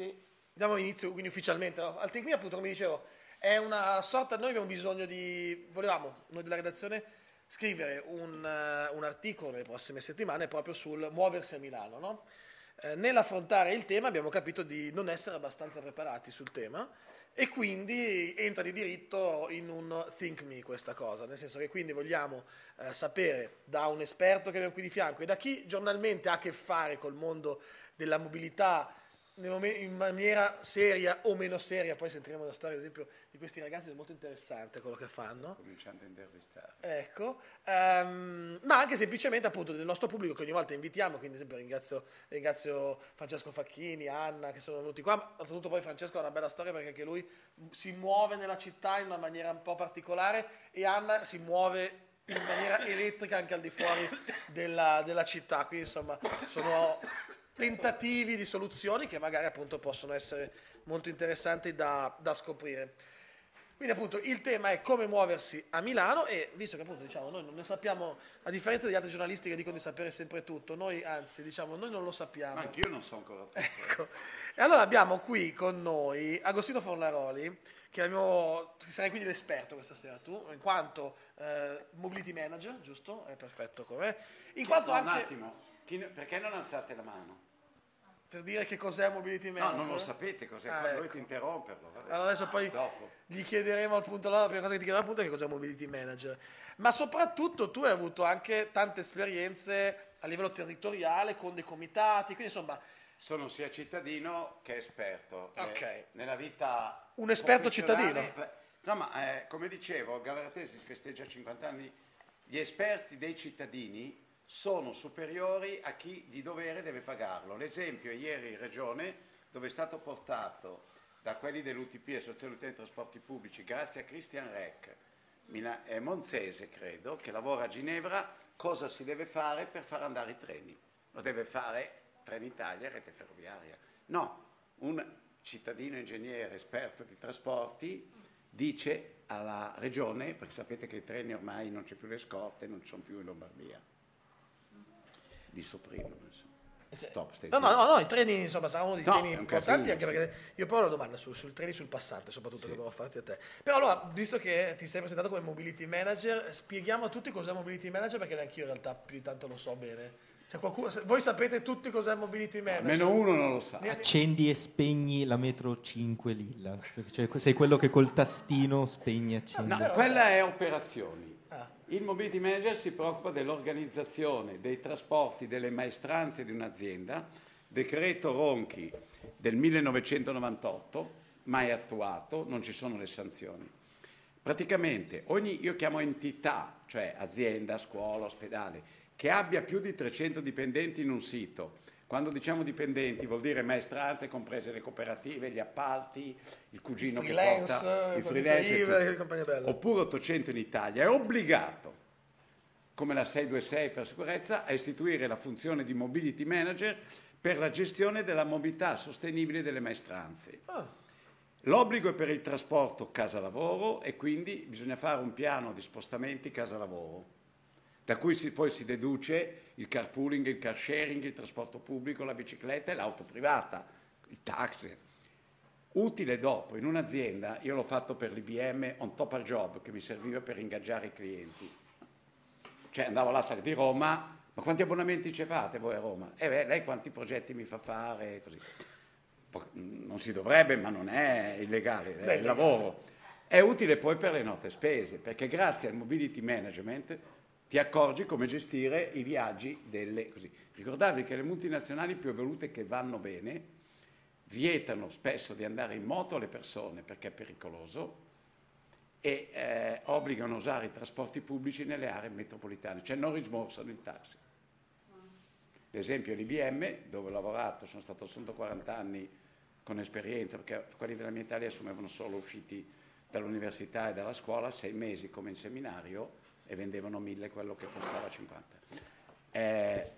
quindi diamo inizio quindi ufficialmente. No? Al Think appunto, come dicevo, è una sorta, noi abbiamo bisogno di, volevamo, noi della redazione, scrivere un, uh, un articolo nelle prossime settimane proprio sul muoversi a Milano, no? eh, nell'affrontare il tema abbiamo capito di non essere abbastanza preparati sul tema e quindi entra di diritto in un think me questa cosa, nel senso che quindi vogliamo eh, sapere da un esperto che abbiamo qui di fianco e da chi giornalmente ha a che fare col mondo della mobilità in maniera seria o meno seria, poi sentiremo la storia ad esempio di questi ragazzi, è molto interessante quello che fanno. Cominciando a intervistare. Ecco, um, ma anche semplicemente appunto del nostro pubblico che ogni volta invitiamo, quindi ad esempio ringrazio, ringrazio Francesco Facchini, Anna che sono venuti qua, ma oltretutto poi Francesco ha una bella storia perché anche lui si muove nella città in una maniera un po' particolare e Anna si muove in maniera elettrica anche al di fuori della, della città, quindi insomma sono tentativi di soluzioni che magari appunto possono essere molto interessanti da, da scoprire. Quindi appunto il tema è come muoversi a Milano e visto che appunto diciamo noi non ne sappiamo, a differenza degli altri giornalisti che dicono di sapere sempre tutto, noi anzi diciamo noi non lo sappiamo. Ma anch'io non so ancora tutto. Ecco. E allora abbiamo qui con noi Agostino Fornaroli, che, che sarai quindi l'esperto questa sera tu, in quanto eh, mobility manager, giusto? È perfetto come. In quanto no, anche... Un attimo, perché non alzate la mano? per dire che cos'è mobility manager? No, non lo sapete cos'è, ah, ecco. dovete interromperlo. Vabbè. Allora adesso poi Dopo. gli chiederemo appunto, allora, la prima cosa che ti chiederò appunto è che cos'è mobility manager. Ma soprattutto tu hai avuto anche tante esperienze a livello territoriale con dei comitati, quindi insomma... Sono sia cittadino che esperto. Ok. Eh, nella vita... Un esperto cittadino? No, ma eh, come dicevo, Galaratesi festeggia 50 anni, gli esperti dei cittadini sono superiori a chi di dovere deve pagarlo. L'esempio è ieri in Regione dove è stato portato da quelli dell'UTP, Associazione Utenti Trasporti Pubblici, grazie a Christian Reck, è Monzese credo, che lavora a Ginevra, cosa si deve fare per far andare i treni. Lo deve fare Trenitalia, rete ferroviaria. No, un cittadino ingegnere esperto di trasporti dice alla regione, perché sapete che i treni ormai non c'è più le scorte, non ci sono più in Lombardia, li sopprimono. Stop, no, no, no, no, i treni insomma saranno dei no, temi importanti casino, anche sì. perché io poi ho una domanda su, sui treni sul passante soprattutto sì. che volevo farti a te. Però allora visto che ti sei presentato come mobility manager spieghiamo a tutti cos'è mobility manager perché neanche io in realtà più di tanto lo so bene. Cioè qualcuno, voi sapete tutti cos'è mobility manager? almeno uno non lo sa. Accendi e spegni la metro 5 lilla. Cioè sei quello che col tastino spegni e accendi. no, no quella è operazioni il mobility manager si preoccupa dell'organizzazione dei trasporti, delle maestranze di un'azienda, decreto Ronchi del 1998, mai attuato, non ci sono le sanzioni. Praticamente ogni, io chiamo entità, cioè azienda, scuola, ospedale, che abbia più di 300 dipendenti in un sito, quando diciamo dipendenti vuol dire maestranze, comprese le cooperative, gli appalti, il cugino il che porta, il freelance, oppure 800 in Italia, è obbligato, come la 626 per sicurezza, a istituire la funzione di mobility manager per la gestione della mobilità sostenibile delle maestranze. Ah. L'obbligo è per il trasporto casa-lavoro e quindi bisogna fare un piano di spostamenti casa-lavoro da cui si, poi si deduce il carpooling, il car sharing, il trasporto pubblico, la bicicletta e l'auto privata, il taxi. Utile dopo, in un'azienda, io l'ho fatto per l'IBM on top al job, che mi serviva per ingaggiare i clienti. Cioè andavo all'altare di Roma, ma quanti abbonamenti ci fate voi a Roma? E eh beh, lei quanti progetti mi fa fare? Così. Non si dovrebbe, ma non è illegale, è il lavoro. È utile poi per le note spese, perché grazie al mobility management ti accorgi come gestire i viaggi delle... Così. Ricordatevi che le multinazionali più evolute che vanno bene vietano spesso di andare in moto alle persone perché è pericoloso e eh, obbligano a usare i trasporti pubblici nelle aree metropolitane, cioè non rimborsano il taxi. L'esempio è l'IBM, dove ho lavorato, sono stato 140 anni con esperienza, perché quelli della mia Italia assumevano solo usciti dall'università e dalla scuola, sei mesi come in seminario, e vendevano 1000 quello che costava 50. Eh,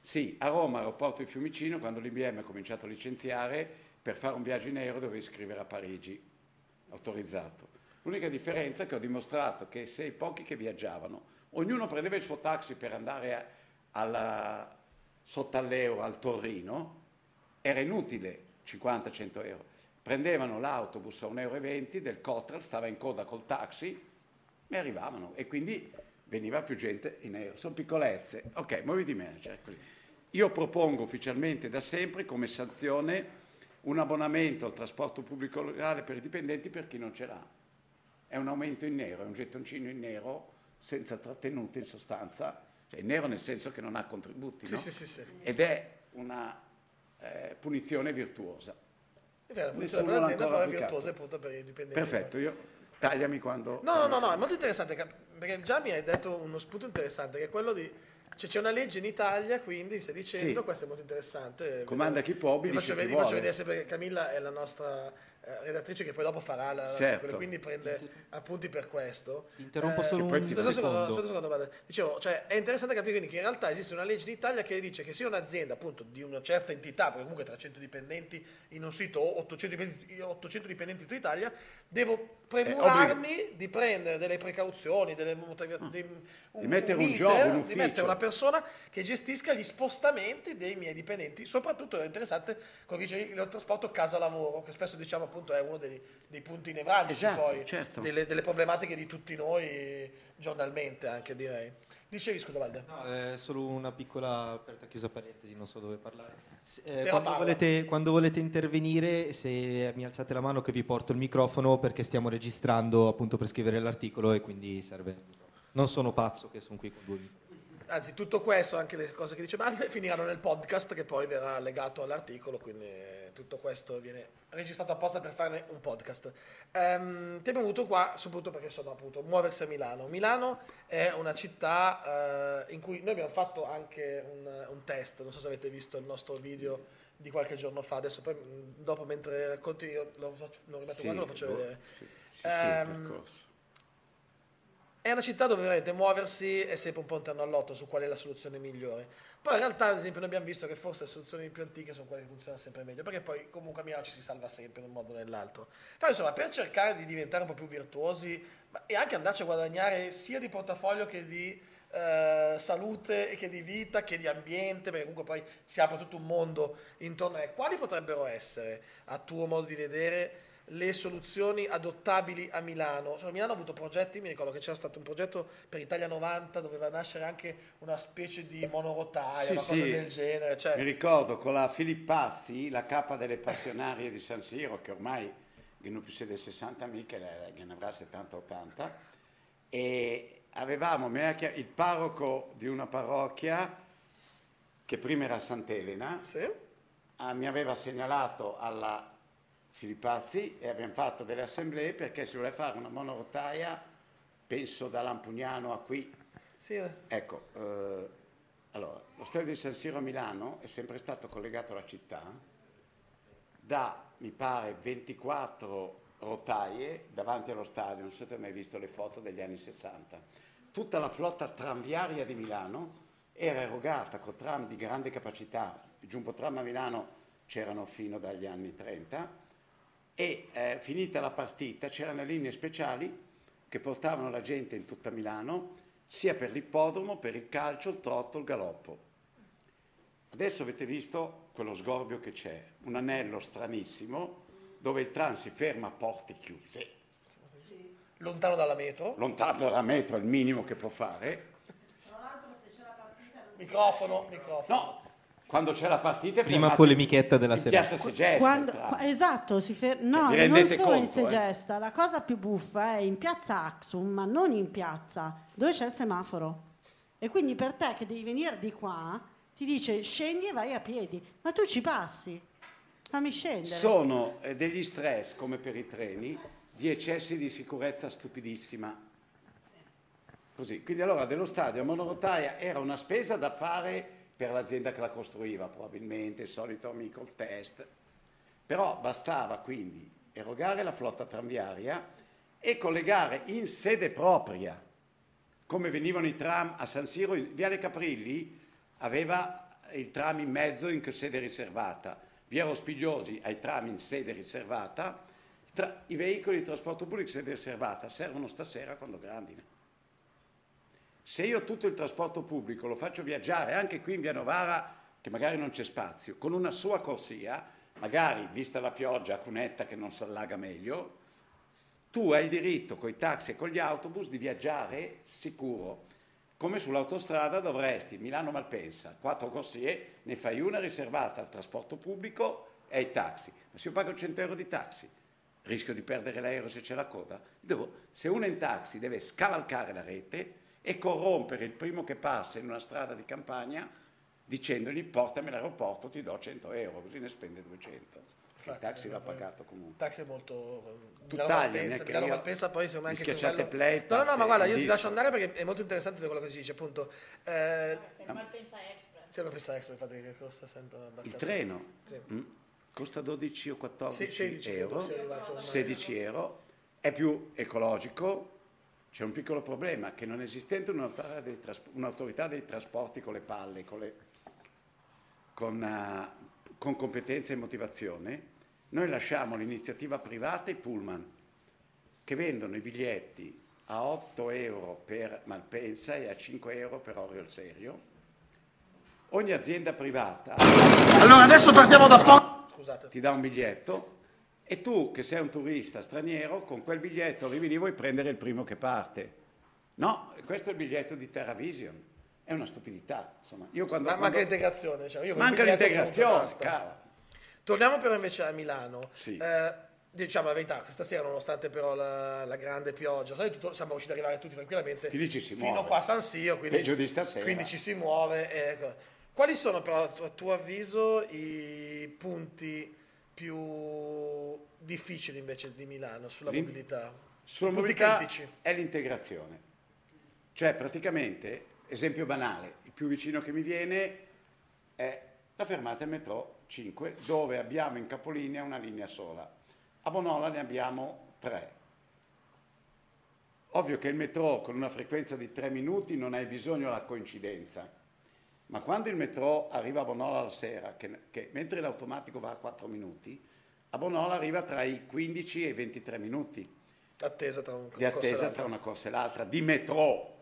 sì, a Roma, aeroporto di Fiumicino, quando l'IBM ha cominciato a licenziare, per fare un viaggio in aereo dovevi scrivere a Parigi, autorizzato. L'unica differenza è che ho dimostrato che se i pochi che viaggiavano, ognuno prendeva il suo taxi per andare alla, Sottalleo, al Torino, era inutile 50-100 euro. Prendevano l'autobus a 1,20 euro del Cotral, stava in coda col taxi e arrivavano e quindi veniva più gente in aereo. Sono piccolezze. Ok, mobility manager. Così. Io propongo ufficialmente da sempre come sanzione un abbonamento al trasporto pubblico locale per i dipendenti per chi non ce l'ha. È un aumento in nero, è un gettoncino in nero senza trattenuti in sostanza, cioè in nero nel senso che non ha contributi, Sì, no? sì, sì, ed è una eh, punizione virtuosa. È vero, punizione per l'azienda però è virtuosa appunto per i dipendenti. Perfetto, io tagliami quando... No, no, no, no, è molto interessante perché già mi hai detto uno spunto interessante che è quello di cioè c'è una legge in Italia, quindi mi stai dicendo, Sì. questo è molto interessante. Comanda chi può, vi faccio, chi vi faccio vedere sempre che Camilla è la nostra redattrice che poi dopo farà la, Certo. quindi prende appunti per questo. Ti interrompo Eh, solo che un un secondo, secondo. un secondo. Dicevo, cioè, è interessante capire quindi che in realtà esiste una legge in Italia che dice che se un'azienda appunto di una certa entità, perché comunque 300 dipendenti in un sito o 800 dipendenti, 800 dipendenti in tutta Italia, devo premurarmi di prendere delle precauzioni, delle motiva- di, un, Di mettere un iter, job, un di mettere una persona che gestisca gli spostamenti dei miei dipendenti. Soprattutto è interessante come dice il trasporto casa-lavoro, che spesso diciamo appunto è uno dei, dei punti nevralgici Esatto, poi certo. delle, delle problematiche di tutti noi giornalmente anche direi. Dicevi scusa Valde. No, è solo una piccola aperta chiusa parentesi, non so dove parlare. Eh, quando, parla. volete, quando volete intervenire, se mi alzate la mano che vi porto il microfono perché stiamo registrando appunto per scrivere l'articolo e quindi serve. Non sono pazzo che sono qui con due microfoni. Anzi, tutto questo, anche le cose che dice Valde, finiranno nel podcast che poi verrà legato all'articolo, quindi eh, tutto questo viene registrato apposta per farne un podcast. Ehm, ti abbiamo avuto qua, soprattutto perché insomma appunto muoversi a Milano. Milano è una città eh, in cui noi abbiamo fatto anche un, un test, non so se avete visto il nostro video di qualche giorno fa, adesso poi mh, dopo mentre racconti io lo, faccio- lo rimetto qua e lo faccio boh, vedere. Sì, sì, sì, il Ehm, percorso. È una città dove veramente muoversi è sempre un po' un terno all'otto su qual è la soluzione migliore. Poi in realtà, ad esempio, noi abbiamo visto che forse le soluzioni più antiche sono quelle che funzionano sempre meglio, perché poi comunque a Milano ci si salva sempre in un modo o nell'altro. Però insomma, per cercare di diventare un po' più virtuosi e anche andarci a guadagnare sia di portafoglio che di eh, salute che di vita, che di ambiente, perché comunque poi si apre tutto un mondo intorno a quali potrebbero essere, a tuo modo di vedere, le soluzioni adottabili a Milano. Cioè, Milano ha avuto progetti, mi ricordo che c'era stato un progetto per Italia 90, doveva nascere anche una specie di monorotaia, Sì, una cosa sì. del genere. Cioè, Mi ricordo con la Filippazzi, la capa delle passionarie di San Siro, che ormai che non più siede 60 mica, che ne avrà 70-80, e avevamo il parroco di una parrocchia, che prima era Sant'Elena, sì? ah, mi aveva segnalato alla Filippazzi e abbiamo fatto delle assemblee perché si voleva fare una monorotaia, penso da Lampugnano a qui, Sì, eh. Ecco, eh, allora, lo stadio di San Siro a Milano è sempre stato collegato alla città da, mi pare, 24 rotaie davanti allo stadio, non so se avete mai visto le foto degli anni 60. Tutta la flotta tranviaria di Milano era erogata con tram di grande capacità, i Jumbo Tram a Milano c'erano fino dagli anni 30 e eh, finita la partita c'erano linee speciali che portavano la gente in tutta Milano sia per l'ippodromo, per il calcio, il trotto, il galoppo. Adesso avete visto quello sgorbio che c'è, un anello stranissimo dove il tram si ferma a porte chiuse, lontano dalla metro. lontano dalla metro è il minimo che può fare. Microfono, microfono. No, quando c'è la partita Prima polemichetta della in serata. piazza Segesta. Quando- esatto, si fer- no, vi non solo in conto, eh? Segesta, la cosa più buffa è in piazza Axum, ma non in piazza, dove c'è il semaforo. E quindi per te che devi venire di qua, ti dice scendi e vai a piedi, ma tu ci passi, fammi scendere. Sono eh, degli stress, come per i treni, di eccessi di sicurezza stupidissima. Così. Quindi allora dello stadio a monorotaia era una spesa da fare per l'azienda che la costruiva, probabilmente il solito amico, il test. Però bastava quindi erogare la flotta tranviaria e collegare in sede propria, come venivano i tram a San Siro, Viale Caprilli aveva il tram in mezzo in sede riservata, Via Rospigliosi ai tram in sede riservata, i veicoli di trasporto pubblico in sede riservata servono stasera quando grandine. Se io tutto il trasporto pubblico lo faccio viaggiare anche qui in Via Novara che magari non c'è spazio, con una sua corsia, magari vista la pioggia a cunetta che non si allaga meglio, tu hai il diritto con i taxi e con gli autobus di viaggiare sicuro. Come sull'autostrada dovresti, Milano-Malpensa, quattro corsie, ne fai una riservata al trasporto pubblico e ai taxi. Ma se io pago 100 euro di taxi, rischio di perdere l'aereo se c'è la coda? Devo, se uno in taxi deve scavalcare la rete e corrompere il primo che passa in una strada di campagna dicendogli portami all'aeroporto, ti do 100 euro, così ne spende 200. Il taxi va pagato comunque. Il taxi è molto... Tu Milano Malpensa, Malpensa poi secondo me mi anche schiacciate bello. play, No, no, no, ma guarda, io ti lascio andare perché è molto interessante tutto quello che si dice, appunto. Eh, C'è il Malpensa Express. c'è la pista extra, infatti, che costa sempre abbastanza. Il treno Sì. mm, costa 12 o 14 Sì, 16 credo euro, sia arrivato ormai. 16 euro, è più ecologico, c'è un piccolo problema, che non esistente un'autorità dei, tras- un'autorità dei trasporti con le palle, con, le- con, eh, con competenza e motivazione, noi lasciamo l'iniziativa privata i pullman, che vendono i biglietti a 8 euro per Malpensa e a 5 euro per Orio al Serio. Ogni azienda privata Allora, adesso partiamo da poco. Scusate. ti dà un biglietto e tu che sei un turista straniero con quel biglietto arrivi lì vuoi prendere il primo che parte. No, questo è il biglietto di TerraVision. È una stupidità, insomma. Io quando, Ma manca quando- l'integrazione, diciamo. Manca l'integrazione, comunque basta. cavolo. Torniamo però invece a Milano. Sì. Eh, diciamo la verità, questa sera, nonostante però la, la grande pioggia, sai, tutto, siamo riusciti ad arrivare tutti tranquillamente Quindi ci si fino muove. qua a San Siro. Quindi, Peggio di stasera. Quindi ci si muove. e ecco. Quali sono però, a tuo avviso, i punti più difficili invece di Milano sulla L'in- mobilità? Sulla mobilità è l'integrazione. Cioè, praticamente, esempio banale, il più vicino che mi viene è la fermata del metro 5, dove abbiamo in capolinea una linea sola. A Bonola ne abbiamo tre. Ovvio che il metro con una frequenza di 3 minuti non hai bisogno della coincidenza, ma quando il metro arriva a Bonola la sera, che, che mentre l'automatico va a 4 minuti, a Bonola arriva tra i 15 e i 23 minuti Attesa tra un di attesa tra una corsa e l'altra, di metro.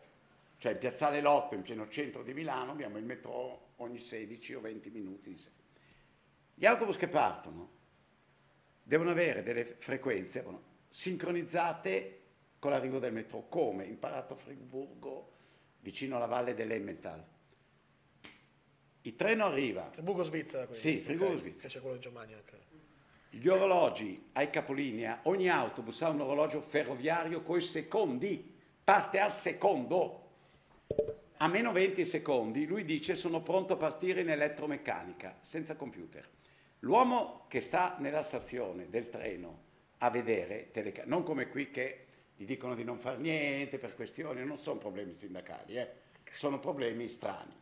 Cioè in Piazzale Lotto, in pieno centro di Milano, abbiamo il metro ogni 16 o 20 minuti. Gli autobus che partono devono avere delle frequenze devono- sincronizzate con l'arrivo del metro, come imparato a Friburgo, vicino alla valle dell'Emmental. Il treno arriva, Friburgo Svizzera. quindi. Sì, Friburgo Ok, Svizzera. che C'è quello in Germania anche. Gli orologi ai capolinea, ogni autobus ha un orologio ferroviario coi secondi, parte al secondo. A meno 20 secondi, lui dice sono pronto a partire in elettromeccanica, senza computer. L'uomo che sta nella stazione del treno a vedere, teleca- non come qui che gli dicono di non fare niente per questioni, non sono problemi sindacali, eh, sono problemi strani.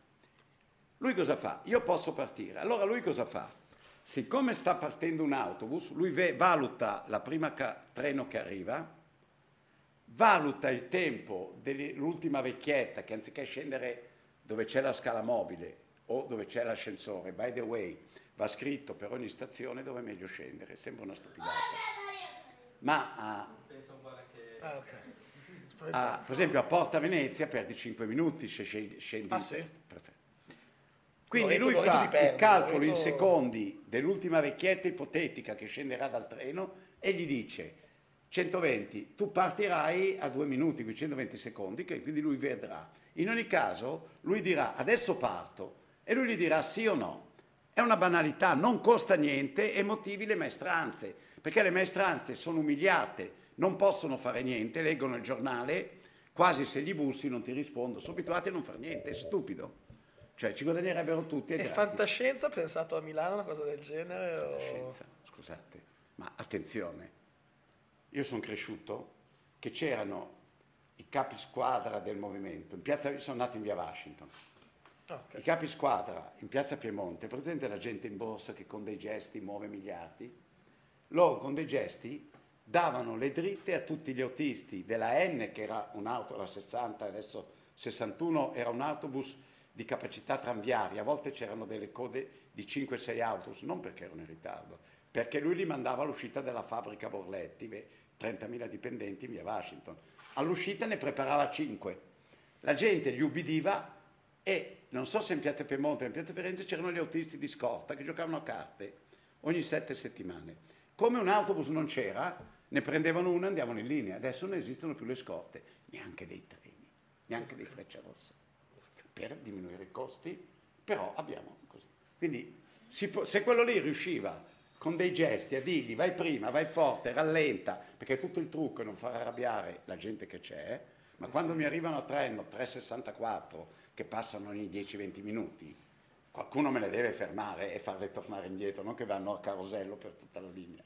Lui cosa fa? Io posso partire. Allora lui cosa fa? Siccome sta partendo un autobus, lui ve- valuta la prima ca- treno che arriva, valuta il tempo dell'ultima vecchietta che anziché scendere dove c'è la scala mobile o dove c'è l'ascensore, by the way, va scritto per ogni stazione dove è meglio scendere. Sembra una stupidata. Ma a, Ah, ok. a- Spaventato. per esempio a Porta Venezia perdi 5 minuti se scendi, Ah, sì? Quindi lui fa il calcolo in secondi dell'ultima vecchietta ipotetica che scenderà dal treno e gli dice 120, tu partirai a due minuti, qui 120 secondi, che quindi lui vedrà. In ogni caso lui dirà adesso parto e lui gli dirà sì o no. È una banalità, non costa niente e motivi le maestranze, perché le maestranze sono umiliate, non possono fare niente, leggono il giornale, quasi se gli bussi non ti rispondo, sono abituati a non fare niente, è stupido. Cioè ci guadagnerebbero tutti e E fantascienza pensato a Milano, una cosa del genere? o- Fantascienza, scusate, ma attenzione, io sono cresciuto che c'erano i capi squadra del movimento, in piazza, io sono nato in via Washington, Ah, ok. i capi squadra in piazza Piemonte, presente la gente in borsa che con dei gesti muove miliardi? Loro con dei gesti davano le dritte a tutti gli autisti della N, che era un'auto da 60, adesso 61, era un autobus di capacità tranviaria, a volte c'erano delle code di 5-6 autobus, non perché erano in ritardo, perché lui li mandava all'uscita della fabbrica Borletti, beh, 30.000 dipendenti in via Washington. All'uscita ne preparava 5. La gente gli ubbidiva e non so se in Piazza Piemonte o in Piazza Firenze c'erano gli autisti di scorta che giocavano a carte ogni sette settimane. Come un autobus non c'era, ne prendevano uno e andavano in linea. Adesso non esistono più le scorte, neanche dei treni, neanche dei freccia rossa. Per diminuire i costi, però abbiamo così. Quindi può- se quello lì riusciva con dei gesti a dirgli vai prima, vai forte, rallenta, perché tutto il trucco è non far arrabbiare la gente che c'è, ma quando mi arrivano a treno 364 che passano ogni 10-20 minuti, qualcuno me le deve fermare e farle tornare indietro, non che vanno a carosello per tutta la linea.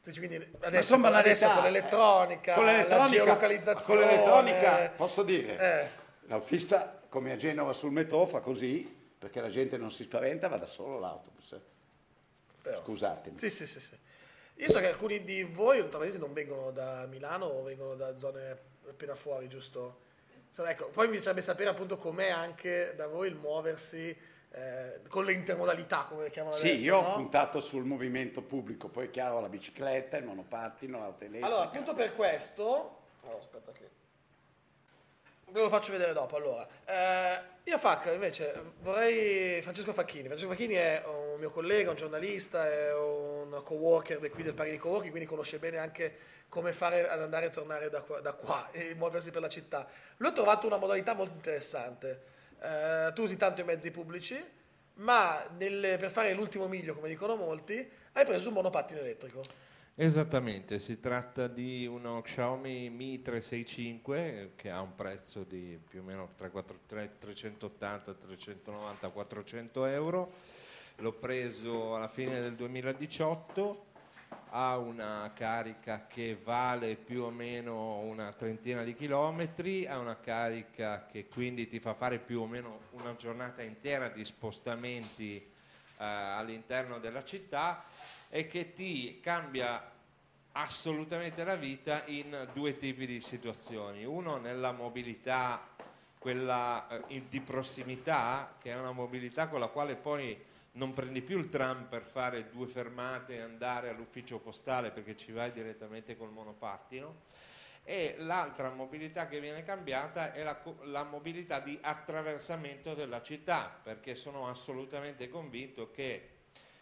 Quindi adesso, con, adesso con l'elettronica, eh. con la l'elettronica, geolocalizzazione... con l'elettronica, posso dire, Eh. l'autista come a Genova sul metro fa così, perché la gente non si spaventa, va da solo l'autobus. Però. Scusatemi. Sì, sì, sì, sì. Io so che alcuni di voi ultramaresi non vengono da Milano o vengono da zone appena fuori, giusto? Insomma, ecco, poi mi piacerebbe sapere appunto com'è anche da voi il muoversi eh, con le intermodalità, come le chiamano Sì, adesso, io ho no? puntato sul movimento pubblico, poi è chiaro la bicicletta, il monopattino, l'auto elettrica. Allora, appunto per questo... Allora, aspetta che... Ve lo faccio vedere dopo. Allora, eh, io FAC invece vorrei... Francesco Facchini. Francesco Facchini è un mio collega, un giornalista, è un co-worker qui del Parini Co-working, quindi conosce bene anche come fare ad andare e tornare da qua, da qua e muoversi per la città. Lui ha trovato una modalità molto interessante. Eh, tu usi tanto i mezzi pubblici, ma nel- per fare l'ultimo miglio, come dicono molti, hai preso un monopattino elettrico. Esattamente, si tratta di uno Xiaomi Mi 365 eh, che ha un prezzo di più o meno 343 380, 390, 400 euro. L'ho preso alla fine del 2018, ha una carica che vale più o meno una trentina di chilometri, ha una carica che quindi ti fa fare più o meno una giornata intera di spostamenti eh, all'interno della città e che ti cambia assolutamente la vita in due tipi di situazioni. Uno nella mobilità, quella eh, di prossimità, che è una mobilità con la quale poi non prendi più il tram per fare due fermate e andare all'ufficio postale perché ci vai direttamente col monopattino e l'altra mobilità che viene cambiata è la, la mobilità di attraversamento della città perché sono assolutamente convinto che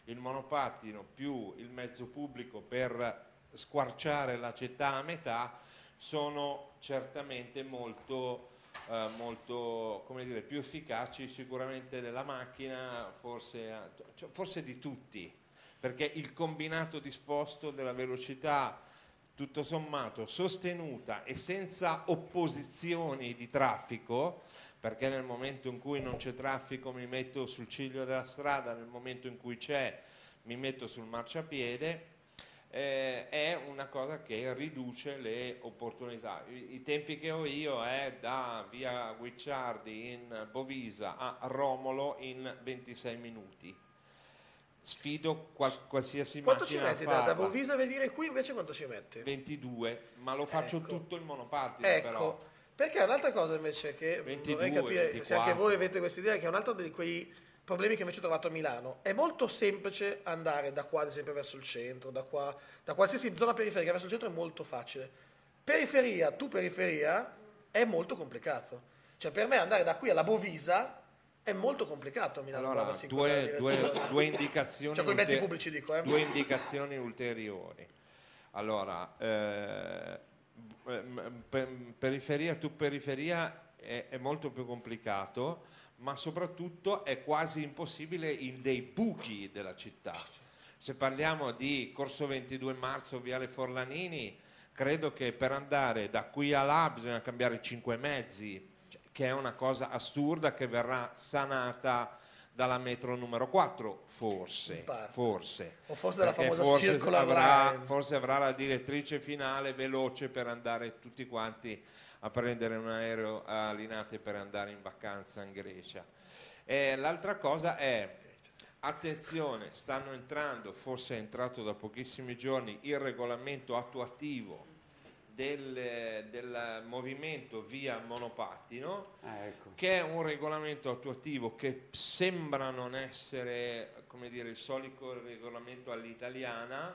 il monopattino più il mezzo pubblico per squarciare la città a metà sono certamente molto, eh, molto dire, più efficaci sicuramente della macchina, forse, cioè, forse di tutti, perché il combinato disposto della velocità tutto sommato sostenuta e senza opposizioni di traffico, perché nel momento in cui non c'è traffico mi metto sul ciglio della strada, nel momento in cui c'è mi metto sul marciapiede, eh, è una cosa che riduce le opportunità. I, i tempi che ho io è da via Guicciardi in Bovisa a Romolo in 26 minuti. Sfido qual- qualsiasi Quanto ci macchina a metti da, da farla. Bovisa a venire qui invece quanto ci metti? 22, ma lo faccio Ecco. tutto in monopattino Ecco, però. Perché un'altra cosa invece che 22, vorrei capire se 24. anche voi avete questa idea, che è un altro di quei problemi che invece ho trovato a Milano. È molto semplice andare da qua, ad esempio, verso il centro, da qua, da qualsiasi zona periferica verso il centro è molto facile. Periferia, tu periferia, è molto complicato. Cioè per me andare da qui alla Bovisa è molto complicato a Milano. Allora, due, due- due indicazioni Cioè con i mezzi ulter- pubblici dico, eh. due indicazioni ulteriori. Allora, eh, periferia tu periferia è, è molto più complicato, ma soprattutto è quasi impossibile in dei buchi della città. Se parliamo di Corso 22 Marzo, Viale Forlanini, credo che per andare da qui a là bisogna cambiare cinque mezzi, cioè, che è una cosa assurda che verrà sanata dalla metro numero 4, forse, forse. O forse dalla famosa forse circular avrà, line. forse avrà la direttrice finale veloce per andare tutti quanti a prendere un aereo a Linate per andare in vacanza in Grecia. E l'altra cosa è, attenzione, stanno entrando, forse è entrato da pochissimi giorni, il regolamento attuativo del, del movimento via monopattino Ah, ecco. che è un regolamento attuativo che sembra non essere come dire, il solito regolamento all'italiana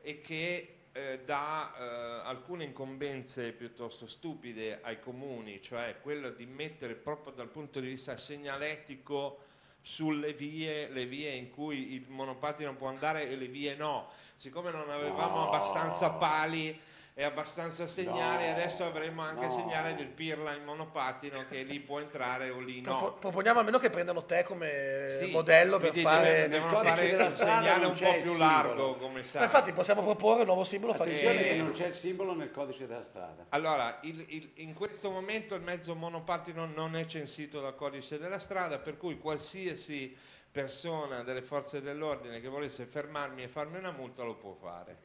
e che eh, dà eh, alcune incombenze piuttosto stupide ai comuni, cioè quello di mettere proprio dal punto di vista segnaletico sulle vie, le vie in cui il monopattino può andare e le vie no. Siccome non avevamo abbastanza pali e abbastanza segnali, No. adesso avremo anche No. segnale del pirla in monopattino che lì può entrare o lì no. proponiamo almeno che prendano te come Sì, modello per fare... devono codice fare della il strada segnale un po' più simbolo. largo come Ma sa. infatti possiamo proporre un nuovo simbolo Attenzione che non c'è il simbolo nel codice della strada. Allora, il- il- in questo momento il mezzo monopattino non è censito dal codice della strada, per cui qualsiasi persona delle forze dell'ordine che volesse fermarmi e farmi una multa lo può fare.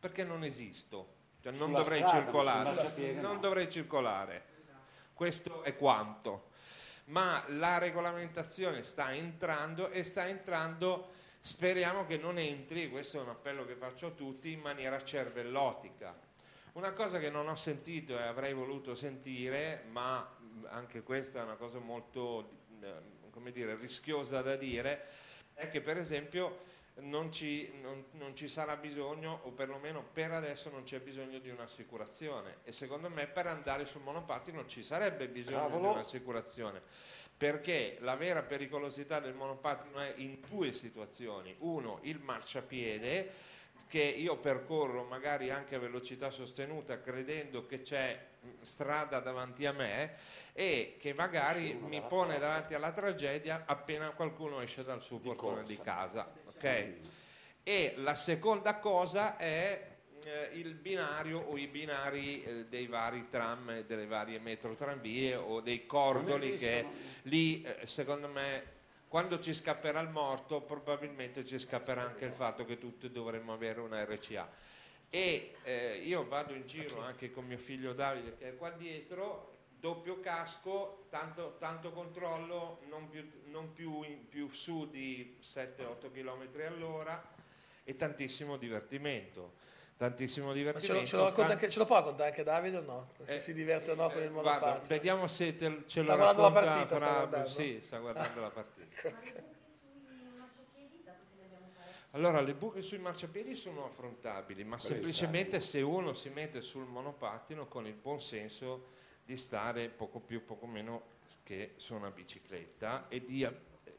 Perché non esisto, cioè non dovrei strada, circolare. Non no. dovrei circolare. Questo è quanto. Ma la regolamentazione sta entrando e sta entrando, speriamo che non entri, questo è un appello che faccio a tutti, in maniera cervellotica. Una cosa che non ho sentito e avrei voluto sentire, ma anche questa è una cosa molto eh, come dire, rischiosa da dire, è che per esempio non ci, non- non ci sarà bisogno, o perlomeno per adesso non c'è bisogno di un'assicurazione. E secondo me per andare sul monopattino ci sarebbe bisogno Cavolo. di un'assicurazione. Perché la vera pericolosità del monopattino è in due situazioni. Uno, il marciapiede, che io percorro magari anche a velocità sostenuta credendo che c'è strada davanti a me e che magari mi pone davanti alla tragedia appena qualcuno esce dal suo portone di casa. Ok? E la seconda cosa è eh, il binario o i binari eh, dei vari tram delle varie metrotranvie o dei cordoli che lì eh, secondo me quando ci scapperà il morto probabilmente ci scapperà anche il fatto che tutti dovremmo avere una RCA e eh, io vado in giro anche con mio figlio Davide che è qua dietro doppio casco tanto, tanto controllo non più, non più, in- più su di 7-8 km all'ora e tantissimo divertimento tantissimo Ma ce divertimento lo, ce lo anche- ce lo può raccontare anche Davide o no? Se eh, si diverte o no con il eh, guarda, monopattino? vediamo se te- ce Sta lo guardando la racconta partita, sta fra- guardando? sì, sta guardando la partita Allora, le buche sui marciapiedi sono affrontabili, ma Quelle semplicemente se uno si mette sul monopattino con il buon senso di stare poco più, poco meno che su una bicicletta e di,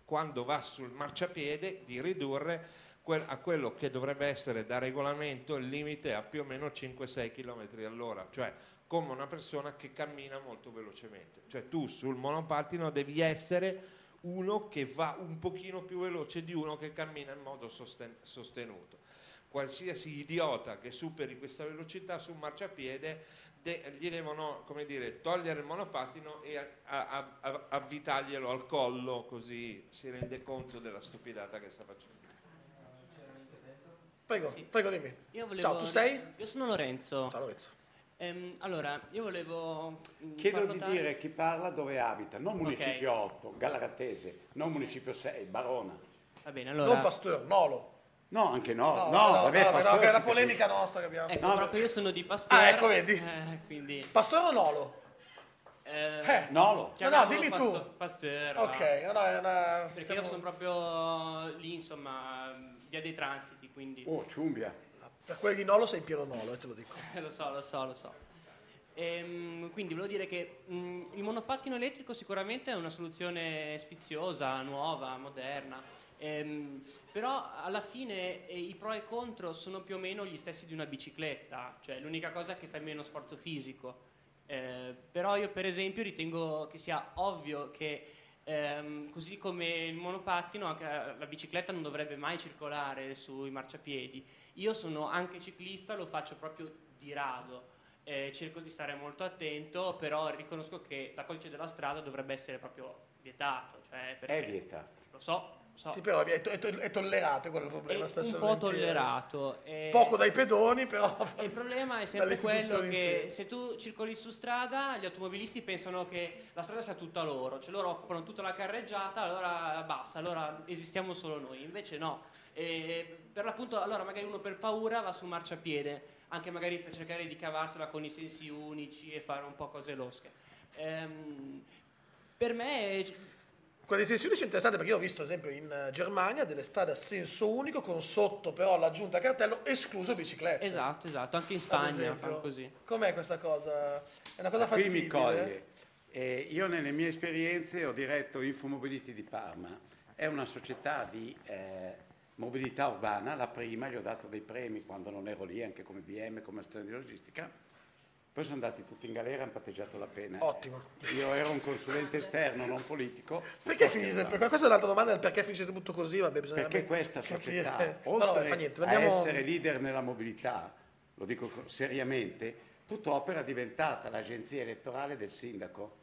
quando va sul marciapiede, di ridurre a quello che dovrebbe essere da regolamento il limite a più o meno 5-6 km all'ora, cioè come una persona che cammina molto velocemente. Cioè tu sul monopattino devi essere uno che va un pochino più veloce di uno che cammina in modo sosten- sostenuto. Qualsiasi idiota che superi questa velocità su marciapiede de- gli devono come dire, togliere il monopattino e a- a- a- avvitaglielo al collo così si rende conto della stupidata che sta facendo. Prego, Sì. prego dimmi. Io volevo- Ciao, tu sei? Io sono Lorenzo. Ciao Lorenzo. Ehm, allora, io volevo. mm, Chiedo di notare- dire chi parla dove abita, non municipio Ok. 8, Galatese, non municipio 6, Barona. Va bene, Non allora. Pasteur, Nolo. No, anche no. No, No, no, vabbè, no, no, Pastore che è la polemica nostra che abbiamo. Ecco, No, proprio io sono di Pasteur. Ah, ecco, vedi. eh, quindi. Pastore o Nolo? Eh, Eh. Nolo. chiamiamolo dimmi Pasto- tu. Pasteur. Ok, no, no, è una... Perché io sono proprio lì, insomma, via dei transiti, quindi. Oh, ciumbia. Per quelli di Nolo sei in pieno Nolo, eh, te lo dico. lo so, lo so, lo so. Ehm, quindi volevo dire che mh, il monopattino elettrico sicuramente è una soluzione sfiziosa, nuova, moderna. Ehm, però alla fine eh, i pro e i contro sono più o meno gli stessi di una bicicletta, cioè l'unica cosa è che fai meno sforzo fisico. Eh, però io per esempio ritengo che sia ovvio che ehm, così come il monopattino, anche la bicicletta non dovrebbe mai circolare sui marciapiedi. Io sono anche ciclista, lo faccio proprio di rado. Eh, cerco di stare molto attento, però riconosco che da codice della strada dovrebbe essere proprio vietato. Cioè È vietato. Lo so, so. Sì, però è, to- è to- è tollerato, è quello il è problema. un spesso e po' tollerato. eh, Poco dai pedoni, però... e il problema è sempre quello che se tu circoli su strada, gli automobilisti pensano che la strada sia tutta loro, cioè loro occupano tutta la carreggiata, allora basta, allora esistiamo solo noi. Invece no. E per l'appunto, allora magari uno per paura va su marciapiede, anche magari per cercare di cavarsela con i sensi unici e fare un po' cose losche. Ehm, per me Quella di senso unico è interessante perché io ho visto, ad esempio, in eh, Germania delle strade a senso unico con sotto però l'aggiunta cartello escluso biciclette. Esatto, esatto, anche in Spagna esempio. fanno così. Com'è questa cosa? È una cosa Qui fattibile? mi coglie. Eh, io nelle mie esperienze ho diretto Infomobility di Parma, è una società di eh, mobilità urbana, la prima, gli ho dato dei premi quando non ero lì, anche come BM, come azione di logistica, poi sono andati tutti in galera e hanno patteggiato la pena. Ottimo. Io ero un consulente esterno, non politico. Perché finisce scherzando. sempre? Questa è un'altra domanda del perché finisce tutto così, vabbè, bisogna Perché questa società, capire. No, oltre no, fa niente, a andiamo- essere leader nella mobilità, lo dico co- seriamente, purtroppo era diventata l'agenzia elettorale del sindaco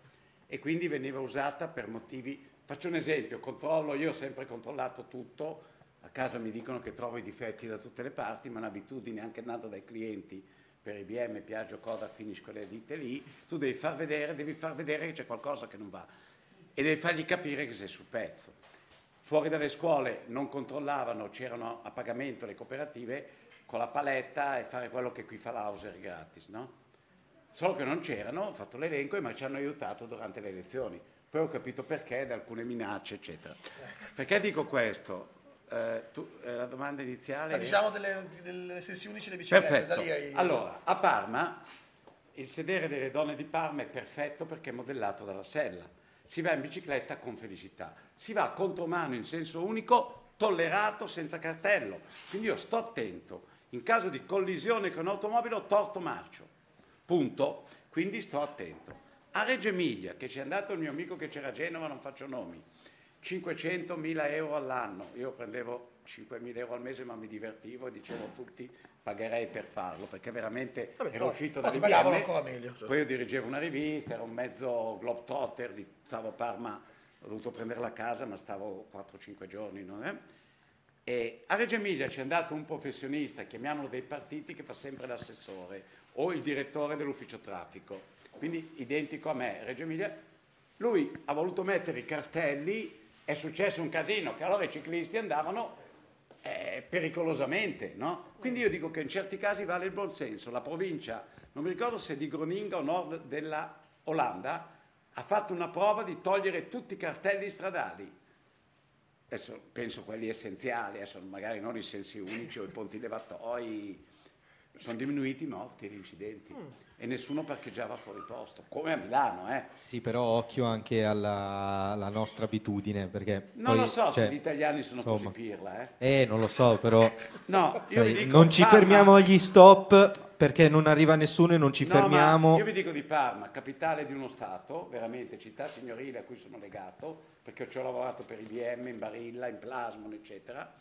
e quindi veniva usata per motivi... Faccio un esempio, controllo, io ho sempre controllato tutto, a casa mi dicono che trovo i difetti da tutte le parti, ma un'abitudine anche nata dai clienti per IBM, Piaggio, Kodak, finisco le ditte lì, tu devi far vedere, devi far vedere che c'è qualcosa che non va e devi fargli capire che sei sul pezzo. Fuori dalle scuole non controllavano, c'erano a pagamento le cooperative con la paletta e fare quello che qui fa l'Auser gratis, no? Solo che non c'erano, ho fatto l'elenco e ma ci hanno aiutato durante le elezioni. Poi ho capito perché, da alcune minacce, eccetera. Perché dico questo? Eh, tu- eh, la domanda iniziale... Ma è- diciamo delle, delle sensi unici le biciclette. Perfetto. Ai- Allora, a Parma il sedere delle donne di Parma è perfetto perché è modellato dalla sella. Si va in bicicletta con felicità. Si va contromano in senso unico, tollerato, senza cartello. Quindi io sto attento. In caso di collisione con automobile ho torto marcio. Punto. Quindi sto attento. A Reggio Emilia, che c'è andato il mio amico che c'era a Genova, non faccio nomi, 500.000 euro all'anno. Io prendevo 5.000 euro al mese, ma mi divertivo e dicevo a tutti pagherei per farlo, perché veramente Vabbè, ero uscito ancora meglio, cioè. Poi io dirigevo una rivista, ero un mezzo globetrotter, di- stavo a Parma, ho dovuto prendere la casa, ma stavo 4-5 giorni. non è? E a Reggio Emilia c'è andato un professionista, chiamiamolo dei partiti, che fa sempre l'assessore o il direttore dell'ufficio traffico, quindi identico a me. Reggio Emilia, lui ha voluto mettere i cartelli, è successo un casino, che allora i ciclisti andavano eh, pericolosamente, no? Quindi io dico che in certi casi vale il buon senso. La provincia, non mi ricordo se di Groninga o nord della Olanda, ha fatto una prova di togliere tutti i cartelli stradali adesso penso quelli essenziali, adesso magari non i sensi unici o i ponti levatoi, sono diminuiti i morti e gli incidenti e nessuno parcheggiava fuori posto, come a Milano, eh. Sì, però occhio anche alla, alla nostra abitudine, perché Non poi, lo so cioè, se gli italiani sono insomma. così pirla, eh. Eh, non lo so, però No, io sai, dico non ci Parma- fermiamo agli stop perché non arriva nessuno e non ci No, ma fermiamo. Io vi dico di Parma, capitale di uno Stato, veramente città signorile a cui sono legato, perché ci ho lavorato per IBM, in Barilla, in Plasmon, eccetera,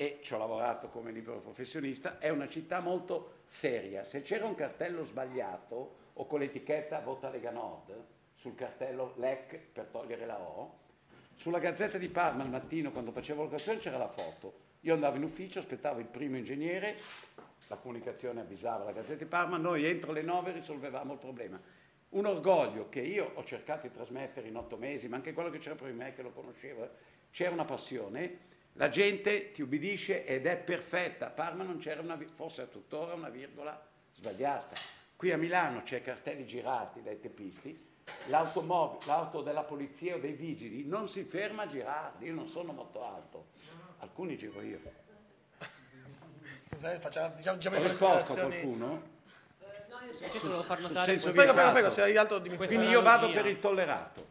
e ci ho lavorato come libero professionista, è una città molto seria. Se c'era un cartello sbagliato o con l'etichetta Vota Lega Nord, sul cartello LEC per togliere la O, sulla Gazzetta di Parma al mattino quando facevo l'occasione c'era la foto. Io andavo in ufficio, aspettavo il primo ingegnere, la comunicazione avvisava la Gazzetta di Parma, noi entro le 9 risolvevamo il problema. Un orgoglio che io ho cercato di trasmettere in otto mesi, ma anche quello che c'era prima di me che lo conosceva, c'era una passione, la gente ti ubbidisce ed è perfetta. A Parma non c'era una, forse tuttora una virgola sbagliata. Qui a Milano c'è cartelli girati dai teppisti, l'automobile, l'auto della polizia o dei vigili non si ferma a girarli, io non sono molto alto, alcuni giro io. Eh, Facciamo, diciamo, diciamo Ho risposto a qualcuno? No, io invece volevo far notare Prego, prego, prego, se hai altro dimmi Quindi io vado per il tollerato.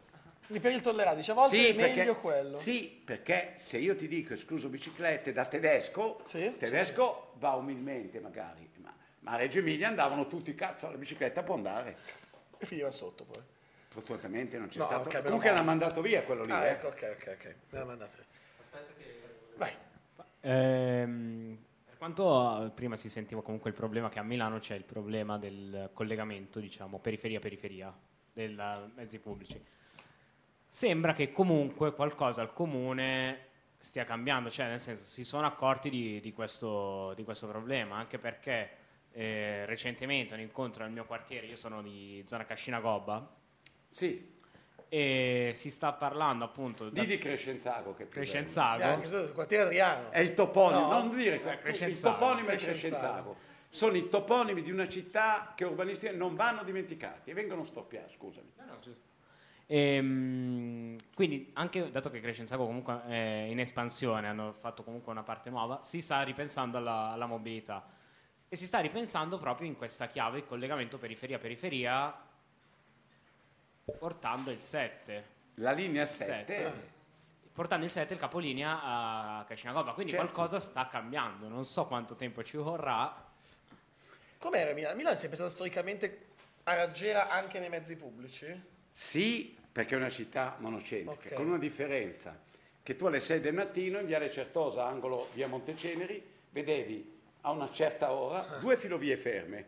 Per il tollerato, dice a volte è meglio perché, quello. sì, perché se io ti dico escluso biciclette da tedesco, Sì, tedesco va umilmente magari, ma, ma a Reggio Emilia andavano tutti, cazzo, la bicicletta può andare. E finiva sotto poi. Fortunatamente non c'è No, stato. ok, meno Comunque l'ha mandato via quello lì. Ah, eh. ecco, ok, ok, ok. Me la mandate. Vai. Ehm, per quanto eh, prima si sentiva comunque il problema che a Milano c'è il problema del collegamento, diciamo, periferia-periferia dei mezzi pubblici. Sembra che comunque qualcosa al comune stia cambiando, cioè nel senso si sono accorti di, di questo, di questo problema, anche perché eh, recentemente un incontro nel mio quartiere, io sono di zona Cascina Gobba, Sì, e si sta parlando appunto di di Crescenzago che è bello. Crescenzago. Bianchi, tu, il quartiere Adriano. È il toponimo, No. non dire Eh, tu- il Crescenzago. toponimo è Crescenzago. Sono i toponimi di una città che urbanistica non vanno dimenticati e vengono storpiati, scusami. No, no, giusto. Ehm, quindi anche dato che Crescenzago comunque è in espansione, hanno fatto comunque una parte nuova, si sta ripensando alla, alla mobilità e si sta ripensando proprio in questa chiave il collegamento periferia-periferia portando il 7. La linea 7, 7. Portando il 7 il capolinea a Cascinagova, quindi Certo. qualcosa sta cambiando. Non so quanto tempo ci vorrà. Com'era Milano? Milano è sempre stata storicamente a raggiera anche nei mezzi pubblici? Sì, perché è una città monocentrica, Ok. con una differenza, che tu alle 6 del mattino in Viale Certosa, angolo via Monteceneri, vedevi a una certa ora due filovie ferme,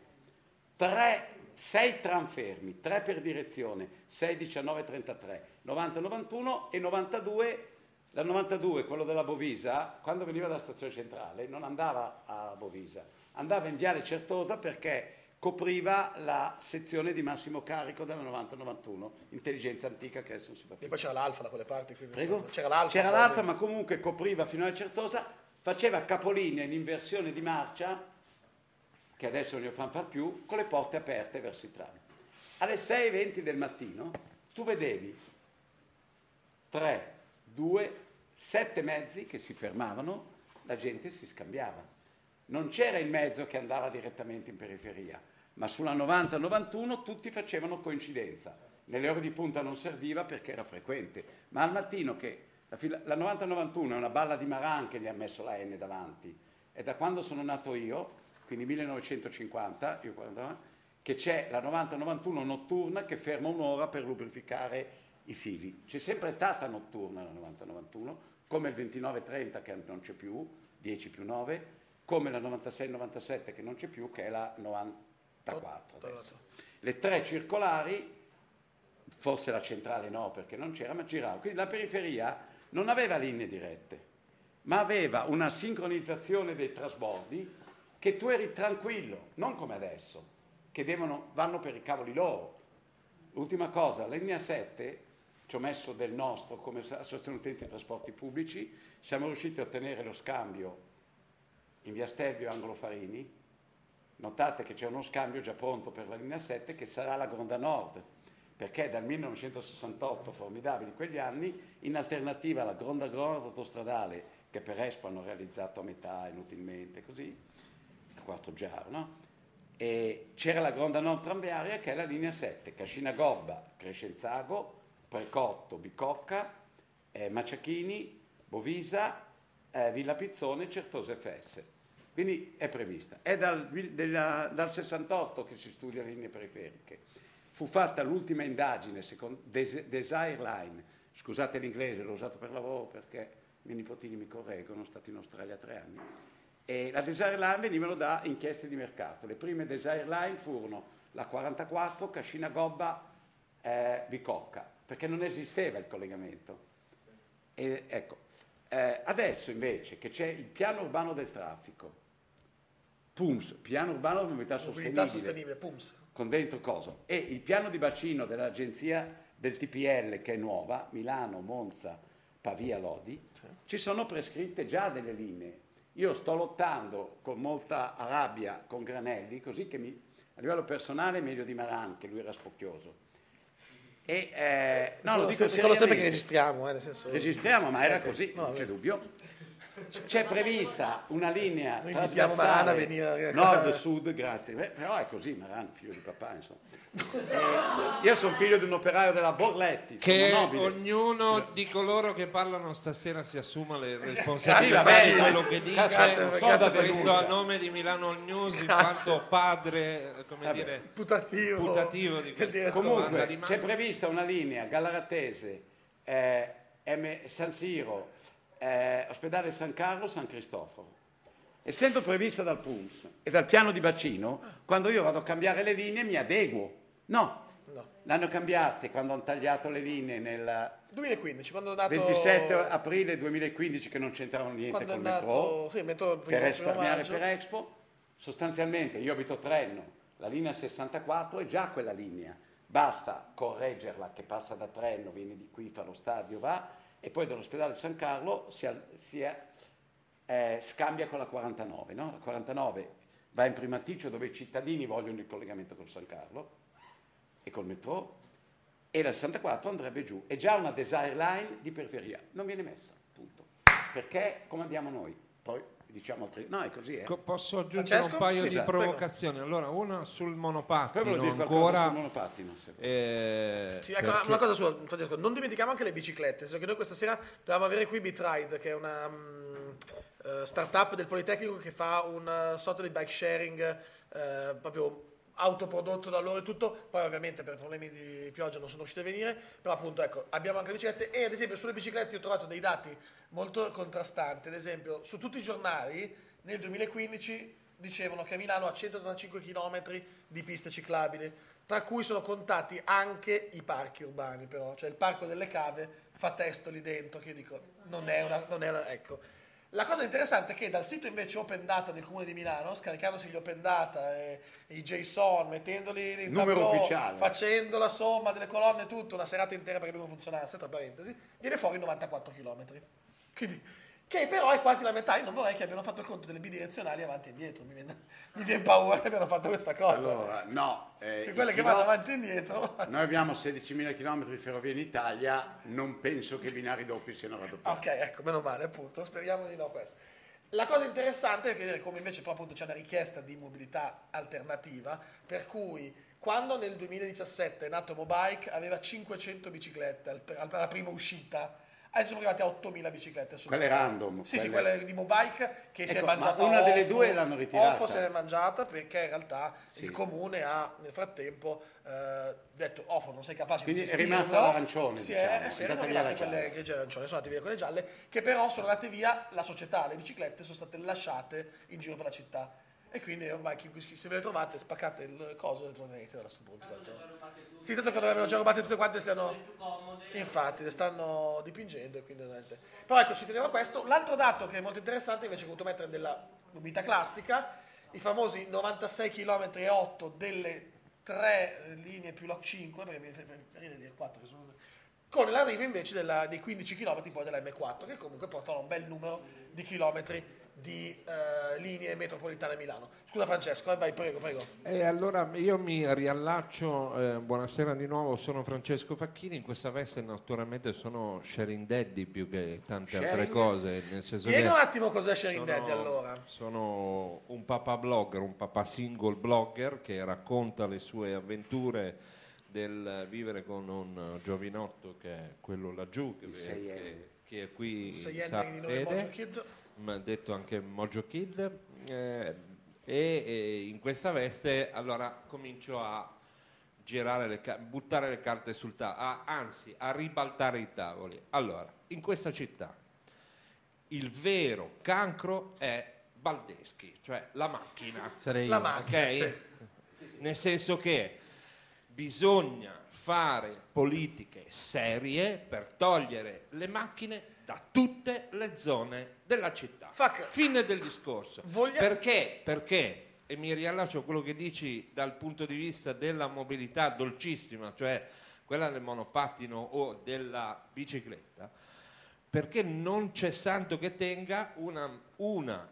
tre, sei tram fermi, tre per direzione, 6, 19, 33, 90, 91 e 92. La 92, quello della Bovisa, quando veniva dalla stazione centrale, non andava a Bovisa, andava in Viale Certosa perché copriva la sezione di massimo carico della 90-91, intelligenza antica che adesso non si fa E più. poi c'era l'Alfa da quelle parti. Prego? C'era l'Alfa. C'era l'Alfa, ma comunque copriva fino alla Certosa, faceva capolinea in inversione di marcia, che adesso non glielo fanno far più, con le porte aperte verso i tram. Alle 6.20 del mattino tu vedevi 3, 2, 7 mezzi che si fermavano, la gente si scambiava. Non c'era il mezzo che andava direttamente in periferia, ma sulla 90-91 tutti facevano coincidenza. Nelle ore di punta non serviva perché era frequente, ma al mattino che la, fila- la 90-91 è una balla di Maran che gli ha messo la N davanti, e da quando sono nato io, quindi 1950, io 49, che c'è la 90-91 notturna che ferma un'ora per lubrificare i fili. C'è sempre stata notturna la 90-91, come il 29-30 che non c'è più, 10 più 9, come la 96-97 che non c'è più, che è la 94 adesso. Le tre circolari, forse la centrale no perché non c'era, ma girava. Quindi la periferia non aveva linee dirette, ma aveva una sincronizzazione dei trasbordi che tu eri tranquillo, non come adesso, che devono, vanno per i cavoli loro. L'ultima cosa, la linea 7, ci ho messo del nostro come associazione utenti trasporti pubblici, siamo riusciti a ottenere lo scambio in via Stelvio Angolo Farini. Notate che c'è uno scambio già pronto per la linea 7 che sarà la Gronda Nord, perché dal 1968, formidabili quegli anni, in alternativa alla Gronda Nord autostradale, che per Espo hanno realizzato a metà inutilmente, così, a quattro giaro? E c'era la Gronda Nord tranviaria che è la linea 7, Cascina Gobba, Crescenzago, Precotto, Bicocca, eh, Maciachini, Bovisa, eh, Villa Pizzone, Certosa FS. Quindi è prevista. È dal, della- dal 68 che si studia linee periferiche. Fu fatta l'ultima indagine, secondo Des- Desire Line, scusate l'inglese, l'ho usato per lavoro perché i miei nipotini mi correggono, sono stati in Australia tre anni. E la Desire Line venivano da inchieste di mercato. Le prime Desire Line furono la 44, Cascina Gobba, eh, Bicocca, perché non esisteva il collegamento. E, ecco, eh, adesso invece che c'è il piano urbano del traffico, PUMS, piano urbano di mobilità Mobilità sostenibile, PUMS. con dentro cosa? E il piano di bacino dell'agenzia del TPL che è nuova, Milano, Monza, Pavia, Lodi, ci sono prescritte già delle linee. Io sto lottando con molta rabbia con Granelli, così che mi, a livello personale è meglio di Maran, che lui era spocchioso. E, eh, no, lo dico Ricordo sempre che registriamo, eh, nel senso... Registriamo, ma era Ok. così, No, non c'è dubbio. C'è prevista una linea Noi invitiamo Marana a venire a- nord-sud, grazie. Beh, però è così, Marana, figlio di papà, insomma. Eh, io sono figlio di un operaio della Borletti, Che ognuno di coloro che parlano stasera si assuma le responsabilità di quello che dice. grazie, Non so per questo a nome di Milano News, in quanto padre, come Vabbè. dire, Putativo. putativo di questa Comunque, di c'è prevista una linea Gallaratese, eh, M- San Siro, eh, ospedale San Carlo, San Cristoforo. Essendo prevista dal PUMS e dal piano di bacino, quando io vado a cambiare le linee mi adeguo. No, No. l'hanno cambiate quando hanno tagliato le linee nel 2015, quando è nato... 27 aprile 2015 che non c'entravano niente Quando è col metro. Sì, il metro il primo, per risparmiare per Expo. Sostanzialmente io abito Trenno, la linea 64 è già quella linea, basta correggerla che passa da Trenno, viene di qui, fa lo stadio, va e poi dall'ospedale San Carlo si, si eh, scambia con la 49. no? La 49 va in primaticcio dove i cittadini vogliono il collegamento col San Carlo e col metro e la 64 andrebbe giù. È già una desire line di periferia, non viene messa, punto. Perché come andiamo noi? Poi diciamo altri... No, è così, eh. Posso aggiungere Francesco? un paio Sì, di certo. provocazioni? Allora, una sul monopattino ancora. sul monopattino. se eh, Sì, ecco, perché- una cosa sua, Francesco, non dimentichiamo anche le biciclette, senso che noi questa sera dovevamo avere qui Bitride, che è una mm, eh, startup del Politecnico che fa un eh, sorta di bike sharing eh, proprio autoprodotto da loro e tutto, poi ovviamente per problemi di pioggia non sono riusciti a venire, però appunto ecco, abbiamo anche le biciclette e ad esempio sulle biciclette ho trovato dei dati molto contrastanti, ad esempio su tutti i giornali nel 2015 dicevano che Milano ha 185 km di piste ciclabili, tra cui sono contati anche i parchi urbani però, cioè il parco delle cave fa testo lì dentro, che io dico, non è una... Non è una ecco. La cosa interessante è che dal sito invece Open Data del Comune di Milano, scaricandosi gli Open Data e, e i JSON, mettendoli in Numero tableau, ufficiale. facendo la somma delle colonne tutto, una serata intera perché non funzionasse, tra parentesi, viene fuori 94 km. Quindi, che però è quasi la metà. Io non vorrei che abbiano fatto il conto delle bidirezionali avanti e indietro. Mi viene, mi viene paura che abbiano fatto questa cosa. Allora, no. eh, che quelle che vanno avanti e indietro. Noi abbiamo 16.000 km di ferrovie in Italia, non penso che i binari doppi siano raddoppiati. Ok, ecco, meno male, appunto. Speriamo di no questo. La cosa interessante è vedere come invece appunto c'è una richiesta di mobilità alternativa, per cui quando nel 2017 è nato Mobike aveva 500 biciclette al- al- alla prima uscita, adesso siamo arrivati a 8000 biciclette. Quelle random, Sì, sì, quelle- quelle di Mobike che si è Ecco, ma mangiata una delle Ofo. due l'hanno ritirata. Ofo se l'è mangiata perché in realtà Sì. il comune ha nel frattempo eh, detto Ofo non sei capace Quindi di è gestirlo. rimasta l'arancione, Si diciamo, è, è si erano rimaste quelle grigie arancione, sono andate via quelle gialle, che però sono andate via la società, le biciclette sono state lasciate in giro per la città. E quindi ormai chi, chi- se ve le trovate, spaccate il coso e tornerete a questo punto. tanto. Sì, tanto che dovrebbero già rubate tutte quante stiano. Infatti, le stanno dipingendo e quindi. Però ecco, ci tenevo a questo. L'altro dato che è molto interessante invece che ho voluto mettere della mobilità classica, i famosi 96 km e 8 delle tre linee più la 5, perché mi ridere dire 4 che sono con l'arrivo invece della- dei 15 km poi della M4 che comunque portano un bel numero di chilometri di eh, linee metropolitane Milano. Scusa Francesco, eh, vai, prego, prego. E allora io mi riallaccio, eh, buonasera di nuovo, sono Francesco Facchini, in questa veste naturalmente sono sharing daddy più che tante altre Sharing? cose, nel Spiega un attimo cos'è Sharing sono- Daddy allora. Sono un papà blogger, un papà single blogger che racconta le sue avventure del vivere con un giovinotto che è quello laggiù, che, che- che è qui Sei sa- vede detto anche Mojo Kid eh, e, e in questa veste allora comincio a girare le ca- buttare le carte sul tavolo anzi a ribaltare i tavoli allora in questa città il vero cancro è Baldeschi cioè la macchina Sarei La io. macchina, ok? sì. Nel senso che bisogna fare politiche serie per togliere le macchine da tutte le zone della città. Fuck. Fine del discorso. Voglia- Perché? Perché, e mi riallaccio a quello che dici dal punto di vista della mobilità dolcissima, cioè quella del monopattino o della bicicletta, perché non c'è santo che tenga una, una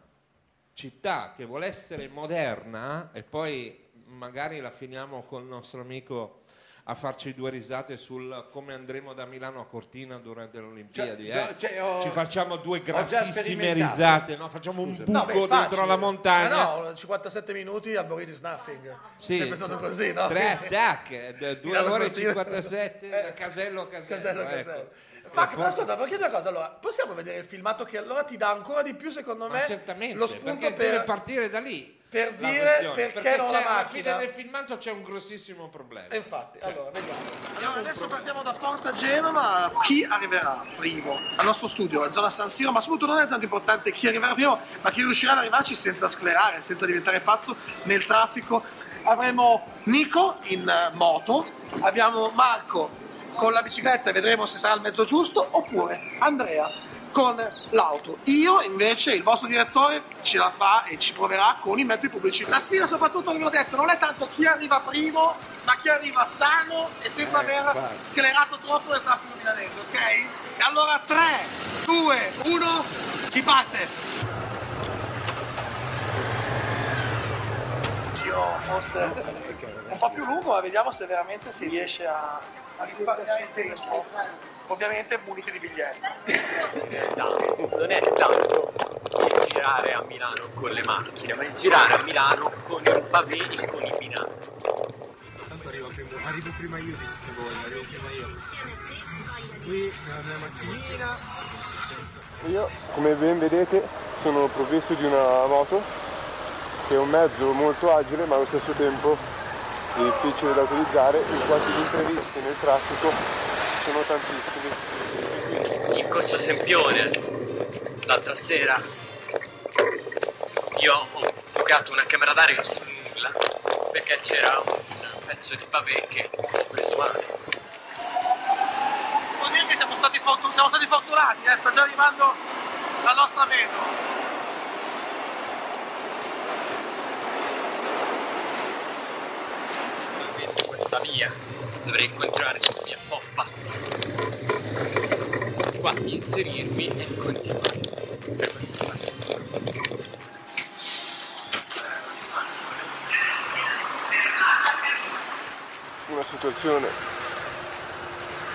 città che vuole essere moderna e poi magari la finiamo col nostro amico a farci due risate sul come andremo da Milano a Cortina durante le Olimpiadi. Cioè, eh. cioè, ho- Ci facciamo due grassissime risate, no? facciamo un Scusa. buco No, beh, dentro la montagna. Eh no, 57 minuti al Borito is nothing. Sì, Sempre stato così, no? Tre d- due Milano ore e Cortina. 57 da Eh, casello a casello. Casello, ecco. casello. Forse- ascolta, voglio chiedere una cosa, allora, possiamo vedere il filmato che allora ti dà ancora di più, secondo me, certamente, lo spunto per... partire da lì. Per la dire questione. perché non la alla macchina. fine del filmato c'è un grossissimo problema. E infatti, Cioè, allora, vediamo. Allora, adesso partiamo da Porta Genova. Chi arriverà primo al nostro studio, a zona San Siro? Ma soprattutto non è tanto importante chi arriverà primo, ma chi riuscirà ad arrivarci senza sclerare, senza diventare pazzo nel traffico. Avremo Nico in eh, moto, abbiamo Marco con la bicicletta e vedremo se sarà il mezzo giusto, oppure Andrea con l'auto. Io invece, il vostro direttore, ce la fa e ci proverà con i mezzi pubblici. La sfida soprattutto, come vi ho detto, non è tanto chi arriva primo, ma chi arriva sano e senza Eh, aver infatti. sclerato troppo il traffico milanese, ok? E allora 3, 2, 1, si parte! Io forse un po' più lungo, ma vediamo se veramente si riesce a, a risparmiare il tempo, ovviamente muniti di biglietti. In realtà non è tanto il girare a Milano con le macchine, ma il girare a Milano con il pavé e con i binari. Tanto arrivo prima, arrivo prima io di tutti voi, arrivo prima io. Qui nella mia macchinina. Io, come ben vedete, sono provvisto di una moto, che è un mezzo molto agile ma allo stesso tempo difficile da utilizzare, in quanto gli imprevisti nel traffico sono tantissimi. In Corso Sempione, l'altra sera, io ho bucato una camera d'aria sul nulla perché c'era un pezzo di pavé che ho preso male. Vuol dire che siamo stati, siamo stati fortunati, eh? sta già arrivando la nostra metro. Vedo questa via, dovrei continuare sulla mia foppa. Qua inserirmi e continuare per questa strada. Una situazione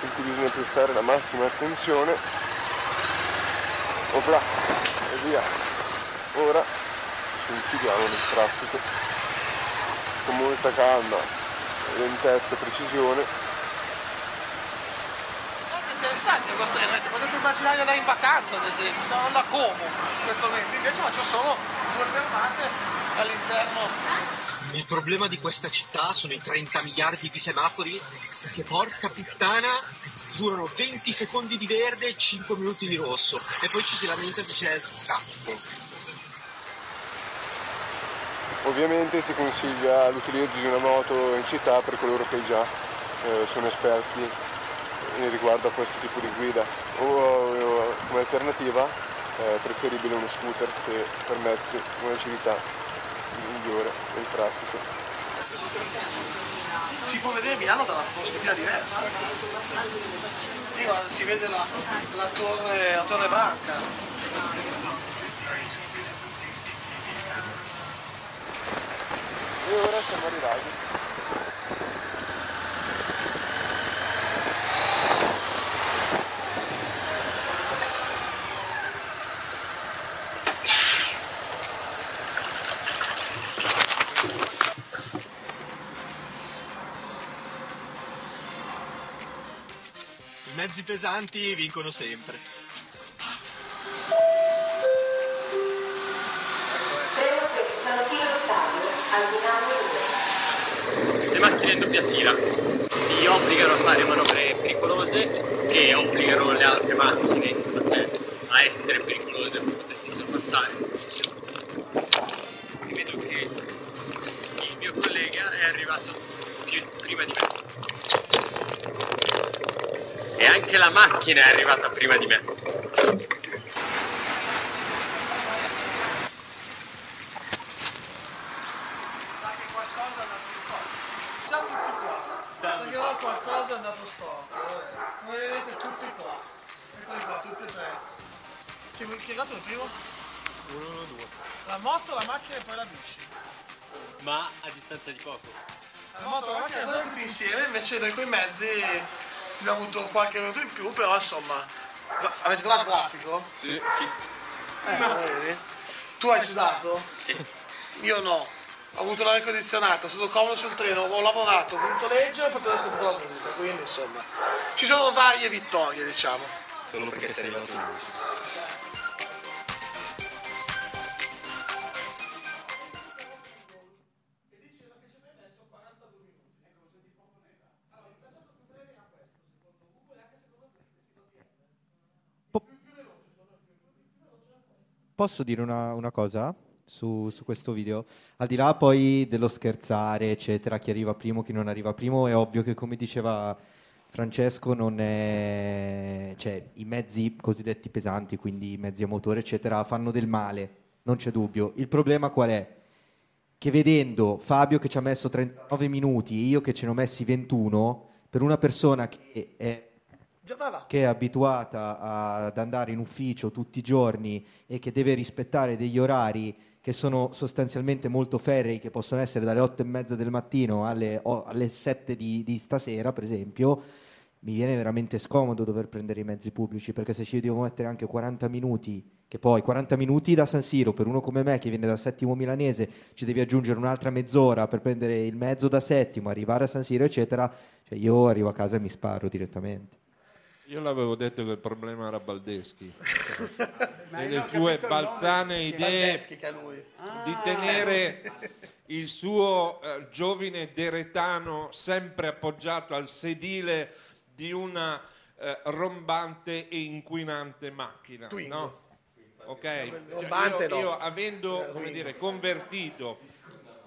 in cui bisogna prestare la massima attenzione. Opla, e via. Ora infidiamo nel traffico con molta calma, lentezza e precisione. È interessante quel treno, eh, potete immaginare di andare in vacanza ad esempio, stavo da Como in questo momento, invece faccio solo due fermate all'interno. Il problema di questa città sono i 30 miliardi di semafori che porca puttana durano 20 secondi di verde e 5 minuti di rosso e poi ci si lamenta se c'è il traffico. Ovviamente si consiglia l'utilizzo di una moto in città per coloro che già eh, sono esperti in riguardo a questo tipo di guida o, o come alternativa è preferibile uno scooter che permette un'agilità migliore del traffico. Si può vedere Milano da una prospettiva diversa. Lì si vede la, la torre, la torre banca. E ora siamo arrivati. I mezzi pesanti vincono sempre. Le macchine in doppia fila ti obbligano a fare manovre pericolose che obbligano le altre macchine a essere pericolose per poterti sorpassare. Quindi vedo che il mio collega è arrivato più prima di me. E anche la macchina è arrivata prima di me. Sa che qualcosa è andato storto. Già tutti qua. Perché ora qualcosa è andato storto. vabbè. Come vedete tutti qua. Eccoli qua, tutti e tre. Chi, chi è andato il primo? Uno, uno, due. La moto, la macchina e poi la bici. Ma a distanza di poco. La moto e la macchina sono tutti insieme, invece noi con i mezzi abbiamo avuto qualche minuto in più, però insomma. Avete trovato il grafico? Sì. Eh, lo vedi? Tu hai sudato? Sì. Io no. Ho avuto l'aria condizionata, sono stato comodo sul treno, ho lavorato, ho voluto leggere e poi adesso ho la musica, quindi insomma. Ci sono varie vittorie, diciamo. Solo perché sei arrivato l'ultimo. Posso dire una, una cosa su, su questo video? Al di là poi dello scherzare, eccetera, chi arriva primo, chi non arriva primo, è ovvio che come diceva Francesco, non è... cioè, i mezzi cosiddetti pesanti, quindi i mezzi a motore, eccetera, fanno del male, non c'è dubbio. Il problema qual è? Che vedendo Fabio che ci ha messo 39 minuti e io che ce ne ho messi 21, per una persona che è che è abituata ad andare in ufficio tutti i giorni e che deve rispettare degli orari che sono sostanzialmente molto ferrei, che possono essere dalle 8 e mezza del mattino alle, o- alle 7 di, di stasera, per esempio, mi viene veramente scomodo dover prendere i mezzi pubblici perché se ci devo mettere anche 40 minuti, che poi 40 minuti da San Siro per uno come me che viene dal settimo milanese, ci devi aggiungere un'altra mezz'ora per prendere il mezzo da settimo, arrivare a San Siro, eccetera, cioè io arrivo a casa e mi sparo direttamente. Io l'avevo detto che il problema era Baldeschi Ma e io le non ho sue balzane idee di tenere il suo eh, giovine deretano sempre appoggiato al sedile di una eh, rombante e inquinante macchina. Twingo. No? Ok, Cioè, rombante io, no. io avendo Eh, come dire, convertito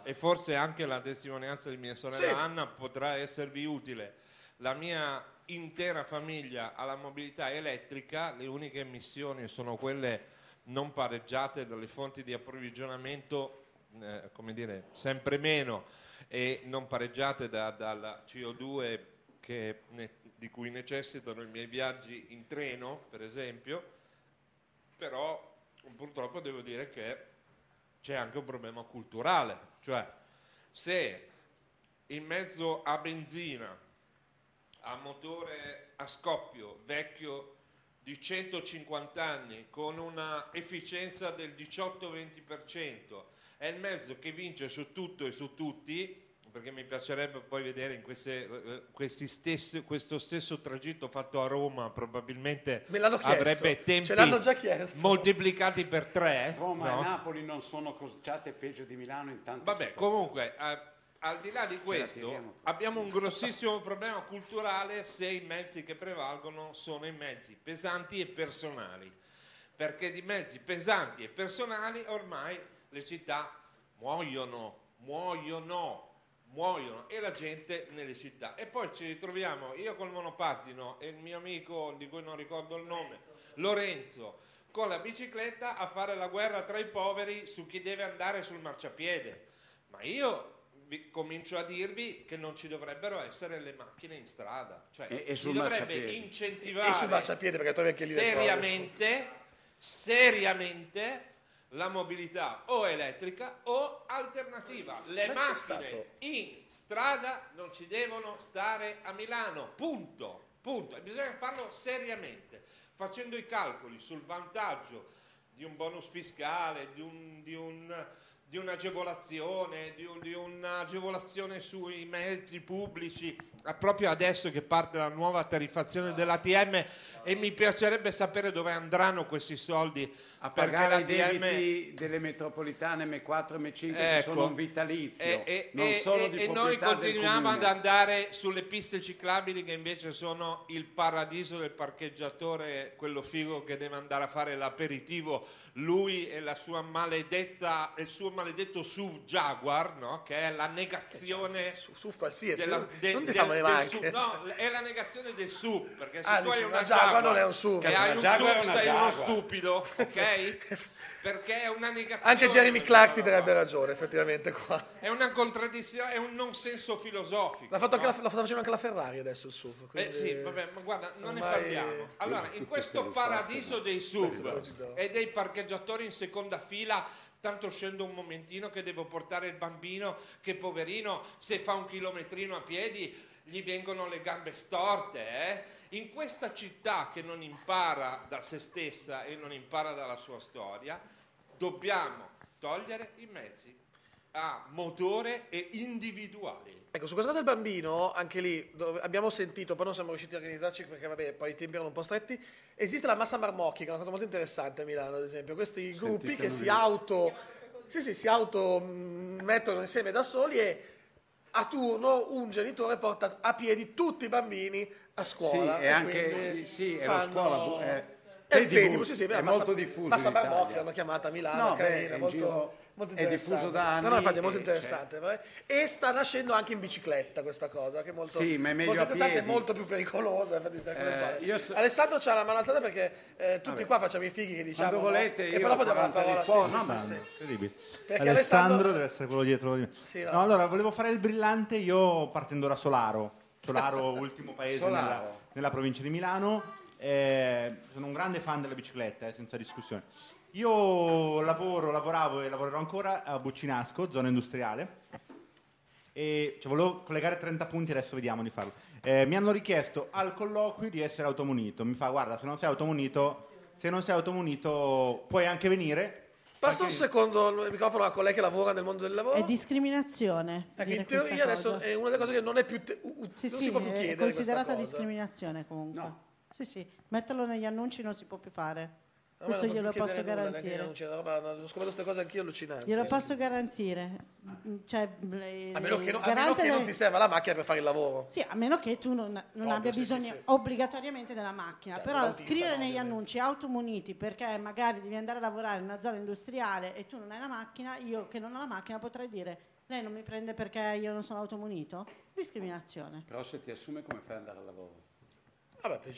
e forse anche la testimonianza di mia sorella Sì. Anna potrà esservi utile. La mia intera famiglia alla mobilità elettrica, le uniche emissioni sono quelle non pareggiate dalle fonti di approvvigionamento, eh, come dire, sempre meno, e non pareggiate da- dalla CO2 che ne- di cui necessitano i miei viaggi in treno, per esempio, però purtroppo devo dire che c'è anche un problema culturale, cioè se il mezzo a benzina a motore a scoppio vecchio di 150 anni con una efficienza del 18-20% è il mezzo che vince su tutto e su tutti perché mi piacerebbe poi vedere in queste, eh, questi stessi- questo stesso tragitto fatto a Roma probabilmente Me l'hanno chiesto. avrebbe tempi Ce l'hanno già chiesto. moltiplicati per tre Roma no? e Napoli non sono conciate peggio di Milano in tante Vabbè, situazioni. comunque, eh, al di là di questo, abbiamo un grossissimo problema culturale se i mezzi che prevalgono sono i mezzi pesanti e personali. Perché di mezzi pesanti e personali ormai le città muoiono, muoiono, muoiono e la gente nelle città. E poi ci ritroviamo io col monopattino e il mio amico di cui non ricordo il nome, Lorenzo, con la bicicletta a fare la guerra tra i poveri su chi deve andare sul marciapiede. Ma io vi- comincio a dirvi che non ci dovrebbero essere le macchine in strada, cioè E- e si dovrebbe incentivare E sul marciapiede perché trovi anche lì le seriamente, seriamente la mobilità o elettrica o alternativa. Le Ma macchine in strada non ci devono stare a Milano, punto. punto. E bisogna farlo seriamente, facendo i calcoli sul vantaggio di un bonus fiscale, di, un- di un- di un'agevolazione, di, un- di un'agevolazione sui mezzi pubblici, proprio adesso che parte la nuova tariffazione dell'ATM e mi piacerebbe sapere dove andranno questi soldi a perché pagare i debiti delle metropolitane M4 e M5 che Ecco. sono un vitalizio, e, e- non e- solo e- di noi continuiamo ad andare sulle piste ciclabili che invece sono il paradiso del parcheggiatore, quello figo che deve andare a fare l'aperitivo, lui e la sua maledetta, il suo maledetto SUV Jaguar, no? che è la negazione SUV qualsiasi, della- de- non del- diciamo le del marche. SUV. No, è la negazione del SUV, perché se Ah, tu hai dici, una una Jaguar Jaguar, non è un SUV. e hai un Jaguar SUV una sei uno stupido, ok? Perché è una negazione. Anche Jeremy Clark ti darebbe ragione, effettivamente qua. È una contraddizione, è un non senso filosofico. L'ha, fatto anche no? la, la facendo anche la Ferrari adesso il SUV. Eh sì, vabbè, ma guarda, non ne parliamo. Allora, in questo paradiso dei SUV e dei parcheggiatori in seconda fila, tanto scendo un momentino che devo portare il bambino, che poverino, se fa un chilometrino a piedi, gli vengono le gambe storte, eh? In questa città che non impara da se stessa e non impara dalla sua storia, dobbiamo togliere i mezzi a motore e individuali. Ecco, su questa cosa del bambino, anche lì dove abbiamo sentito, poi non siamo riusciti a organizzarci perché vabbè, poi i tempi erano un po' stretti. Esiste la massa marmocchi, che è una cosa molto interessante a Milano, ad esempio. Questi gruppi che si auto sì, sì, si auto mh, mettono insieme da soli e a turno un genitore porta a piedi tutti i bambini a Sì, scuola. e anche sì, sì, è la fanno- scuola è, È pedibus, sì, sì, è molto diffuso Italia. Marmocchi l'hanno chiamata a Milano, No, beh, carina, in molto, giro molto è diffuso da anni No, no, infatti è molto e interessante. E sta nascendo anche in bicicletta questa cosa, che è molto, Sì, ma è meglio molto interessante e molto più pericolosa. infatti, Eh, so- Alessandro c'ha la mano alzata perché eh, tutti Vabbè. qua facciamo i fighi che diciamo. Quando no? volete, e io però ho poi diamo la 40 parola. Sì, risposte. sì, No, sì, ma sì. incredibile. Alessandro, deve essere quello dietro di me. Sì, no. no, allora volevo fare il brillante io partendo da Solaro. Solaro, ultimo paese nella, nella provincia di Milano. Eh, sono un grande fan della bicicletta, eh, senza discussione. Io lavoro, lavoravo e lavorerò ancora a Buccinasco, zona industriale. E cioè, volevo collegare 30 punti, adesso vediamo di farlo. Eh, mi hanno richiesto al colloquio di essere automunito. Mi fa, guarda, se non sei automunito, se non sei automunito puoi anche venire. Passa un secondo il microfono a colei che lavora nel mondo del lavoro. È discriminazione. Ecco, in teoria adesso cosa. è una delle cose che non è più te- u- Sì, non sì, si può più è chiedere considerata questa cosa. discriminazione comunque. Sì, sì, metterlo negli annunci non si può più fare. Questo non glielo posso nulla, garantire. non roba- no, ho scoperto queste cose anch'io allucinanti. Glielo posso garantire. Cioè, le- A meno che, non, a meno che non ti serva la macchina per fare il lavoro. Sì, a meno che tu non, non Ovvio, abbia sì, sì, bisogno sì. obbligatoriamente della macchina. Cioè, Però scrivere negli annunci automuniti perché magari devi andare a lavorare in una zona industriale e tu non hai la macchina, io che non ho la macchina potrei dire lei non mi prende perché io non sono automunito? Discriminazione. Però se ti assume come fai ad andare al lavoro? Vabbè, per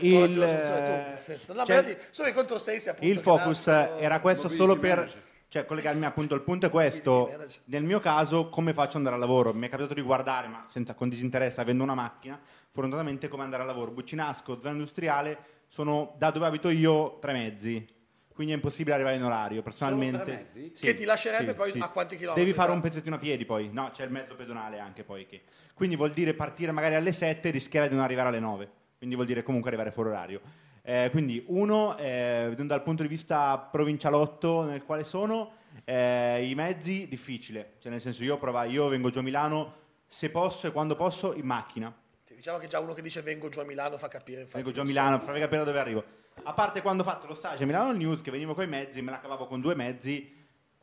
il, tu, eh, no, cioè, sono i controsensi appunto. Il che focus era questo solo per cioè, collegarmi appunto al punto è questo. Nel mio caso, come faccio ad andare al lavoro? Mi è capitato di guardare, ma senza, con disinteresse, avendo una macchina, fortunatamente come andare al lavoro. Buccinasco, zona industriale, sono da dove abito io tre mezzi. Quindi è impossibile arrivare in orario. Personalmente? Sì, Che ti lascerebbe sì, poi sì. a quanti chilometri? Devi fare un pezzettino a piedi poi. No, c'è il mezzo pedonale anche poi. Che... Quindi vuol dire partire magari alle 7 e rischiare di non arrivare alle 9. Quindi vuol dire comunque arrivare fuori orario. Eh, quindi uno, eh, dal punto di vista provincialotto nel quale sono, eh, i mezzi difficile. Cioè nel senso io, prova, io vengo giù a Milano se posso e quando posso in macchina. Diciamo che già uno che dice vengo giù a Milano fa capire. Infatti, Vengo giù a Milano farvi capire da dove arrivo. A parte quando ho fatto lo stage a Milano News, che venivo con i mezzi, me la cavavo con due mezzi,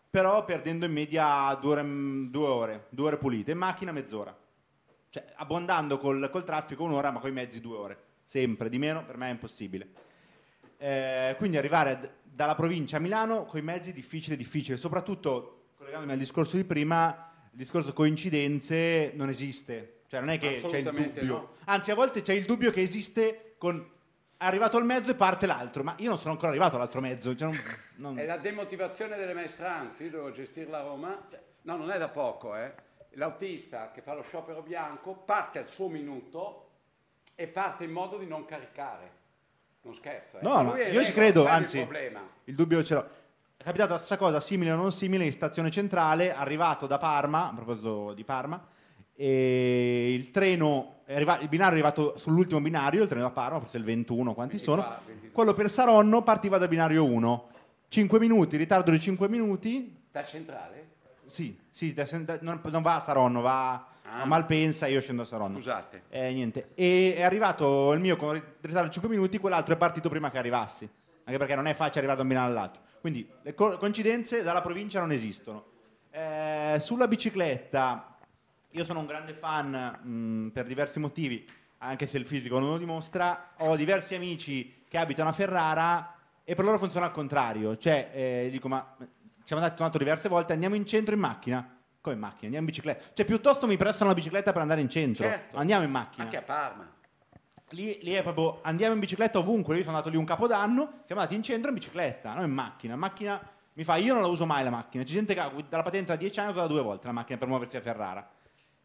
però perdendo in media due ore, due ore, due ore pulite. In macchina mezz'ora. Cioè, abbondando col, col traffico un'ora, ma con i mezzi due ore. Sempre, di meno per me è impossibile. Eh, quindi arrivare dalla provincia a Milano con i mezzi difficile, difficile. Soprattutto, collegandomi al discorso di prima, il discorso coincidenze non esiste. Cioè non è che c'è il dubbio. no. Anzi, a volte c'è il dubbio che esiste con è arrivato il mezzo e parte l'altro, ma io non sono ancora arrivato all'altro mezzo. cioè non- non- È la demotivazione delle maestranze. Io devo gestirla a Roma. No, non è da poco, eh. L'autista che fa lo sciopero bianco parte al suo minuto e parte in modo di non caricare. Non scherzo, eh. No, Ma ma lui è io ci credo, anzi, Il il dubbio ce l'ho. È capitata la stessa cosa, simile o non simile, in stazione centrale, arrivato da Parma, a proposito di Parma, e il treno, è arriva- il binario è arrivato sull'ultimo binario, il treno da Parma, forse il 21, quanti sono, 24, 22. quello per Saronno partiva dal binario 1, 5 minuti, ritardo di 5 minuti, Da centrale? sì, sì, da- da- non, non va a Saronno, va. A Malpensa, io scendo a Saronno. Scusate. Eh, niente. E è arrivato il mio con ritardo di 5 minuti, quell'altro è partito prima che arrivassi. Anche perché non è facile arrivare da un binario all'altro. Quindi le co- coincidenze dalla provincia non esistono. Eh, sulla bicicletta, io sono un grande fan mh, per diversi motivi, anche se il fisico non lo dimostra. Ho diversi amici che abitano a Ferrara e per loro funziona al contrario. Cioè, eh, dico, ma siamo andati tornato diverse volte, andiamo in centro in macchina. Come in macchina? Andiamo in bicicletta. Cioè, piuttosto mi prestano la bicicletta per andare in centro. Certo. Andiamo in macchina. Anche a Parma. Lì, lì è proprio andiamo in bicicletta ovunque. Io sono andato lì un capodanno, siamo andati in centro in bicicletta, non in macchina. Macchina mi fa, io non la uso mai la macchina. C'è gente che ha dalla patente da 10 anni ha usato due volte la macchina per muoversi a Ferrara.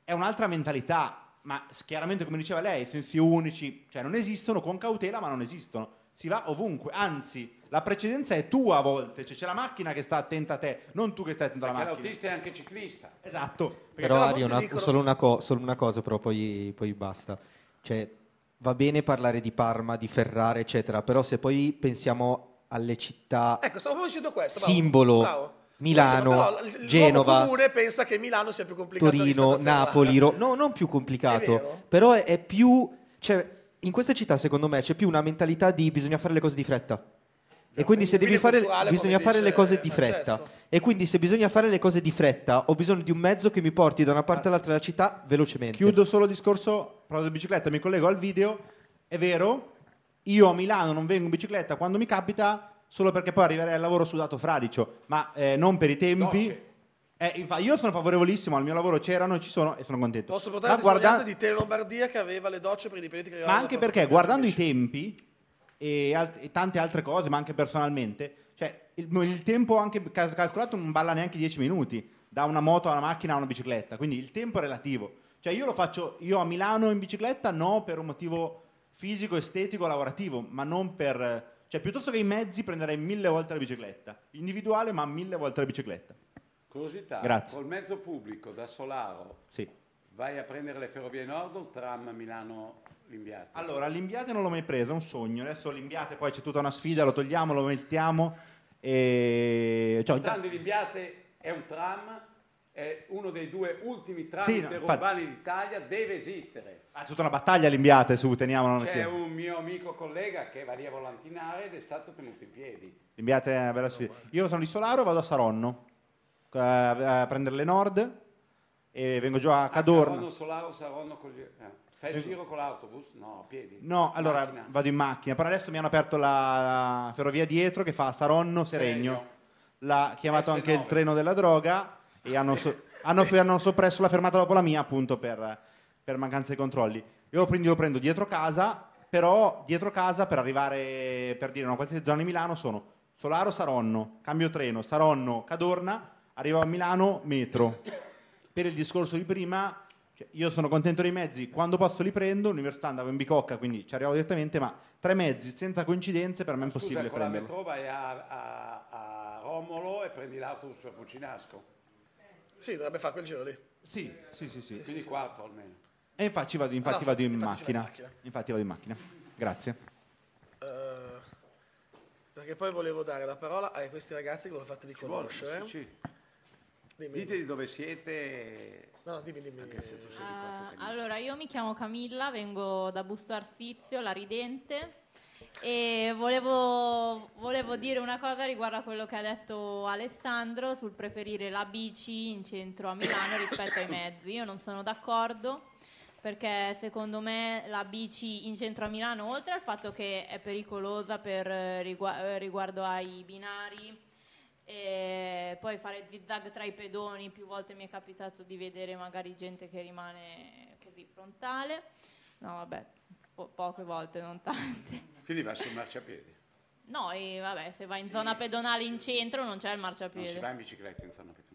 È un'altra mentalità, ma chiaramente, come diceva lei, i sensi unici, cioè non esistono con cautela, ma non esistono. Si va ovunque, anzi, la precedenza è tua a volte, cioè c'è la macchina che sta attenta a te, non tu che stai attento alla Perché macchina. l'autista è anche ciclista. Esatto. Però Ari, una- dicono- solo, una co- solo una cosa, però poi, poi basta. Cioè, va bene parlare di Parma, di Ferrara, eccetera, però se poi pensiamo alle città Ecco, stavo proprio dicendo questo. bravo, simbolo, bravo. Milano, Però il- Genova, comune pensa che Milano sia più complicato Torino. Napoli, Ro- no, non più complicato, È però è, è più... Cioè, in queste città, secondo me, c'è più una mentalità di bisogna fare le cose di fretta. E quindi se devi fare, bisogna fare le cose di fretta. Francesco. E quindi se bisogna fare le cose di fretta, ho bisogno di un mezzo che mi porti da una parte all'altra della città velocemente. Chiudo solo il discorso proprio di bicicletta, mi collego al video. È vero, io a Milano non vengo in bicicletta quando mi capita, solo perché poi arriverei al lavoro sudato fradicio, ma eh, non per i tempi. Eh, infa- io sono favorevolissimo, al mio lavoro c'erano e ci sono e sono contento. Posso portare Ma la guarda- di Tele Lombardia che aveva le docce per i dipendenti che ma anche perché guardando i Empedocle. tempi e, alt- e tante altre cose, ma anche personalmente, cioè il, il tempo anche cal- calcolato non balla neanche 10 minuti da una moto a una macchina a una bicicletta, quindi il tempo è relativo. Cioè io lo faccio io a Milano in bicicletta no per un motivo fisico, estetico, lavorativo, ma non per cioè piuttosto che i mezzi prenderei mille volte la bicicletta, individuale ma mille volte la bicicletta. Curiosità, Grazie. col mezzo pubblico da Solaro Sì. vai a prendere le ferrovie nord o il tram Milano-Limbiate? Allora, l'Imbiate non l'ho mai preso, è un sogno. Adesso l'Imbiate poi c'è tutta una sfida, lo togliamo, lo mettiamo. E... Cioè, di Limbiate è un tram, è uno dei due ultimi tram Sì, no, interurbani d'Italia, deve esistere. Ah, c'è tutta una battaglia all'Imbiate su, teniamolo. C'è un mio amico collega che va lì a volantinare ed è stato tenuto in piedi. L'Imbiate è una bella sfida. Io sono di Solaro, vado a Saronno eh, a prendere le Nord e vengo giù a Cadorna. Saronno, Solaro, Saronno con gli... Fai il giro con l'autobus? No, a piedi. No, allora Macchina. vado in macchina, però adesso mi hanno aperto la ferrovia dietro che fa Saronno Seregno. Seregno. L'ha chiamato anche il S9. treno della droga e hanno, so- hanno, hanno soppresso la fermata dopo la mia appunto per, per mancanza di controlli. Io lo prendo, lo prendo dietro casa, però dietro casa per arrivare, per dire una qualsiasi zona di Milano sono Solaro Saronno, cambio treno, Saronno Cadorna, arrivo a Milano metro. Per il discorso di prima, cioè, io sono contento dei mezzi, quando posso li prendo, l'università andavo in bicocca, quindi ci arrivavo direttamente, ma tre mezzi senza coincidenze per me è Scusa, impossibile con la prenderlo. metro vai a, a- a Romolo e prendi l'autobus per Pucinasco. Sì, dovrebbe fare quel giro lì. Sì, sì, sì, sì. Quindi quattro almeno. E infatti vado, infatti no, vado in, infatti vai in macchina. Infatti vado in macchina. Grazie. Eh, perché poi volevo dare la parola a questi ragazzi che volevo farti vuole, riconoscere. sì, sì. Dimmi. Dite di dove siete. No, dimmi, dimmi. Anche se tu sei di Ah, allora, io mi chiamo Camilla, vengo da Busto Arsizio, la ridente, e volevo, volevo dire una cosa riguardo a quello che ha detto Alessandro sul preferire la bici in centro a Milano rispetto ai mezzi. Io non sono d'accordo perché secondo me la bici in centro a Milano, oltre al fatto che è pericolosa per eh, eh, riguardo ai binari, e poi fare zigzag tra i pedoni, più volte mi è capitato di vedere magari gente che rimane così frontale. No, vabbè, po- poche volte, non tante. Quindi vai sul marciapiedi. No, e vabbè, se vai in zona pedonale in centro non c'è il Non si marciapiede. va in bicicletta in zona pedonale.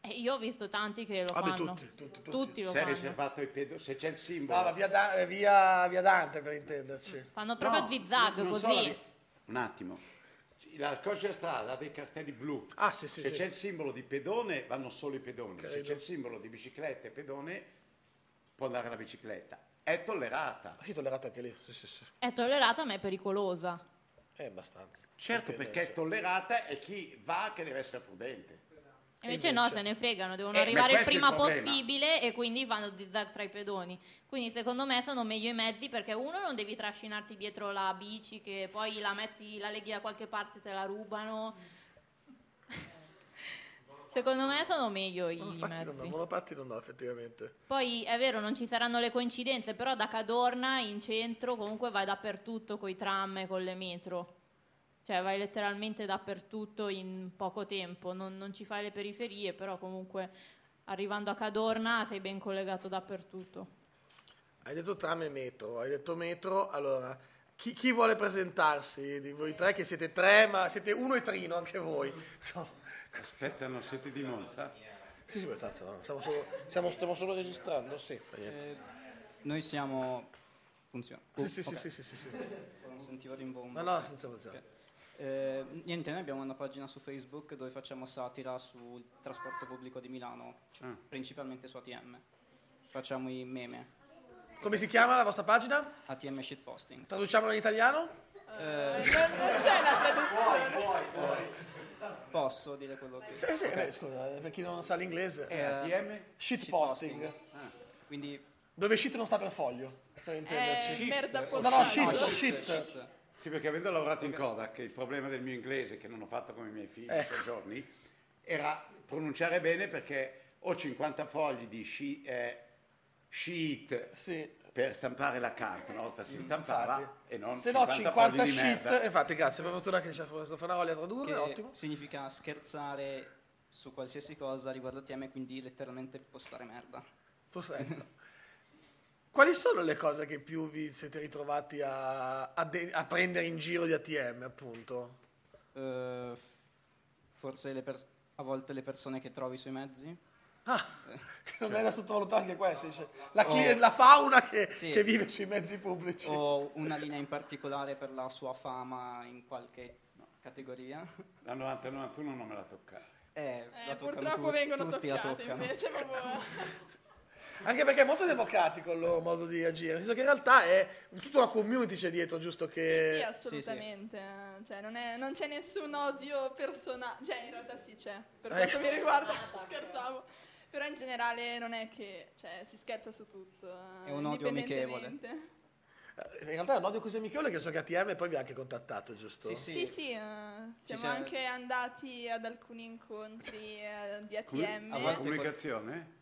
E io ho visto tanti che lo Vabbè, fanno. tutti, tutti, tutti. lo Se è fanno. riservato ai pedoni, se c'è il simbolo. No, la via, Da- eh, via, via Dante per intenderci. Fanno proprio No, zigzag non così. solo di- Un attimo. La codice strada ha dei cartelli blu. Ah, sì, sì, Se sì. c'è il simbolo di pedone, vanno solo i pedoni. Se Credo. c'è il simbolo di bicicletta e pedone, può andare la bicicletta. È tollerata. Ah, Sì, tollerata anche lì. Sì, sì, sì. È tollerata ma è pericolosa. È abbastanza. Certo, perché è tollerata e chi va che deve essere prudente. Invece, no, se ne fregano, devono Eh, arrivare il il prima problema. possibile e quindi fanno zigzag tra i pedoni. Quindi secondo me sono meglio i mezzi perché uno non devi trascinarti dietro la bici che poi la metti, la leghi da qualche parte e te la rubano. secondo me sono meglio i Monopatti mezzi. monopatti non ho effettivamente. Poi è vero, non ci saranno le coincidenze, però da Cadorna in centro comunque vai dappertutto con i tram e con le metro. Cioè vai letteralmente dappertutto in poco tempo, non, non ci fai le periferie, però comunque arrivando a Cadorna sei ben collegato dappertutto. Hai detto tram e metro, hai detto metro, allora chi, chi vuole presentarsi di voi tre, che siete tre, ma siete uno e trino anche voi? Aspetta, non siete di Monza? Sì, sì, ma tanto no, stiamo solo, siamo- stiamo solo registrando, sì. Eh, noi siamo... Funziona? Sì, sì, sì, Ok. sì, sì, sì, sì. Non sentivo rimbombo. No, no, funziona, funziona. Eh, niente, noi abbiamo una pagina su Facebook dove facciamo satira sul trasporto pubblico di Milano, cioè, Ah. principalmente su ATM. Facciamo i meme. Come si chiama la vostra pagina? ATM shitposting. Traduciamolo in italiano? Eh, c'è una traduzione. Posso dire quello che... Sì, sì, Ok. beh, scusa, eh, per chi non sa l'inglese. Eh, ATM? Shit posting. Quindi... Dove shit non sta per foglio, per intenderci. Eh, merda No, no, shit, No, shit. shit. Sì, perché avendo lavorato in Kodak, il problema del mio inglese, che non ho fatto come i miei figli Ecco. sei giorni, era pronunciare bene perché ho 50 fogli di she- eh, sheet per stampare la carta, una volta si stampava Infatti. e non Se no 50 fogli di shit, merda. infatti grazie, per fortuna che c'è questo Fanaroli a tradurre, che ottimo. significa scherzare su qualsiasi cosa riguardo ATM, quindi letteralmente postare merda. Perfetto. Quali sono le cose che più vi siete ritrovati a, a de- a prendere in giro di ATM, appunto? Eh, forse le pers- a volte le persone che trovi sui mezzi. Ah, non è da sottovalutare anche questo, dice. La, Oh. cli- la fauna che, Sì. che vive sui mezzi pubblici. O una linea in particolare per la sua fama in qualche categoria. La 90-91 non me la toccare. Eh, la toccano purtroppo tu- vengono tutti la toccate toccano. invece proprio... Anche perché è molto democratico il loro modo di agire, nel senso che in realtà è tutta una community c'è dietro, giusto? Che... Sì, assolutamente. Cioè, non, è- non c'è nessun odio personale. Cioè, in realtà sì c'è, per quanto Ecco. mi riguarda, scherzavo. Però in generale non è che cioè, si scherza su tutto. È un odio indipendentemente. In realtà è un odio così amichevole che so che ATM poi vi ha anche contattato, giusto? Sì, sì, eh, siamo siamo- anche andati ad alcuni incontri eh, di ATM. a comunicazione?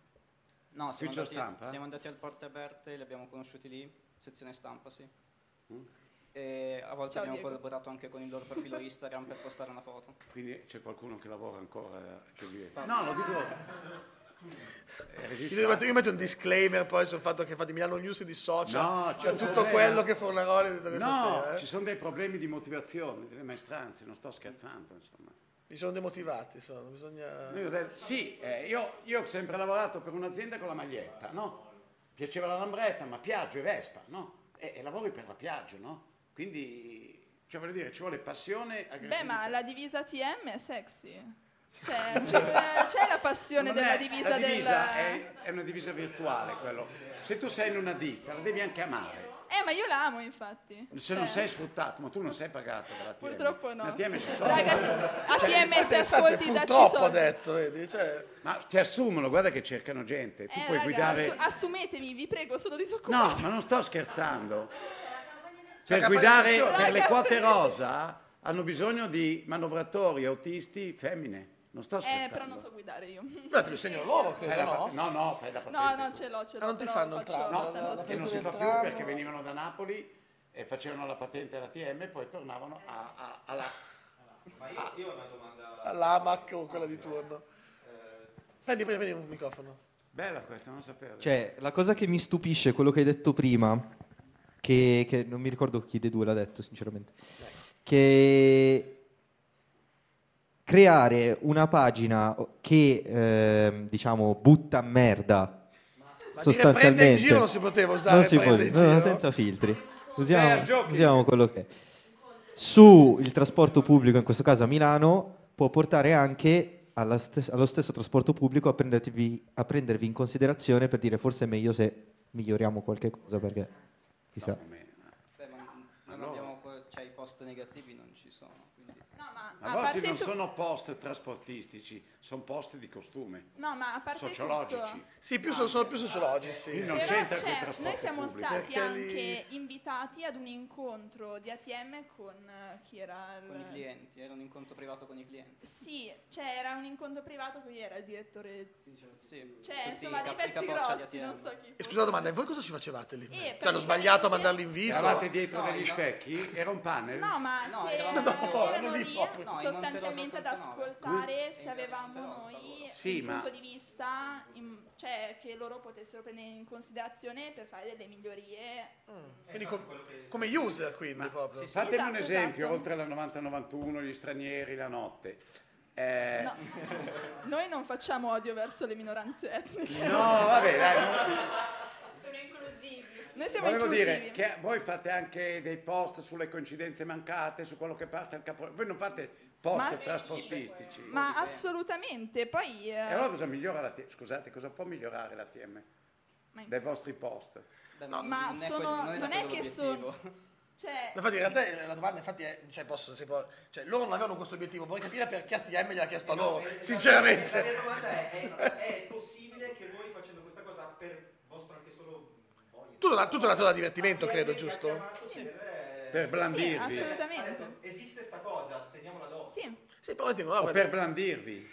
No, siamo andati, stampa? siamo andati al Porte Aperte, li abbiamo conosciuti lì, sezione stampa, sì. Mm. E a volte Ciao, abbiamo Diego. collaborato anche con il loro profilo Instagram per postare una foto. Quindi c'è qualcuno che lavora ancora che vive. No, lo dico. È Io metto, io metto un disclaimer poi sul fatto che fate Milano News di social, No, c'è cioè tutto problema. quello che Fornaroli No, sera. eh. ci sono dei problemi di motivazione, delle maestranze, non sto scherzando, insomma. Mi sono demotivati, sono, bisogna... Io ho detto, sì, eh, io, io ho sempre lavorato per un'azienda con la maglietta, no? Piaceva la lambretta, ma Piaggio e Vespa, no? E, e lavori per la Piaggio, no? Quindi, cioè voglio dire, ci vuole passione, Beh, ma la divisa TM è sexy. Cioè, c'è, c'è la passione Non della è- divisa, la divisa del... è, è una divisa virtuale, quello. Se tu sei in una ditta, la devi anche amare. Eh, ma io la amo, infatti. Se non Cioè, sei sfruttato, ma tu non sei pagato dalla TM. Purtroppo no. La TM ci Ragazzi, ATM se Pensate, ascolti purtroppo ha soldi. detto, vedi? Cioè, Ma ti assumono, guarda che cercano gente. Tu Eh, puoi raga, guidare... assu- assumetemi, vi prego, sono disoccupata. No, ma non sto scherzando. C'è Per guidare per le quote rosa hanno bisogno di manovratori, autisti, femmine. Non sto Eh, scherzando. però non so guidare io. Beh, te lo insegno loro, credo, la no? pat- no, no, fai la patente. No, no, ce l'ho, ce l'ho. Ah, non ti però fanno il tram? No, che non si fa più perché venivano da Napoli e facevano la patente alla TM e poi tornavano a- a- alla... Ma io, io ho una domanda. All'AMAC o quella di turno. Prendi, prendi, prendi un microfono. Bella questa, non sapevo. Cioè, la cosa che mi stupisce quello che hai detto prima, che, che non mi ricordo chi dei due l'ha detto, sinceramente, che creare una pagina che, ehm, diciamo, butta merda Ma dire sostanzialmente... prende in giro non si poteva usare, Non si prende può, in no, senza filtri. Usiamo, chi- usiamo quello che è. Su il trasporto pubblico, in questo caso a Milano, può portare anche alla stes- allo stesso trasporto pubblico a, a prendervi in considerazione per dire forse è meglio se miglioriamo qualche cosa perché chissà. Beh, ma non abbiamo, que- cioè i post negativi non. No, a vostri parte non tu- sono post trasportistici, sono post di costume. No, ma a parte Sociologici. tutto... Sì, più sono, sono più sociologici, sì. Non Però, c'entra cioè, trasporto noi siamo pubblico. stati Perché lì- anche invitati ad un incontro di ATM con eh, chi era il... Con i clienti, era un incontro privato con i clienti. Sì, cioè era un incontro privato qui era il direttore. Sì, Cioè, tutti insomma, i dei pezzi grossi, ATM. non so chi. E scusa la domanda, e voi cosa ci facevate lì? Eh, cioè, hanno sbagliato a mandare l'invito? Eravate dietro No, degli no. specchi? Era un panel? No, ma No, se eravamo- No, no, erano non lì lì proprio. No, sostanzialmente ad Monterosa 39. ascoltare Mm. se avevamo noi Sì, un ma- punto di vista, in- cioè che loro potessero prendere in considerazione per fare delle migliorie. Quindi com- come user, quindi, proprio. Fatemi un Esatto, esempio, esatto. oltre alla 90-91, gli stranieri, la notte. Eh, No. Noi non facciamo odio verso le minoranze etniche. no, vabbè, dai. Noi siamo Volevo inclusivi. dire che voi fate anche dei post sulle coincidenze mancate, su quello che parte al capo. Voi non fate post Ma- trasportistici. Ma assolutamente, poi... eh, E allora cosa migliora la TM? Scusate, cosa può migliorare la TM? Dai vostri post? Beh, ma non è sono, quello- non è che sono... Cioè, Infatti, in realtà eh, la domanda infatti è, cioè, posso, si può- cioè, loro non avevano questo obiettivo, vorrei capire perché ATM gliel'ha chiesto a loro, Eh, sinceramente. La mia domanda è, è, è possibile che voi facendo questa cosa per vostro Tutto, da- tutto nato da divertimento, credo, ha giusto? chiamato per, blandirvi. Sì, assolutamente. Ha Esiste sta cosa, teniamola d'occhio. Sì. Sì, però per blandirvi?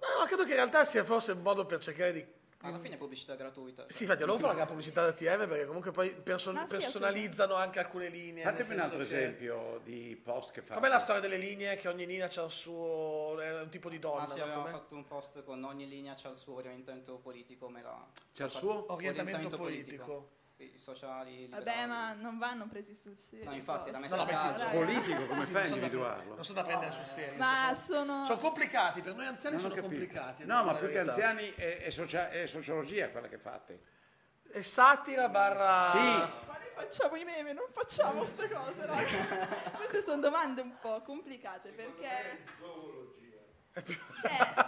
no, no, credo che in realtà sia forse un modo per cercare di... Alla fine è pubblicità gratuita. Sì, infatti, loro fanno la pubblicità da ATM perché comunque poi perso- Ma sì, personalizzano anche alcune linee. Fatemi un altro che- esempio di post che fate. Com'è la storia delle linee? Che ogni linea c'ha il suo... è un tipo di donna, Ma sì, avevamo Com'è? fatto un post con ogni linea c'ha il suo orientamento politico, come la... C'ha il fa- suo? Orientamento politico. I sociali, Vabbè, liberali. ma non vanno presi sul serio. No, infatti, era messa No, a caso. Politico, come fai a individuarlo? Non sono da prendere sul serio. Ma sono... sono complicati, per noi anziani Non sono capito. complicati. No, ma più che anziani è, è socia- è sociologia quella che fate. È satira barra... Sì. Ma noi facciamo i meme, non facciamo queste cose, raga. Queste sono domande un po' complicate perché...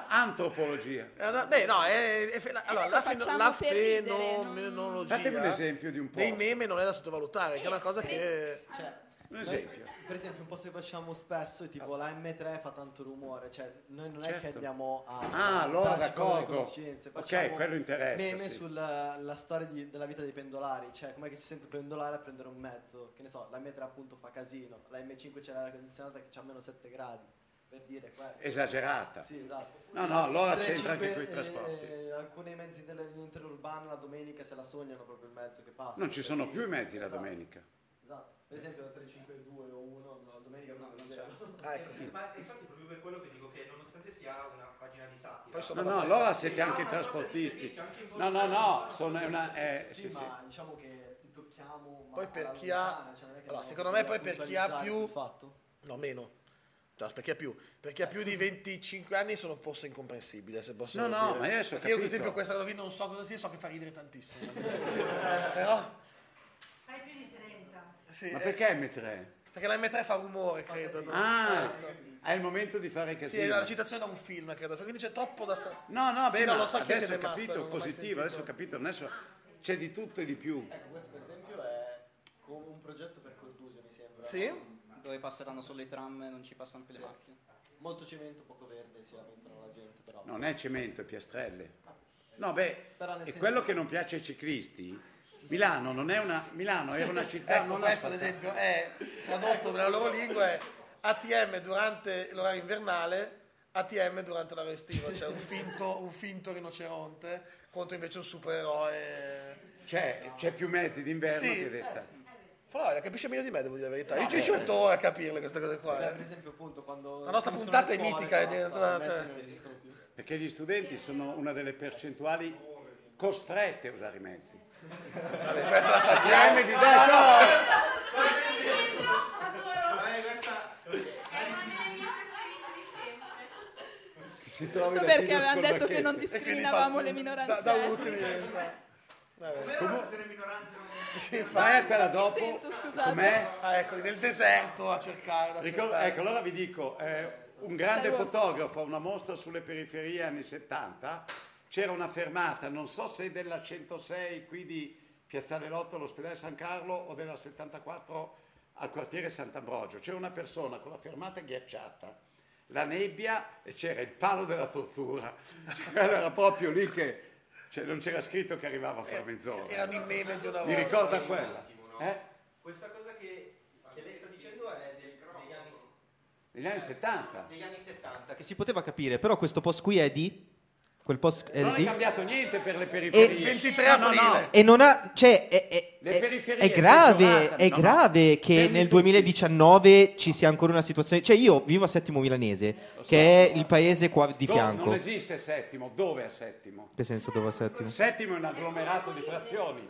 Antropologia. È una- beh, no, è, è fe- allora, lo la, feno- facciamo la per ridere, fenomenologia Fatemi un esempio di un dei posto. meme non è da sottovalutare, che è una cosa che... Cioè, Un noi, esempio. per esempio, un posto che facciamo spesso è tipo la M3 fa tanto rumore, cioè noi non è Certo. che andiamo a Ah, allora d'accordo. conoscenze, Ok, quello interessa, Meme sì. sulla la storia di- della vita dei pendolari, cioè com'è che ci sente pendolare a prendere un mezzo, che ne so, la M3 appunto fa casino, la M5 c'è l'aria condizionata che c'ha meno 7 gradi. Per dire questo. Esagerata. Sì, esatto. No, no, allora 3, c'entra anche 5, coi trasporti. eh, alcuni mezzi della linea interurbana la domenica se la sognano proprio il mezzo che passa. Non ci sono più i mezzi la Esatto. domenica. Esatto. Per esempio la 352 o 1 la domenica proprio zero. Ma infatti proprio per quello che dico che nonostante sia una pagina di satira... No, no, allora siete anche trasportisti. No, no, no, sono una... eh, Sì, sì, sì. ma diciamo che tocchiamo ma Poi per chi ha... cioè non è che Allora, secondo me poi per chi ha più... No, meno. Cioè, per chi ha più, per chi ha più di 25 anni sono forse incomprensibile, se posso No, no, dire. ma io adesso Perché io, per esempio, questa cosa qui non so cosa sia, so che fa ridere tantissimo. Però... Hai più di 30. Sì, Ma eh, perché M3? Perché la M3 fa rumore, credo. no? Ah, è il momento di fare Sì, casino. è una citazione da un film, credo. Quindi c'è troppo da... sa- No, no, Sì, beh, ma lo so adesso ho capito, positivo, adesso ho capito, adesso c'è di tutto e di più. Ecco, questo per esempio è un progetto per Cordusio, mi sembra. Sì? Dove passeranno solo i tram e non ci passano più Sì. le macchine. Molto cemento, poco verde, si lamentano la gente, però. Non è cemento, è piastrelle. No, beh, e senso- quello che non piace ai ciclisti, Milano non è una... Milano era una città... Ecco, non questo ad esempio è tradotto nella loro lingua è ATM durante l'orario invernale, ATM durante l'orario estivo, cioè un finto, un finto rinoceronte contro invece un supereroe. C'è, c'è più mezzi d'inverno Sì. che d'estate. Flora capisce meglio di me, devo dire la verità. Io No, ci ci eh. metto ore a capirle queste cose qua. Beh, eh. per esempio, appunto, quando. La nostra puntata è mitica, è basta, diventata- i mezzi cioè- non esistono più. Perché gli studenti sono una delle percentuali costrette a usare i mezzi. Vabbè, questa la sappiamo. Di la perché avevamo detto che non discriminavamo le minoranze. Da, da utili diventa. Vabbè. Sì, infatti. Vai a quella dopo. sento. Com'è? Ah, ecco, nel deserto a cercare da Ricor- aspettare. ecco, allora vi dico, eh, un grande Dai, fotografo a una mostra sulle periferie anni 70, c'era una fermata, non so se della 106 qui di Piazzale Lotto all'ospedale San Carlo o della 74 al quartiere Sant'Ambrogio. C'era una persona con la fermata ghiacciata, la nebbia e c'era il palo della tortura. Cioè, era proprio lì che cioè, non c'era scritto che arrivava a fare mezz'ora. Erano i meme di una volta. Mi ricorda Sì, quella? attimo, no? Eh? Questa cosa che, che lei sta dicendo è del- degli, anni, Negli anni 70. degli anni 70. Che si poteva capire, però questo post qui è di... Quel post è Non è cambiato niente per le periferie. 23 No, no, aprile. no. E non ha... Cioè, è, è- Le è- è grave, è no, no. grave che nel tutti. 2019 ci sia ancora una situazione... Cioè io vivo a Settimo Milanese, che è il paese qua di Dove- fianco. Non esiste settimo, dove è settimo? Che senso dove a Settimo? Settimo è un agglomerato di frazioni.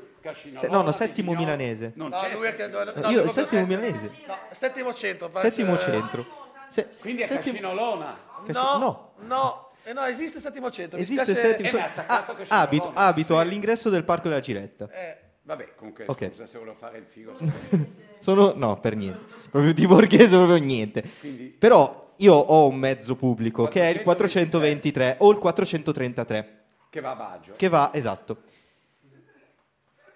Se- no, no, Settimo Vignolo. Milanese. Non No, c'è lui è che- settimo. no, io Settimo set- Milanese. No, settimo centro. Settimo centro. Se- Quindi è settimo- Cascino Lona. Casci- No, no. Eh, no, esiste settimo centro. Esiste spiace- Settimo... Attaccato ah, abito abito all'ingresso del Parco della Giretta. Eh, Vabbè, comunque, Ok. scusa se volevo fare il figo. Sono... No, per niente. Proprio di borghese proprio niente. Quindi- Però io ho un mezzo pubblico che è il 423 o il 433 che va a Baggio. che va, esatto.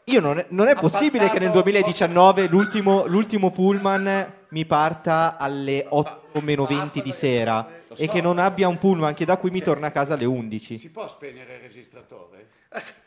Io non è, non è possibile che nel Appaltato- 2019 l'ultimo, l'ultimo pullman mi parta alle 8 meno 20 di sera Lo e so. che non abbia un pullman che da qui mi torna a casa alle 11. Si può spegnere il registratore?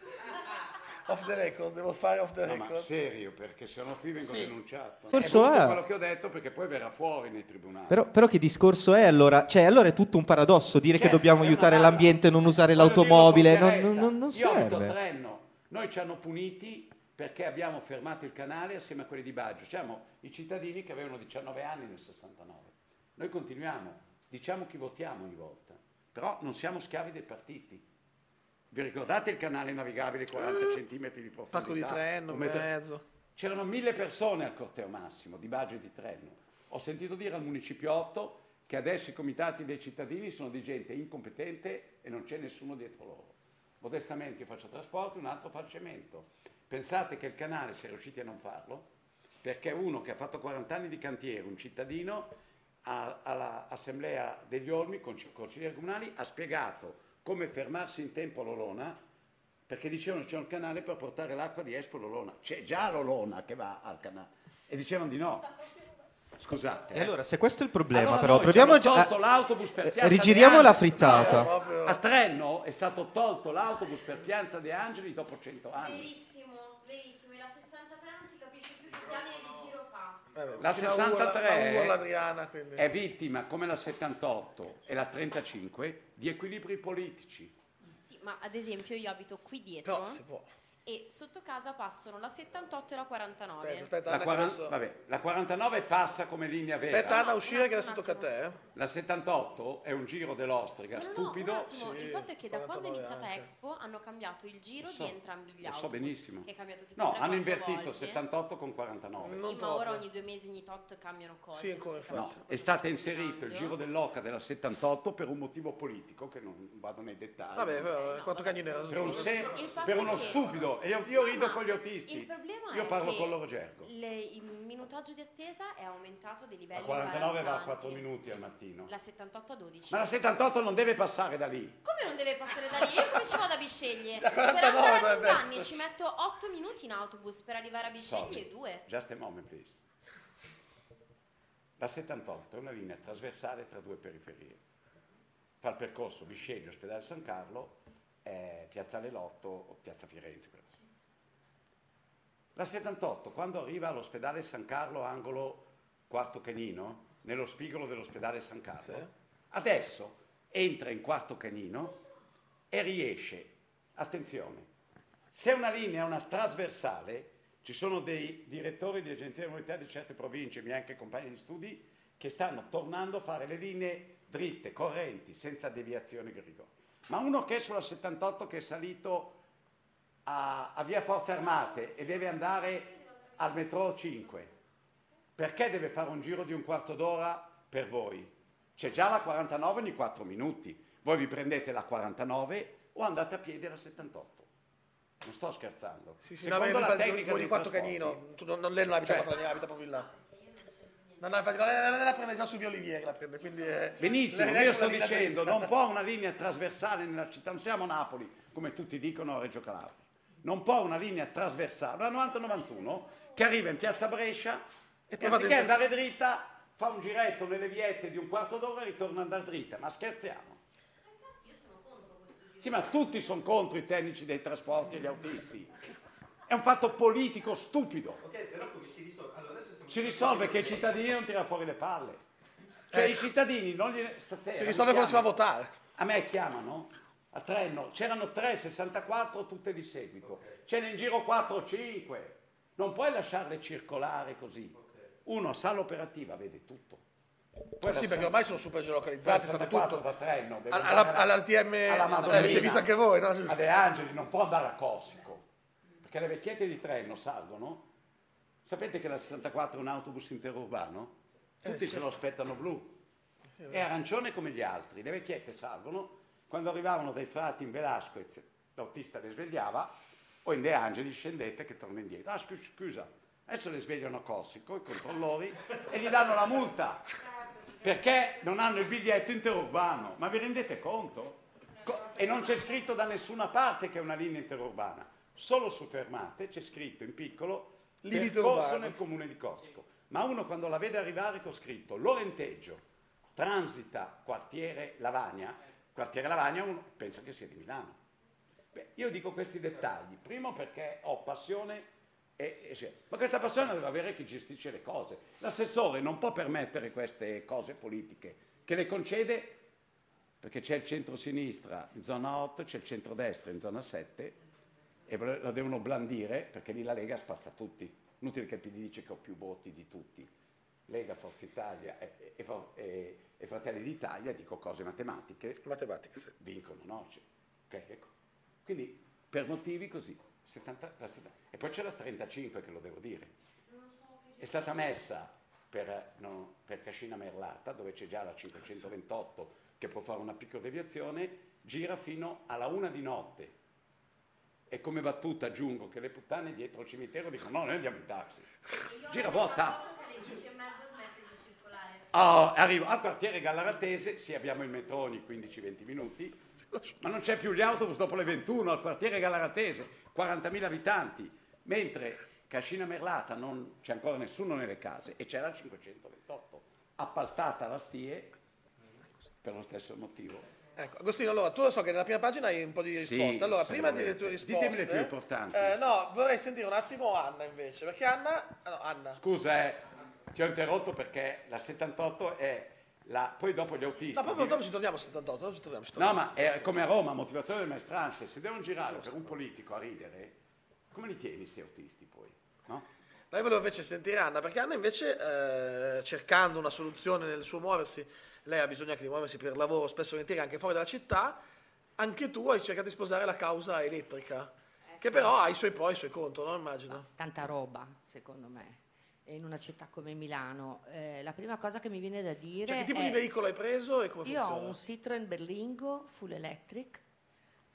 off the record, devo fare off the No, ma record. serio, perché se no qui vengo Sì. denunciato. Forse è è. quello che ho detto perché poi verrà fuori nei tribunali. Però, però che discorso è allora? Cioè, allora è tutto un paradosso dire che Certo, dobbiamo è aiutare l'ambiente, non usare dirlo l'automobile, con non, non- non Io a serve. Trenno, noi ci hanno puniti perché abbiamo fermato il canale assieme a quelli di Baggio. Siamo i cittadini che avevano 19 anni nel 69. Noi continuiamo, diciamo chi votiamo ogni volta, però non siamo schiavi dei partiti. Vi ricordate il canale navigabile 40 cm di profondità? Pacco di Trenno, metro- mezzo. C'erano mille persone al corteo massimo di Baggio e di Trenno. Ho sentito dire al Municipio 8 che adesso i comitati dei cittadini sono di gente incompetente e non c'è nessuno dietro loro. Modestamente io faccio trasporto, un altro fa cemento. Pensate che il canale si è riusciti a non farlo? Perché uno che ha fatto 40 anni di cantiere, un cittadino, all'assemblea degli Olmi, con consiglieri comunali, ha spiegato come fermarsi in tempo a Lolona, perché dicevano c'è un canale per portare l'acqua di Espo Lolona. C'è già Lolona che va al canale. E dicevano di no. Scusate. E eh. allora, se questo è il problema, Allora però, proviamo già- tolto l'autobus per eh, Piazza rigiriamo la frittata. Sì, A Trenno è stato tolto l'autobus per Piazza De Angeli dopo 100 anni. Verissimo, verissimo. E la 63 non si capisce più che diamine di fa. La Fino a 63 Urla- a Adriana, è vittima, come la 78 e la 35, di equilibri politici. Sì, ma ad esempio io abito qui dietro Però si può. E sotto casa passano la 78 e la 49. La, quaran- vabbè, la 49 passa come linea vera. Aspetta Anna a uscire che adesso tocca a te. La 78 è un giro dell'ostrica No, no, no, stupido. un attimo, il fatto è che da quando è iniziata Expo hanno cambiato il giro Lo so, di entrambi gli Lo so autobus. benissimo. È cambiato tipo No, hanno invertito volte. 78 con 49. Sì, ma ora ogni due mesi, ogni tot cambiano cose. Sì, come non si No, è stato inserito il giro dell'Oca della 78 per un motivo politico che non vado nei dettagli. Vabbè, eh, quanto cagnino era per, uno stupido. E io, io rido con gli autisti. Il problema io è parlo che con loro gergo. le- il minutaggio di attesa è aumentato di livelli La 49 va a imbarazzanti. 4 minuti al mattino. La 78 a 12. Ma la 78 non deve passare da lì. Come non deve passare da lì? Io come ci vado a Bisceglie? Per 49 andare a dovrebbe Giordani essere. ci metto 8 minuti in autobus per arrivare a Bisceglie e 2. Just a moment, please. La 78 è una linea trasversale tra due periferie. Fa il percorso Bisceglie, Ospedale San Carlo, eh, Piazzale Lotto o Piazza Firenze. La 78, quando arriva all'ospedale San Carlo, angolo Quarto Canino, nello spigolo dell'ospedale San Carlo, adesso entra in Quarto Canino e riesce, attenzione, se una linea è una trasversale, ci sono dei direttori di agenzie di mobilità di certe province, miei anche compagni di studi, che stanno tornando a fare le linee dritte, correnti, senza deviazioni grigori. Ma uno che è sulla 78 che è salito a, a via Forze Armate e deve andare al metro 5, perché deve fare un giro di un quarto d'ora per voi? C'è già la 49 ogni 4 minuti. Voi vi prendete la 49 o andate a piedi alla 78. Non sto scherzando. Sì, sì, no, Secondo beh, la tecnica di quattro trasporti- canino. Tu non, non- lei non abita Cioè- a Quattro abita proprio in là. No, no, infatti, lei, lei- la prende già su via Olivieri, la prende, quindi... eh, Benissimo, lei- lei io sto dicendo, non può una linea trasversale nella città, non siamo Napoli, come tutti dicono a Reggio Calabria. Non può una linea trasversale, la 90-91, che arriva in piazza Brescia e poi va anziché dentro- andare dritta, fa un giretto nelle viette di un quarto d'ora e ritorna ad andare dritta. Ma scherziamo? Sì, ma tutti sono contro i tecnici dei trasporti e gli autisti. È un fatto politico stupido. Ok, però come si risolve? Allora adesso stiamo Si risolve che i cittadini non tirano fuori le palle. Cioè i cittadini non gliene... stasera Si risolve quando si va a votare. A me chiamano a Trenno, c'erano 3, 64 tutte di seguito. Ce n'è in giro 4 o 5. Non puoi lasciarle circolare così. Uno a sala operativa vede tutto. Poi sì, perché sa- ormai sono super geolocalizzati, 64 tutto. da Trenno, deve Alla- all'RTM alla Madonnina, l'avete visto anche voi, no? A De Angeli non può andare a Corsico. Perché le vecchiette di Trenno salgono. Sapete che la 64 è un autobus interurbano? Tutti Eh, se sì. lo aspettano blu. È arancione come gli altri. Le vecchiette salgono. Quando arrivavano dai frati in Velasquez, l'autista le svegliava. O in De Angeli scendete che torna indietro. Ah, scu- scusa, adesso le svegliano a Corsico i controllori e gli danno la multa. Perché non hanno il biglietto interurbano. Ma vi rendete conto? Co- e non c'è scritto da nessuna parte che è una linea interurbana. Solo su fermate c'è scritto in piccolo percorso nel comune di Corsico. Ma uno quando la vede arrivare con scritto Lorenteggio, transita quartiere Lavagna, quartiere Lavagna uno pensa che sia di Milano. Beh, io dico questi dettagli, primo perché ho passione, e, e sì, ma questa passione deve avere chi gestisce le cose. L'assessore non può permettere queste cose politiche, che le concede perché c'è il centro-sinistra in zona 8, c'è il centro-destra in zona 7 e la devono blandire perché lì la Lega spazza tutti. Inutile che il PD dice che ho più voti di tutti. Lega, Forza Italia e, e- e- e Fratelli d'Italia, dico cose matematiche. Matematiche, sì. Vincono, no? Cioè, ok, ecco. Quindi per motivi così. 70 la 70 e poi c'è la 35 che lo devo dire. È stata messa per, no, per Cascina Merlata, dove c'è già la 528 che può fare una piccola deviazione, gira fino alla una di notte. E come battuta aggiungo che le puttane dietro il cimitero dicono no, noi andiamo in taxi. Gira botta. alle 10 mezza smette di circolare. Oh, arrivo al quartiere Gallaratese, sì abbiamo il metro ogni 15-20 minuti, ma non c'è più gli autobus dopo le 21 al quartiere Gallaratese, 40.000 abitanti, mentre Cascina Merlata non c'è ancora nessuno nelle case e c'era il 528, appaltata la STIE per lo stesso motivo. Ecco, Agostino, allora tu lo so che nella prima pagina hai un po' di Sì, risposte. allora, se prima volete. delle tue risposte, Ditemi le più importanti. eh, no, vorrei sentire un attimo Anna invece, perché Anna, ah, no, Anna. Scusa, eh, ti ho interrotto perché la 78 è la... poi dopo gli autisti... No, proprio dopo ci torniamo a 78, dopo ci torniamo, ci No, torniamo. ma è come a Roma, motivazione delle maestranze. Se devono girare per un politico a ridere, come li tieni sti autisti poi? No? Lei volevo invece sentire Anna, perché Anna invece, eh, cercando una soluzione nel suo muoversi, lei ha bisogno anche di muoversi per lavoro, spesso volentieri anche fuori dalla città, anche tu hai cercato di sposare la causa elettrica, che però ha i suoi pro e i suoi contro, no? Immagino. tanta roba, secondo me. In una città come Milano, eh, la prima cosa che mi viene da dire Cioè, che tipo è- di veicolo hai preso e come Io funziona? ho un Citroen Berlingo full electric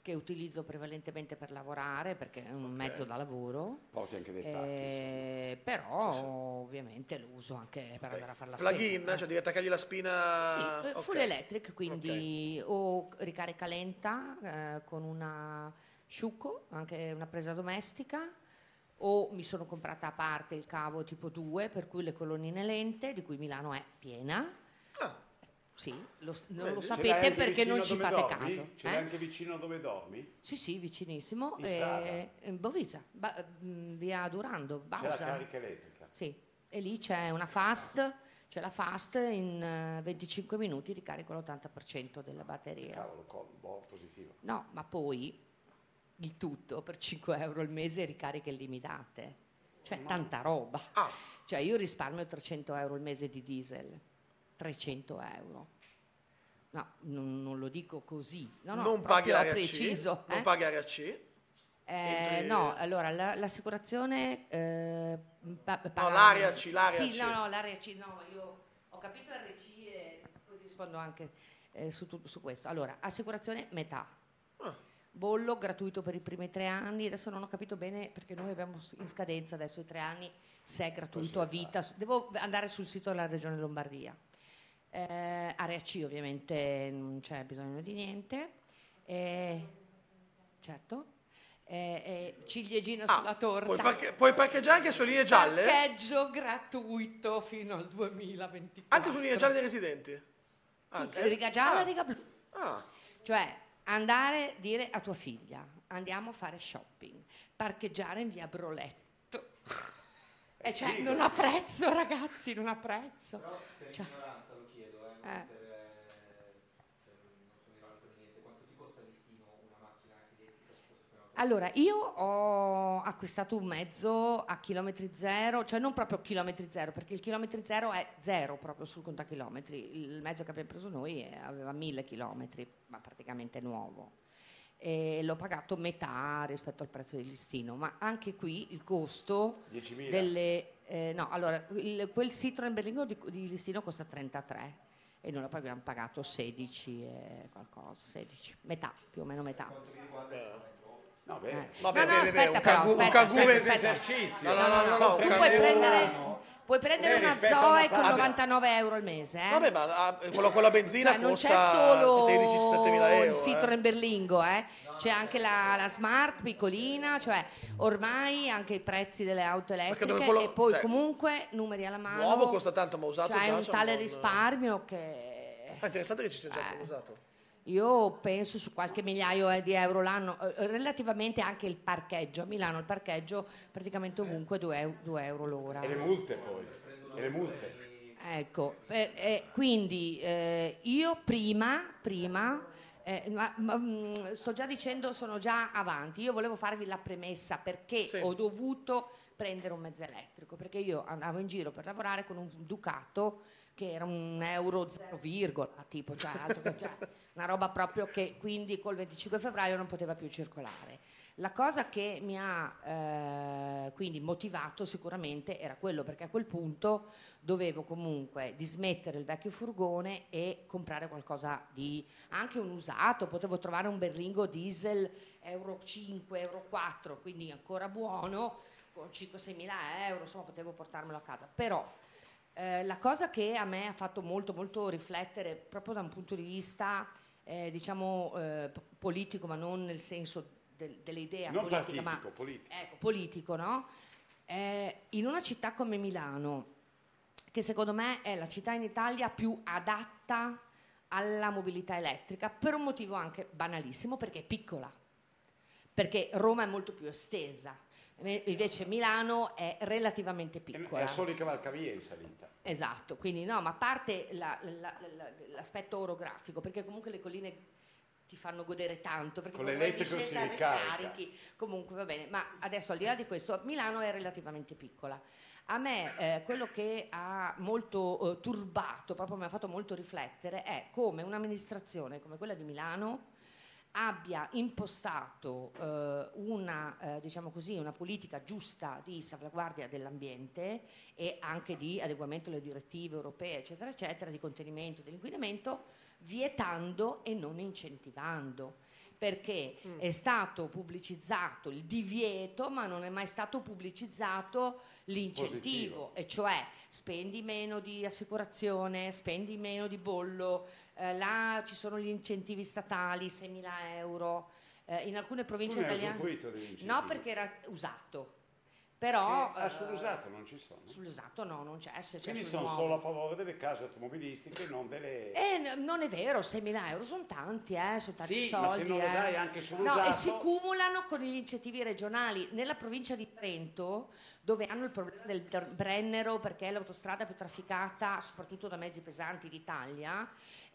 che utilizzo prevalentemente per lavorare perché è un mezzo da lavoro. Porti anche dei Eh, però ovviamente lo uso anche per andare a fare la Plug-in, spesa. cioè devi attaccargli la spina... Sì, eh, ok. full electric, quindi o ricarica lenta eh, con una Sciucco, anche una presa domestica, o mi sono comprata a parte il cavo tipo 2, per cui le colonnine lente, di cui Milano è piena. Sì, lo- non Vedi? lo sapete perché non ci fate dormi? caso. L'hai eh? anche vicino dove dormi? Sì, sì, vicinissimo. In eh, in Bovisa, ba- mm, via Durando, C'è la Bausa. carica elettrica. Sì, e lì c'è una fast, c'è la fast in eh, 25 minuti ricarico l'80% della batteria. Cavolo, boh, positivo. No, ma poi il tutto per 5 euro al mese ricariche illimitate. Cioè, tanta roba. Ah. Cioè, io risparmio 300 euro al mese di diesel. 300 euro. No, non, non lo dico così. No, no, non paghi area preciso. Non eh. paghi area C. Eh, no, allora la- l'assicurazione eh, pa- No, paga- l'area C, l'area sì, C. no, no, l'area C, no, io ho capito RC e poi rispondo anche eh, su, tu- su questo. Allora, assicurazione metà. Ah. Bollo gratuito per i primi tre anni, adesso non ho capito bene perché noi abbiamo in scadenza adesso i tre anni, se è gratuito a vita, devo andare sul sito della Regione Lombardia. Eh, area C ovviamente non c'è bisogno di niente. Eh, certo. Eh, eh, ciliegina sulla torta. Puoi, parche- puoi parcheggiare anche su linee gialle? Parcheggio gratuito fino al 2024. Anche su linee gialle dei residenti? Anche? Riga gialla Ah. e riga blu. Cioè, andare dire a tua figlia, andiamo a fare shopping, parcheggiare in via Broletto. E cioè, figo. non ha prezzo, ragazzi, non ha prezzo. Cioè, eh, non per, se non sono ignorante di niente. Quanto ti costa listino una macchina elettrica? Allora, io ho acquistato un mezzo a chilometri zero, cioè non proprio chilometri zero, perché il chilometri zero è zero proprio sul contachilometri. Il mezzo che abbiamo preso noi eh, aveva mille chilometri, ma praticamente nuovo. E l'ho pagato metà rispetto al prezzo del listino, ma anche qui il costo 10.000. delle... eh, no, allora, il- quel Citroen Berlingo di, di listino costa 33 e noi abbiamo pagato 16 e qualcosa, 16, metà, più o meno metà. No, Eh. bene. No, no, aspetta però, aspetta, aspetta, aspetta. No, no, no, no, no, Tu un puoi prendere, puoi prendere Eh, una Zoe una con pa- 99 euro al mese, eh? Vabbè, ma ah, quello con la benzina Cioè, non c'è solo 16-17 mila euro. il Citroen Berlingo, eh? C'è anche la, la Smart piccolina, cioè ormai anche i prezzi delle auto elettriche quello- e poi cioè, comunque numeri alla mano. Nuovo costa tanto, ma usato Cioè, già un c'è tale buon- risparmio che Ah, interessante che ci sia già Eh. usato. io penso su qualche migliaio eh, di euro l'anno, eh, relativamente anche il parcheggio. A Milano il parcheggio praticamente ovunque 2 euro, l'ora. E le multe poi. E le multe. Ecco, eh, eh, quindi eh, io prima, prima eh, ma- ma, mm, sto già dicendo, sono già avanti, io volevo farvi la premessa perché ho dovuto prendere un mezzo elettrico, perché io andavo in giro per lavorare con un Ducato che era un euro 0, virgola, tipo, cioè, che- cioè, una roba proprio che quindi col 25 febbraio non poteva più circolare. La cosa che mi ha eh, quindi motivato sicuramente era quello, perché a quel punto dovevo comunque dismettere il vecchio furgone e comprare qualcosa di anche un usato, potevo trovare un berlingo diesel euro 5, euro 4, quindi ancora buono, con 5-6 mila euro, insomma potevo portarmelo a casa. Però Eh, la cosa che a me ha fatto molto, molto riflettere, proprio da un punto di vista, eh, diciamo, eh, politico, ma non nel senso del- dell'idea Non politica, ma partitico, politico. ecco, politico, no? Eh, in una città come Milano, che secondo me è la città in Italia più adatta alla mobilità elettrica, per un motivo anche banalissimo, perché è piccola, perché Roma è molto più estesa, invece Milano è relativamente piccola. È solo i cavalcavie in salita. Esatto, quindi no, ma a parte la- la- la- l'aspetto orografico, perché comunque le colline ti fanno godere tanto, perché Con l'elettrico si ricarichi, comunque va bene, ma adesso al di là di questo, Milano è relativamente piccola. A me eh, quello che ha molto eh, turbato, proprio mi ha fatto molto riflettere, è come un'amministrazione come quella di Milano abbia impostato eh, una, eh, diciamo così, una politica giusta di salvaguardia dell'ambiente e anche di adeguamento alle direttive europee, eccetera, eccetera, di contenimento dell'inquinamento, vietando e non incentivando. Perché è stato pubblicizzato il divieto, ma non è mai stato pubblicizzato l'incentivo, Positivo. e cioè spendi meno di assicurazione, spendi meno di bollo, eh, là ci sono gli incentivi statali, 6.000 euro. eh, in alcune province italiane no perché era usato però Che- ah, eh, sull'usato non ci sono. sull'usato no non c'è se Quindi sono nuovo. solo a favore delle case automobilistiche, non delle... Eh, n- non è vero, 6.000 euro sono tanti, eh, sono tanti Sì, soldi. ma se non lo eh. dai anche No, sull'usato- e si cumulano con gli incentivi regionali. Nella provincia di Trento, dove hanno il problema del Brennero, perché è l'autostrada più trafficata, soprattutto da mezzi pesanti d'Italia,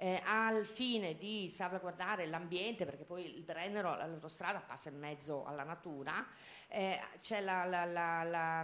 eh, al fine di salvaguardare l'ambiente, perché poi il Brennero, l'autostrada passa in mezzo alla natura, eh, c'è la, la- la- la,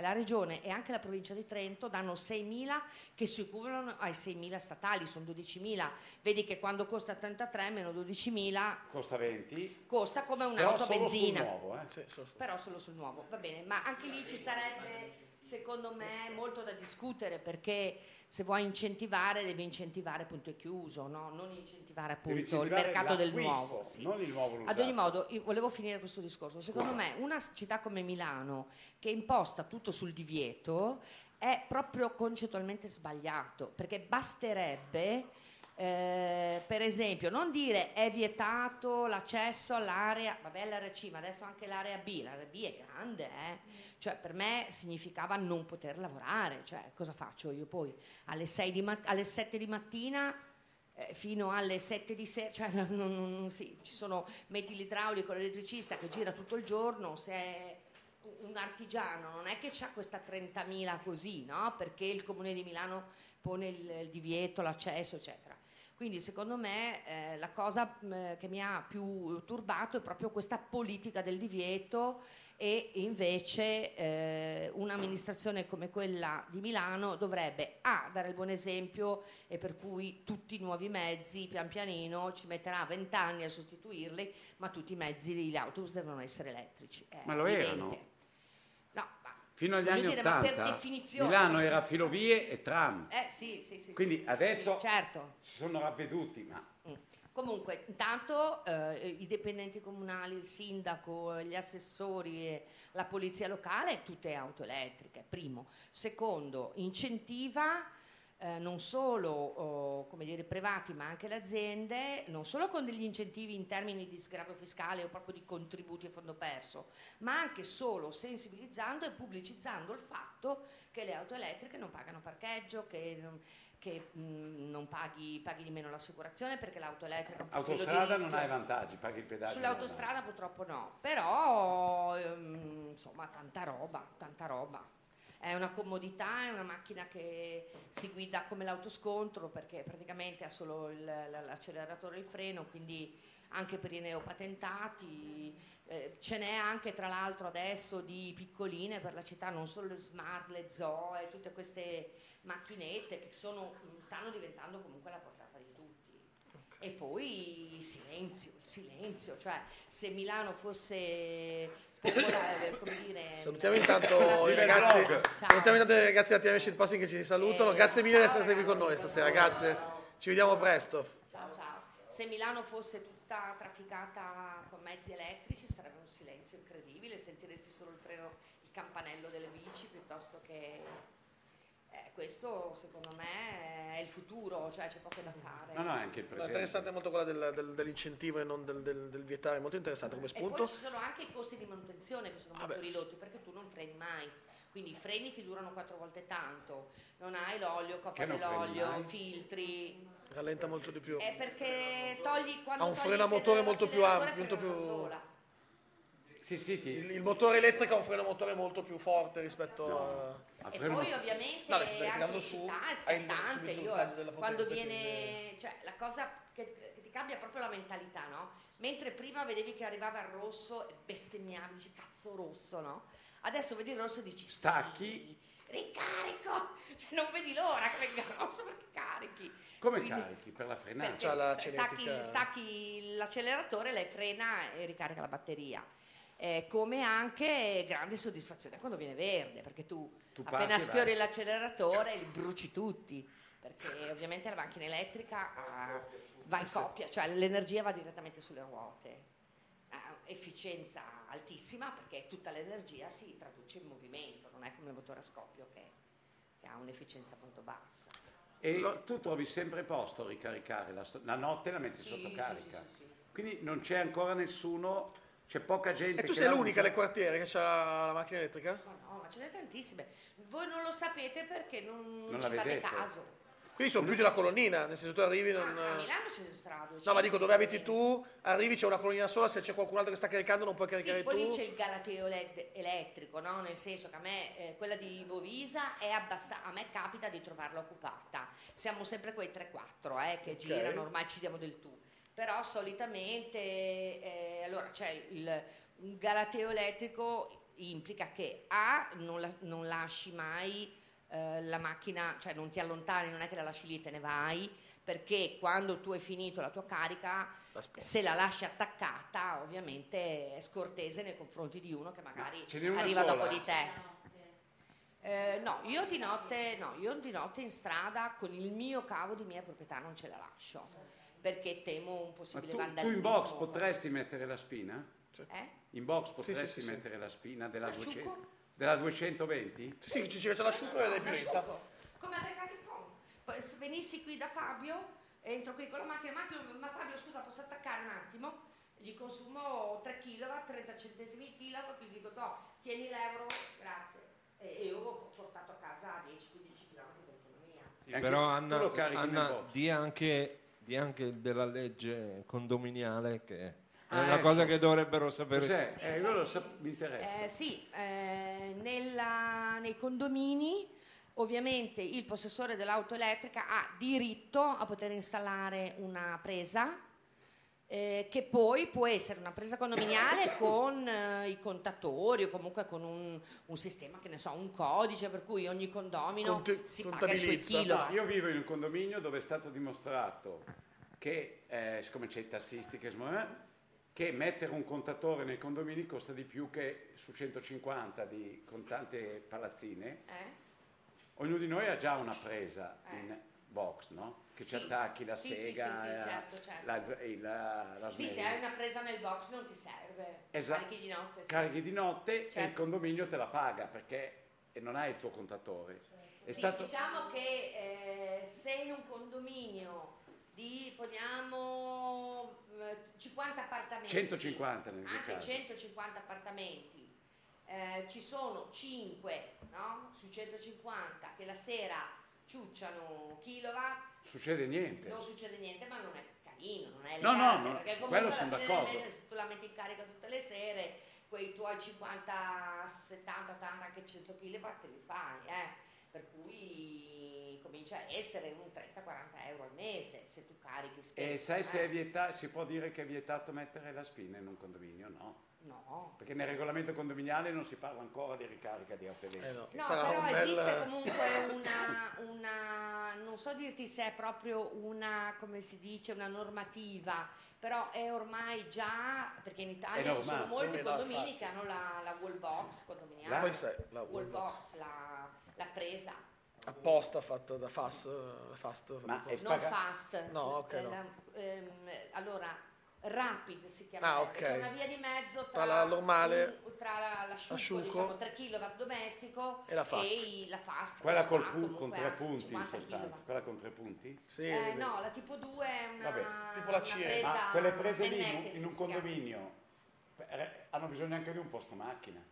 la regione e anche la provincia di Trento danno 6.000 che si cumulano ai 6.000 statali, sono 12.000. Vedi che quando costa 33 meno 12.000 Costa 20. costa come un'auto a solo sul benzina. nuovo, eh. Però solo sul nuovo, va bene, ma anche lì ci sarebbe secondo me molto da discutere perché se vuoi incentivare devi incentivare punto e chiuso, no? non incentivare appunto il incentivare mercato del nuovo. sì. non il nuovo Ad ogni modo, io volevo finire questo discorso. Secondo me, una città come Milano, che imposta tutto sul divieto, è proprio concettualmente sbagliato, perché basterebbe. Eh, per esempio, non dire è vietato l'accesso all'area, vabbè l'area C, ma adesso anche l'area B, l'area B è grande, eh? cioè per me significava non poter lavorare, cioè cosa faccio io poi alle, 6 di mat- alle 7 di mattina eh, fino alle 7 di sera, cioè non- non- non- sì, ci sono metti l'idraulico, l'elettricista che gira tutto il giorno, se è un artigiano non è che ha questa 30.000 così, no? Perché il comune di Milano pone il, il divieto, l'accesso, eccetera. Quindi secondo me eh, la cosa mh, che mi ha più turbato è proprio questa politica del divieto e invece eh, un'amministrazione come quella di Milano dovrebbe A dare il buon esempio e per cui tutti i nuovi mezzi pian pianino ci metterà 20 anni a sostituirli, ma tutti i mezzi degli autobus devono essere elettrici. È Ma lo evidente. erano. No, Fino agli Voglio anni dire, ma per 80 definizione- Milano era filovie e tram. Eh sì, sì, sì. Quindi sì. adesso Sì, certo. si sono ravveduti, ma Comunque, intanto eh, i dipendenti comunali, il sindaco, gli assessori, e la polizia locale, tutte auto elettriche, primo. Secondo, incentiva eh, non solo oh, come dire, privati ma anche le aziende, non solo con degli incentivi in termini di sgravio fiscale o proprio di contributi a fondo perso, ma anche solo sensibilizzando e pubblicizzando il fatto che le auto elettriche non pagano parcheggio, che non, che, mh, non paghi, paghi di meno l'assicurazione perché l'auto elettrica ha un profilo di autostrada non rischio. hai vantaggi, paghi il pedaggio. Sull'autostrada purtroppo no, però ehm, insomma tanta roba, tanta roba. È una comodità, è una macchina che si guida come l'autoscontro perché praticamente ha solo il- l'acceleratore e il freno, quindi anche per i neopatentati. eh, ce n'è anche tra l'altro adesso di piccoline per la città, non solo le smart, le Zoe, tutte queste macchinette che sono- stanno diventando comunque alla portata di tutti. E poi il silenzio, il silenzio, cioè se Milano fosse popolare, come dire... Salutiamo intanto i ragazzi, salutiamo intanto i ragazzi della TM Shitposting che ci salutano. Grazie mille di essere qui con noi stasera, grazie. Ci vediamo presto. Ciao ciao. Se Milano fosse tutta trafficata con mezzi elettrici sarebbe un silenzio incredibile, sentiresti solo il freno, il campanello delle bici piuttosto che... Questo secondo me è il futuro, cioè c'è poco da fare. No, no, è anche il presente. interessante molto quella del- del- dell'incentivo e non del, del- del vietare, molto interessante come E poi spunto. ci sono anche i costi di manutenzione che sono molto ridotti perché tu non freni mai. Quindi i freni ti durano quattro volte tanto, non hai l'olio, coppa dell'olio, filtri. Rallenta molto di più. È perché togli quando Ha un freno a motore molto più ampio, molto più... sola. Sì, sì, ti- Il, il motore elettrico ha un freno motore molto più forte rispetto a... E poi ovviamente No, stai anche su, è il Io, quando viene, cioè la cosa che, che ti cambia proprio la mentalità, no? Mentre prima vedevi che arrivava il rosso e bestemmiavi, dici cazzo rosso, no? Adesso vedi il rosso e dici Stacchi. ricarico, cioè, non vedi l'ora che venga il rosso perché carichi. Come Quindi- carichi? Per la frenata? Stacchi, stacchi l'acceleratore, lei frena e ricarica la batteria. Eh, come anche grande soddisfazione quando viene verde, perché tu, Tu appena parti e sfiori vai. l'acceleratore li bruci tutti, perché ovviamente la macchina elettrica ah, va in coppia, cioè l'energia va direttamente sulle ruote. Ha efficienza altissima perché tutta l'energia si traduce in movimento, non è come il motore a scoppio che, che ha un'efficienza molto bassa. E tu trovi sempre posto a ricaricare, la, la notte la metti Sì, sotto sì, carica. sì, sì, Quindi non c'è ancora nessuno, c'è poca gente E tu che sei l'unica usa. nel quartiere che ha la macchina elettrica? No, ma ce n'è tantissime. Voi non lo sapete perché non, non ci fate caso. Quindi sono più di una colonnina, nel senso tu arrivi non... A Milano c'è le strade. No, ma dico dove abiti tu, arrivi c'è una colonnina sola, se c'è qualcun altro che sta caricando non puoi caricare Sì, poi lì tu. c'è il galateo eled- elettrico, no? nel senso che a me eh, quella di Bovisa è abbasta- a me capita di trovarla occupata. Siamo sempre quei 3-4 eh, che Ok. girano, ormai ci diamo del tu. Però solitamente eh, allora c'è il un galateo elettrico implica che A non, la- non lasci mai eh, la macchina, cioè non ti allontani, non è che la lasci lì e te ne vai, perché quando tu hai finito la tua carica, se la lasci attaccata, ovviamente è scortese nei confronti di uno che magari una arriva sola? dopo di te. Eh, no, io di, notte, no, io di notte in strada con il mio cavo di mia proprietà non ce la lascio, perché temo un Ma possibile tu, tu vandalismo. in box potresti mettere la spina? Eh? In box Sì, sì, potresti sì, sì. mettere la spina della, L'asciugo? 200 della 220? Sì, sì, ci c'è l'asciugo più lenta. L'asciugo, come a California. Se venissi qui da Fabio, entro qui con la macchina, macchina, ma Fabio scusa posso attaccare un attimo? Gli consumo 3 kW, 30 centesimi il kilowatt, gli dico no, tieni l'euro, grazie. E io ho portato a casa 10-15 km di autonomia. Sì, però tu Anna, Anna box. di, anche, anche della legge condominiale che è Ah, una ecco. cosa che dovrebbero sapere Cos'è? tutti. Eh, io lo sap- mi interessa. Eh, sì, eh, nella- nei condomini ovviamente il possessore dell'auto elettrica ha diritto a poter installare una presa eh, che poi può essere una presa condominiale con eh, i contatori o comunque con un, un sistema, che ne so, un codice per cui ogni condomino Conti- si paga i suoi. No, io vivo in un condominio dove è stato dimostrato che, eh, siccome c'è i tassisti che smuovono, che mettere un contatore nei condomini costa di più che su 150 di, con tante palazzine. Eh? Ognuno di noi ha già una presa in box, no? Che ci Sì. attacchi la Sì, sega, sì, eh, certo, certo. la, la, la Sì, se hai una presa nel box non ti serve, Esatto. carichi di notte. Carichi di notte e il Certo. condominio te la paga perché non hai il tuo contatore. Sì, stato... Diciamo che eh, se in un condominio di poniamo eh, 50 appartamenti, 150 nel anche caso. 150 appartamenti, eh, ci sono 5 no? su 150 che la sera ciucciano kilowatt, Succede niente. non succede niente, ma non è carino, non è No, elegante, no, no, perché su comunque quello alla del d'accordo. mese, se tu la metti in carica tutte le sere, quei tuoi 50, 70, 80, anche 100 kW te li fai, eh. Per cui comincia a essere un 30-40 euro al mese se tu carichi spesso. E sai se eh. è vietato, si può dire che è vietato mettere la spina in un condominio? No. No. Perché nel regolamento condominiale non si parla ancora di ricarica di auto elettriche. no. No, però un bel- esiste comunque una, una, non so dirti se è proprio una, come si dice, una normativa, però è ormai già, perché in Italia ci sono molti condomini che hanno la, la wall box condominiale, La- la wall wall box. box, la, la presa, Apposta fatta da Fast. fast Ma è non fast. No, ok, Eh, no. la- ehm, allora, rapid si chiama. Ah, ok. C'è una via di mezzo tra, Tra la normale- un- tra la- l'asciugo, Asciugo. diciamo 3 kW domestico E la fast. i- la fast. Quella col pu- con tre punti in 50 sostanza. kW. Quella con tre punti? Sì, Eh, no, la tipo 2 è una, Vabbè, tipo la CE. presa, Ma quelle prese lì in un, in condominio eh, hanno bisogno anche di un posto macchina.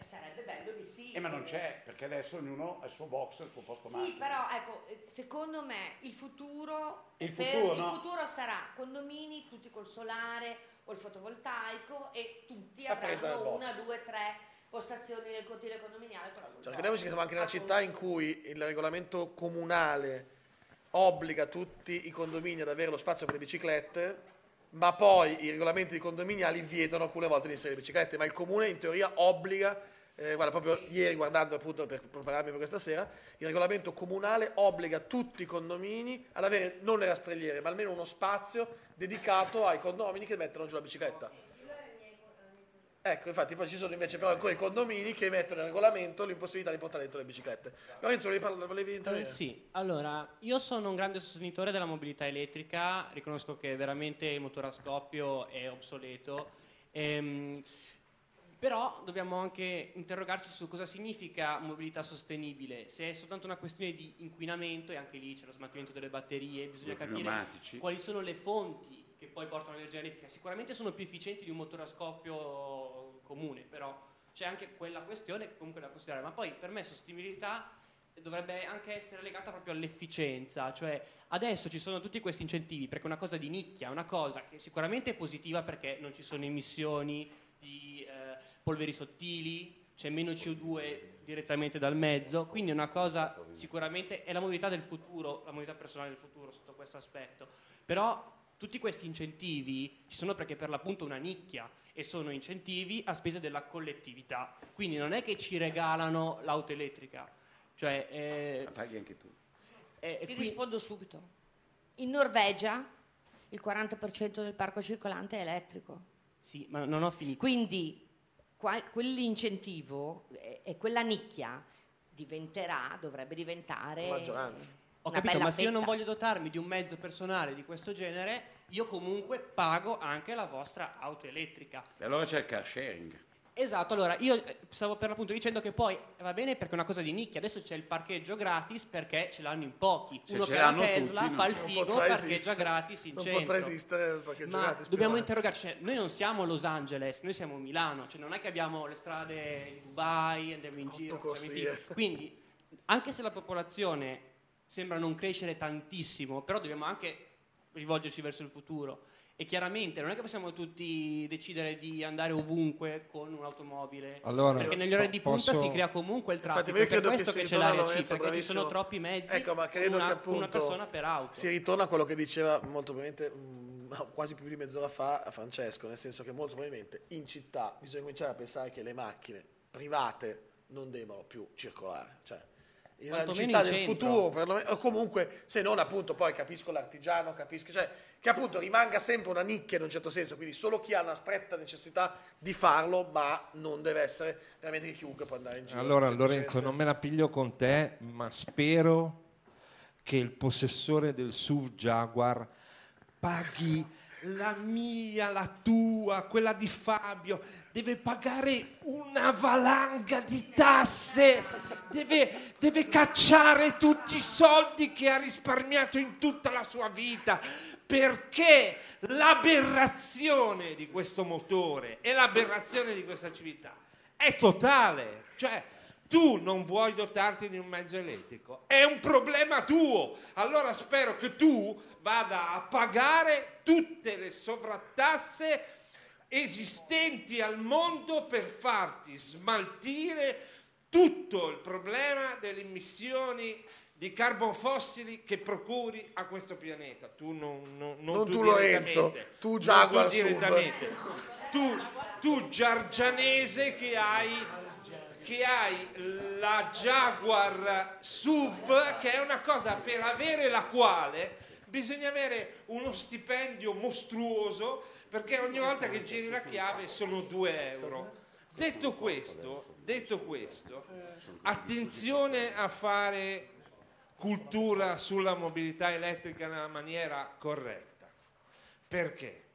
Sarebbe bello di sì. Eh, ma non c'è, perché adesso ognuno ha il suo box, il suo posto Sì, macchina. però ecco, eh, secondo me il futuro, Il fer- futuro, il no? futuro sarà condomini tutti col solare o il fotovoltaico e tutti La avranno una, due, tre postazioni nel cortile condominiale. Però Cioè, ricordiamoci che siamo anche nella città in cui il regolamento comunale obbliga tutti i condomini ad avere lo spazio per le biciclette, ma poi i regolamenti condominiali vietano alcune volte di inserire le biciclette, ma il comune in teoria obbliga, eh, guarda proprio ieri guardando appunto per prepararmi per questa sera, il regolamento comunale obbliga tutti i condomini ad avere non le rastrelliere, ma almeno uno spazio dedicato ai condomini che mettono giù la bicicletta. Ecco, infatti poi ci sono invece però ancora i condomini che mettono nel regolamento l'impossibilità di portare dentro le biciclette. Lorenzo, volevi, parla- volevi intervenire? Eh, sì, allora io sono un grande sostenitore della mobilità elettrica, riconosco che veramente il motore a scoppio è obsoleto, ehm, però dobbiamo anche interrogarci su cosa significa mobilità sostenibile, se è soltanto una questione di inquinamento e anche lì c'è lo smaltimento delle batterie, bisogna capire quali sono le fonti che poi portano l'energia elettrica, sicuramente sono più efficienti di un motore a scoppio comune, però c'è anche quella questione che comunque è da considerare, ma poi per me sostenibilità dovrebbe anche essere legata proprio all'efficienza, cioè adesso ci sono tutti questi incentivi perché è una cosa di nicchia, una cosa che sicuramente è positiva perché non ci sono emissioni di eh, polveri sottili, c'è meno CO2 direttamente dal mezzo, quindi è una cosa sicuramente è la mobilità del futuro, la mobilità personale del futuro sotto questo aspetto, però tutti questi incentivi ci sono perché per l'appunto è una nicchia e sono incentivi a spese della collettività, quindi non è che ci regalano l'auto elettrica, cioè... eh, La paghi anche tu. eh, Ti qui- rispondo subito. In Norvegia il 40% del parco circolante è elettrico. Sì, ma non ho finito. Quindi qua- quell'incentivo e e quella nicchia diventerà, dovrebbe diventare Ho capito, ma se io non fetta. voglio dotarmi di un mezzo personale di questo genere, io comunque pago anche la vostra auto elettrica. E allora c'è il car sharing. Esatto, allora io eh, stavo per l'appunto dicendo che poi va bene perché è una cosa di nicchia, adesso c'è il parcheggio gratis perché ce l'hanno in pochi. Se Uno che ha Tesla tutti, fa il non figo, parcheggia esistere. gratis in Non centro. potrà esistere il parcheggio Ma gratis dobbiamo avanti. interrogarci, cioè, noi non siamo Los Angeles, noi siamo Milano, cioè non è che abbiamo le strade in Dubai, andiamo in giro, facciamo i corsie. tiri. quindi anche se la popolazione sembra non crescere tantissimo, però dobbiamo anche rivolgerci verso il futuro. E chiaramente non è che possiamo tutti decidere di andare ovunque con un'automobile, Allora, perché negli orari di punta posso- si crea comunque il Infatti, traffico. io è per credo che questo si che c'è l'area C, Lorenzo, perché ci sono troppi mezzi, Ecco, ma credo una, che appunto una persona per auto. Si ritorna a quello che diceva molto probabilmente mm, quasi più di mezz'ora fa a Francesco, nel senso che molto probabilmente in città bisogna cominciare a pensare che le macchine private non debbano più circolare. Cioè, in una Quantomeno città del futuro, perlomeno- o comunque, se non appunto, poi capisco l'artigiano, capisco, cioè, che appunto rimanga sempre una nicchia in un certo senso, quindi solo chi ha una stretta necessità di farlo, ma non deve essere veramente chiunque può andare in giro. Allora. Lorenzo, non me la piglio con te, ma spero che il possessore del SUV Jaguar paghi la mia, la tua, quella di Fabio, deve pagare una valanga di tasse, deve, deve cacciare tutti i soldi che ha risparmiato in tutta la sua vita, perché l'aberrazione di questo motore e l'aberrazione di questa civiltà è totale. Cioè, tu non vuoi dotarti di un mezzo elettrico, è un problema tuo. Allora spero che tu vada a pagare tutte le sovrattasse esistenti al mondo per farti smaltire tutto il problema delle emissioni di carbon fossili che procuri a questo pianeta. Tu non, non, non Non tu, tu, Lorenzo, tu Jaguar tu. Tu, tu giargianese che hai che hai la Jaguar SUV che è una cosa per avere la quale bisogna avere uno stipendio mostruoso perché ogni volta che giri la chiave sono 2 euro. Detto questo, detto questo, attenzione a fare cultura sulla mobilità elettrica nella maniera corretta. Perché?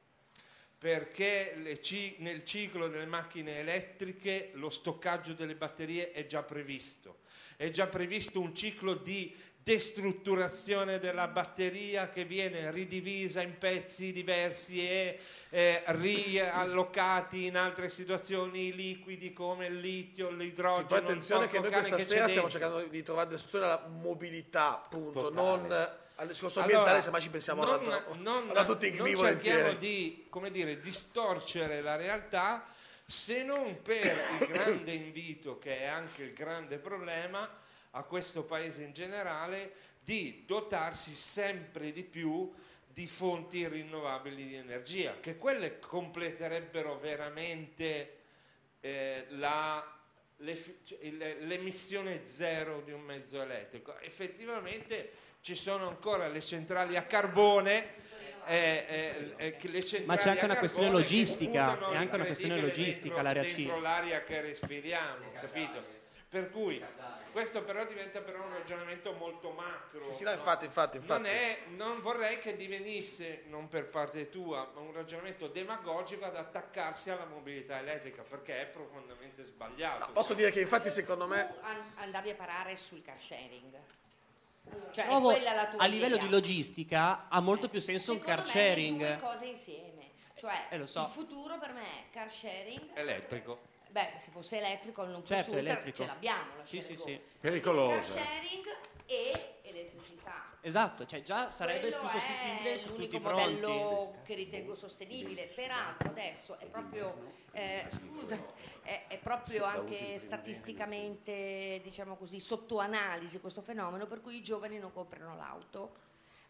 Perché ci- nel ciclo delle macchine elettriche lo stoccaggio delle batterie è già previsto. È già previsto un ciclo di destrutturazione della batteria che viene ridivisa in pezzi diversi e eh, riallocati in altre situazioni liquidi come il litio, Sì, l'idrogeno. poi attenzione che noi questa sera stiamo cercando di trovare delle soluzioni alla mobilità, appunto, Totale. non al discorso ambientale, Allora, semmai ci pensiamo non, all'altro. non, all'altro thing non cerchiamo di come dire, distorcere la realtà se non per il grande invito che è anche il grande problema a questo paese in generale di dotarsi sempre di più di fonti rinnovabili di energia, che quelle completerebbero veramente eh, la- cioè, l'emissione zero di un mezzo elettrico. Effettivamente ci sono ancora le centrali a carbone. eh, eh, eh, le Ma centrali c'è anche una questione logistica, è anche una questione logistica, dentro- l'area C. dentro l'aria che respiriamo, capito? Per cui questo però diventa però un ragionamento molto macro. Sì, sì, no, infatti, infatti, infatti. Non, è, non vorrei che divenisse, non per parte tua, ma un ragionamento demagogico ad attaccarsi alla mobilità elettrica, perché è profondamente sbagliato. Posso dire che infatti secondo me... Tu an- andavi a parare sul car sharing. Cioè, Trovo, è quella la tua a livello idea. di logistica ha molto più senso un car Secondo me le sharing. due cose insieme. Cioè, Eh, lo so. il futuro per me è car sharing. Elettrico. Beh, se fosse elettrico non Certo, più su ultra, elettrico. ce l'abbiamo. la Sì, Sharing sì, sì. Pericolosa. Car sharing e elettricità. Esatto, cioè già sarebbe Quello più sostituibile su tutti l'unico i fronti. modello che ritengo sostenibile. Peraltro adesso è proprio, eh, scusa, è, è proprio anche statisticamente, diciamo così, sotto analisi questo fenomeno per cui i giovani non comprano l'auto.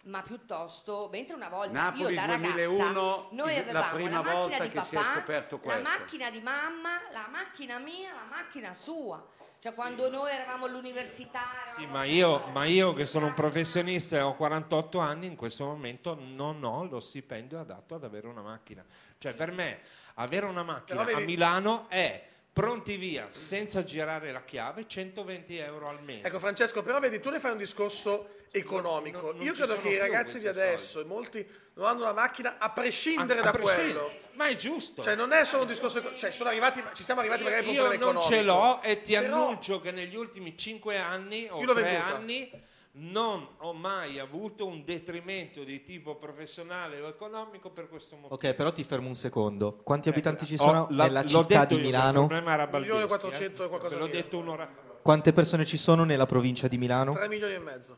Ma piuttosto, mentre una volta Napoli io da 2001, ragazza noi la avevamo prima la macchina volta di che si è papà, la macchina di mamma, la macchina mia, la macchina sua. Cioè quando noi eravamo all'università, Sì, ma io, ma io che sono un professionista e ho 48 anni, in questo momento non ho lo stipendio adatto ad avere una macchina. Cioè per me avere una macchina vedi- a Milano è pronti via senza girare la chiave 120 euro al mese. Ecco Francesco, però vedi, tu ne fai un discorso economico. Non- non Io credo che i ragazzi di adesso, e molti non hanno una macchina a prescindere A- a da prescindere. quello. Ma è giusto. Cioè non è solo un discorso, eco- cioè sono arrivati, ci siamo arrivati magari per un Io problema non economico. ce l'ho e ti Però- annuncio che negli ultimi 5 anni o Io l'ho 3 venduta. anni non ho mai avuto un detrimento di tipo professionale o economico per questo motivo. Ok, però ti fermo un secondo. Quanti abitanti ci Ho- sono l'ho- nella città di Milano? Il problema era Baldeschi, 1.400.000 e qualcosa l'ho mila. detto un'ora fa. Quante persone ci sono nella provincia di Milano? 3 milioni e mezzo.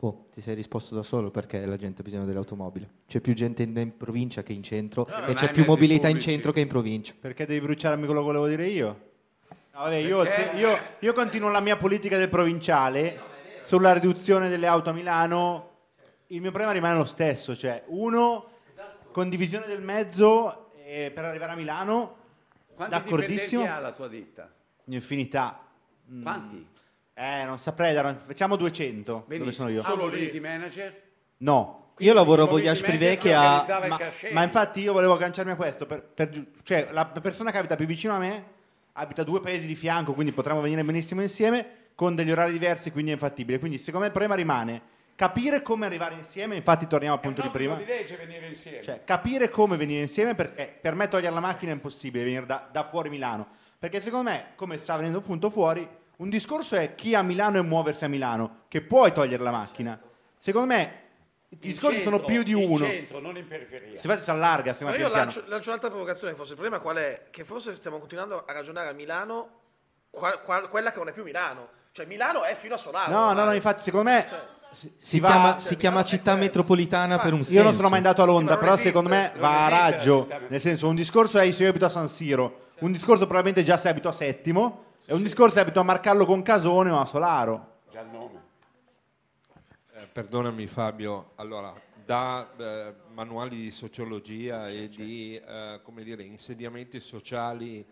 Oh, ti sei risposto da solo perché la gente ha bisogno dell'automobile. C'è più gente in, in provincia che in centro non e c'è più mobilità in pubblici. centro che in provincia. Perché devi bruciarmi quello che volevo dire io? No, vabbè, io, io- io continuo la mia politica del provinciale sulla riduzione delle auto a Milano. Il mio problema rimane lo stesso, cioè uno, condivisione del mezzo eh, per arrivare a Milano, Quanti d'accordissimo. dipendenti ha la tua ditta? Un'infinità. Mm. Quanti? Eh, non saprei, facciamo 200 dove Benissimo. sono io. Ha un community manager? No. Io lavoro a Quindi Voyage Privé che ha... Ma, ma infatti io volevo agganciarmi a questo, per- per cioè la persona che abita più vicino a me abita due paesi di fianco, quindi potremmo venire benissimo insieme con degli orari diversi, quindi è infattibile. Quindi secondo me il problema rimane capire come arrivare insieme, infatti torniamo al punto di prima. di legge venire insieme. Cioè, capire come venire insieme perché per me togliere la macchina è impossibile venire da, da fuori Milano. Perché secondo me, come sta venendo appunto fuori, un discorso è chi a Milano e muoversi a Milano, che puoi togliere la macchina. Secondo me i In discorsi sono centro, più di in uno. centro, non in periferia. Si, fa- si allarga, si Ma io lancio, lancio un'altra provocazione, forse il problema qual è? Che forse stiamo continuando a ragionare a Milano qua- qua- quella che non è più Milano. Cioè Milano è fino a Solano. No, no, no, infatti secondo me si, Si, va- chiama, si chiama città metropolitana per un senso. Io non sono mai andato a Londra, Sì, però non secondo me esiste. va a esiste raggio. Nel senso, un discorso è se io abito a San Siro, un discorso probabilmente già se abito a Settimo, e un discorso è abito a Marcallo con Casone o a Solaro. Già il nome. Eh, perdonami Fabio, allora da eh, manuali di sociologia e di eh, come dire, insediamenti sociali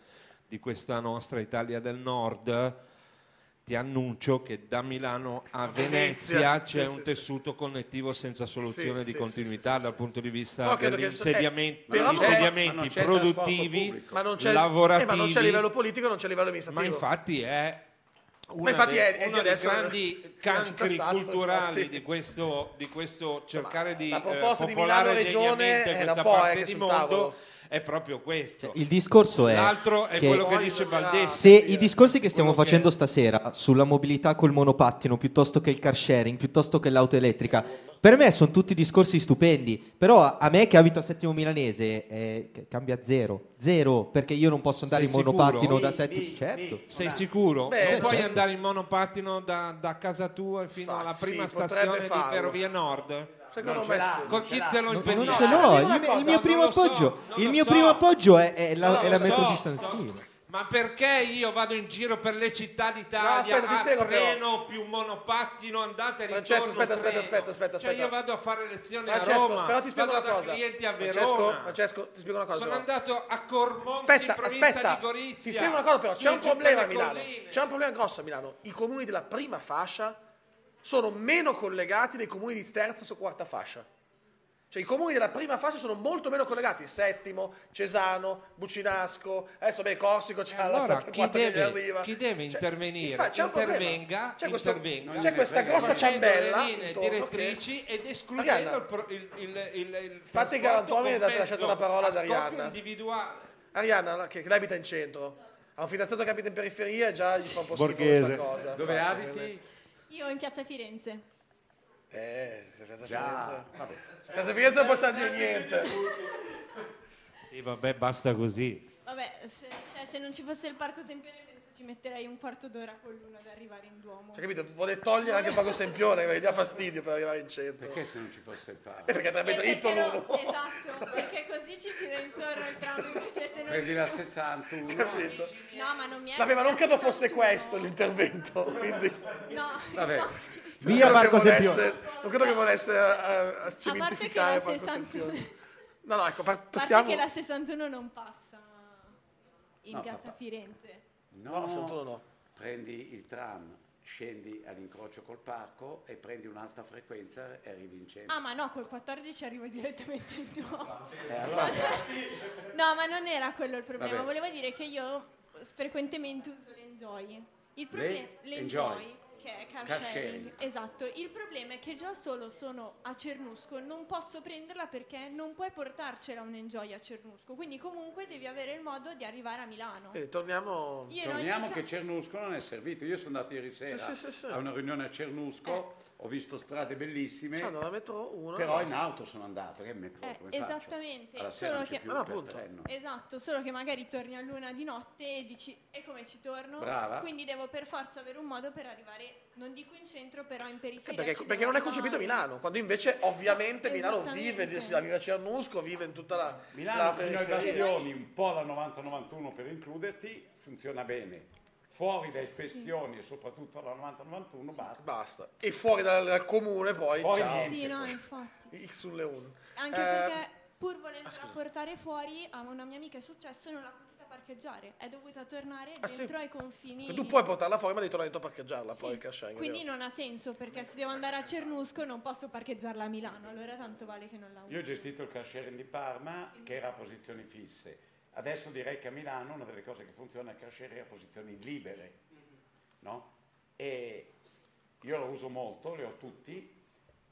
di questa nostra Italia del Nord ti annuncio che da Milano a Venezia, Venezia c'è sì, un sì, tessuto connettivo senza soluzione Sì, di sì, continuità dal punto di vista No, degli insediamenti, eh, ma insediamenti c'è produttivi, Ma non c'è, eh, lavorativi. ma non c'è a livello politico, non c'è a livello amministrativo. Ma infatti è una Ma infatti dei, è- è di uno dei grandi cancri stato, culturali infatti. di questo, di questo cercare di la eh, proposta di popolare Milano Regione degnamente questa eh, parte che di mondo tavolo. È proprio questo. Il discorso è L'altro è che quello che dice Baldetti. Se i discorsi che stiamo Quello che- facendo stasera sulla mobilità col monopattino piuttosto che il car sharing, piuttosto che l'auto elettrica, per me sono tutti discorsi stupendi, però a- a me che abito a Settimo Milanese eh, c- cambia zero, zero, perché io non posso andare Sei in monopattino sicuro? da Settimo, certo. Sei sicuro? Beh, non puoi certo. andare in monopattino da, da casa tua fino alla prima potrebbe stazione di farlo. Ferrovia Nord? Secondo Non me. Con chi te lo impedisce? non ce l'ho, il, mio- cosa, il mio non primo so, appoggio, il mio so. primo appoggio è, è la, è la metro so, di San Siro. Ma perché io vado in giro per le città d'Italia No, aspetta, spiego però. treno più monopattino andate e Francesco, aspetta, aspetta, aspetta, aspetta, Cioè aspetta. io vado a fare lezioni Francesco, a Roma, però ti spiego una cosa. clienti a Francesco, Verona. Francesco, ti spiego una cosa. Sono però. andato a Cormonzi Aspetta, in provincia aspetta, di Gorizia. ti spiego una cosa però, c'è un problema a Milano, colline. c'è un problema grosso a Milano, i comuni della prima fascia sono meno collegati dei comuni di terza o quarta fascia. Cioè i comuni della prima fascia sono molto meno collegati, Settimo, Cesano, Bucinasco, adesso beh Corsico c'è la Allora, 74 chi che gli deve, arriva. chi deve Cioè, intervenire infatti, c'è intervenga, C'è questo- intervenga c'è questa grossa ciambella le linee intorno direttrici che- ed escludendo Arianna, il, pro- il, il, il, il Fatti che Antonio ha lasciato la parola ad Arianna. individuale. Arianna, la- che, che lei abita in centro, ha un fidanzato che abita in periferia e già gli fa un po' schifo questa cosa. Dove infatti, abiti? Io in piazza Firenze. Eh, Piazza Già, Firenze. vabbè. Piazza Firenze non possiamo dire niente. Sì, vabbè, basta così. Vabbè, se, cioè, se non ci fosse il parco Sempione ci metterei un quarto d'ora con l'uno ad arrivare in Duomo. Cioè, capito? Vuole togliere anche Pago Sempione, perché gli dà fastidio per arrivare in centro. Perché se non ci fosse il parco? Eh, perché andrebbe Eh, dritto l'uno. no, esatto, perché così ci gira intorno il tram invece se non Prendi ci la 61. Capito? No, ma non mi è Vabbè, ma non credo fosse 61. questo l'intervento, quindi... No, Vabbè. Non Via che Parco volesse- Sempione. Non credo che volesse eh, A parte che cementificare la Parco 61 Sempione. No, no, ecco, pa- A parte passiamo... che la 61 non passa in No, piazza Firenze. No, No, 61 no. Prendi il tram, scendi all'incrocio col parco e prendi un'alta frequenza e arrivi in centro. Ah, ma no, col 14 arrivo direttamente in Duomo. Eh, allora- No, ma non era quello il problema. Vabbè. Volevo dire che io frequentemente uso l'Enjoy. Il problema Le? l'Enjoy, Enjoy. Che è car, Car sharing. sharing. Esatto. Il problema è che già solo sono a Cernusco, non posso prenderla perché non puoi portarcela un Enjoy a Cernusco. Quindi comunque devi avere il modo di arrivare a Milano. Quindi torniamo... Io Torniamo ca- che Cernusco non è servito. Io sono andato ieri sera Sì, sì, sì, sì. a una riunione a Cernusco, ho visto strade bellissime, Cioè, non la metro uno. però in auto sono andato. Che metro? Eh, esattamente, solo c'è che- più No. Esatto, solo che magari torni a luna di notte e dici e come ci torno? Brava. Quindi devo per forza avere un modo per arrivare, non dico in centro, però in periferia. Perché, perché non è concepito. Milano, quando invece ovviamente Milano vive, di- vive a Cernusco, vive in tutta la, Milano la fino ai bastioni, un po' la 90-91 per includerti, funziona bene. Fuori dai pestioni e soprattutto alla 90-91 basta. Basta. E fuori dal, dal comune poi... Poi ciao. Sì, no, infatti. X sulle 1. Anche Eh, perché pur volendo ah, portare fuori, a una mia amica è successo e non l'ha potuta parcheggiare. È dovuta tornare Ah, sì? dentro ai confini. Tu puoi portarla fuori ma devi tornare dentro a parcheggiarla Sì, poi il sharing, Quindi non ha senso perché se devo andare a Cernusco non posso parcheggiarla a Milano, allora tanto vale che non la uso. Io ho gestito il sharing di Parma che era a posizioni fisse. Adesso direi che a Milano una delle cose che funziona è sharing a posizioni libere. No? E io lo uso molto, li ho tutti.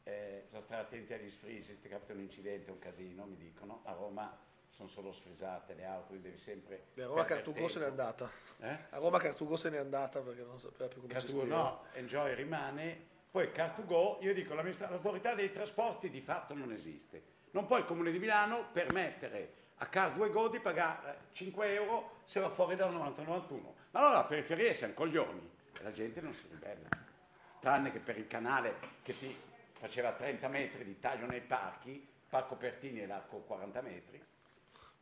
Eh, bisogna stare attenti agli sfrisi, se ti capita un incidente, un casino, mi dicono. A Roma sono solo sfrisate le auto, quindi devi sempre... Beh, a Roma Cartugo se n'è andata. Eh? A Roma Cartugo se n'è andata perché non sapeva più come Car2 gestire. no, Enjoy rimane. Poi Car2Go, io dico, l'autorità dei trasporti di fatto non esiste. Non può il Comune di Milano permettere a Car2Go di pagare 5 euro se va fuori dalla 9091. Ma allora la periferia siamo coglioni e la gente non si ribella. Tranne che per il canale che ti faceva 30 metri di taglio nei parchi, Parco Pertini e l'arco 40 metri,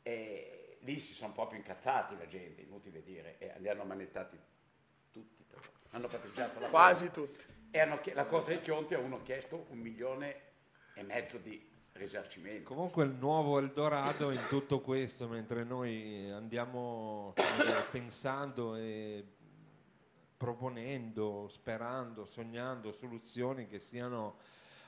e lì si sono proprio incazzati la gente, inutile dire, e li hanno manettati tutti, però. hanno patteggiato la Quasi tutti. E hanno la Corte dei Conti a uno chiesto un milione e mezzo di risarcimento. Comunque il nuovo Eldorado in tutto questo, mentre noi andiamo dire, pensando e proponendo, sperando, sognando soluzioni che stiano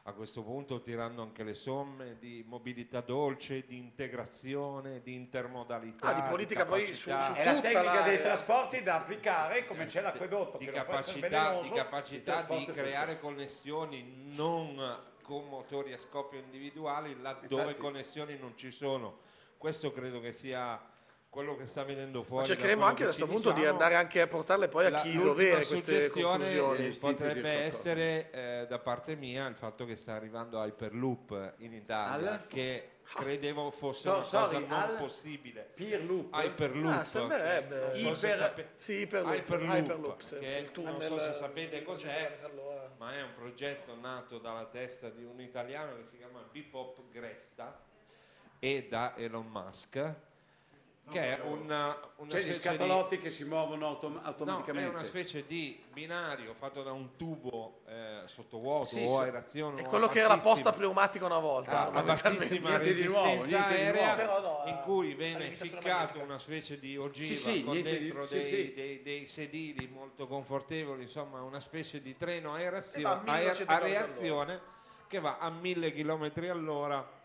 a questo punto tirando anche le somme di mobilità dolce, di integrazione, di intermodalità. Ah, di politica poi su- su È la tecnica la- dei trasporti da applicare come c'è l'acquedotto di capacità, di, capacità di creare connessioni non con motori a scoppio individuali laddove Infatti- connessioni non ci sono. questo credo che sia quello che sta venendo Ma fuori. da cercheremo anche che a questo punto di diciamo. andare anche a portarle poi a La- chi dovere queste conclusioni. potrebbe essere eh, da parte mia il fatto che sta arrivando Hyperloop in Italia, Al? che credevo fosse So- una cosa sorry, non al- possibile. Peerloop? Hyperloop. Ah, sembrerebbe. che non so se Iper- sape- sì, Hyperloop, Hyperloop, Hyperloop, sì. che non so se sapete cos'è. Ma è un progetto nato dalla testa di un italiano che si chiama Bebop Gresta e da Elon Musk che è una, una C'è gli specie scatolotti di- che si muovono autom- No, è automaticamente. una specie di binario fatto da un tubo eh, sottovuoto Sì, o sì. aerazione. È o quello che era bassissimo. posta pneumatica una volta. Ah, a fondamentalmente. bassissima Niente di nuovo, resistenza niente di aerea nuovo. Però no, in cui viene ficcato una specie di ogiva Sì, sì, con niente di- dentro sì, dei, sì. dei- dei sedili molto confortevoli, insomma una specie di treno a, E va a 1200 a reazione che va a 1000 km all'ora.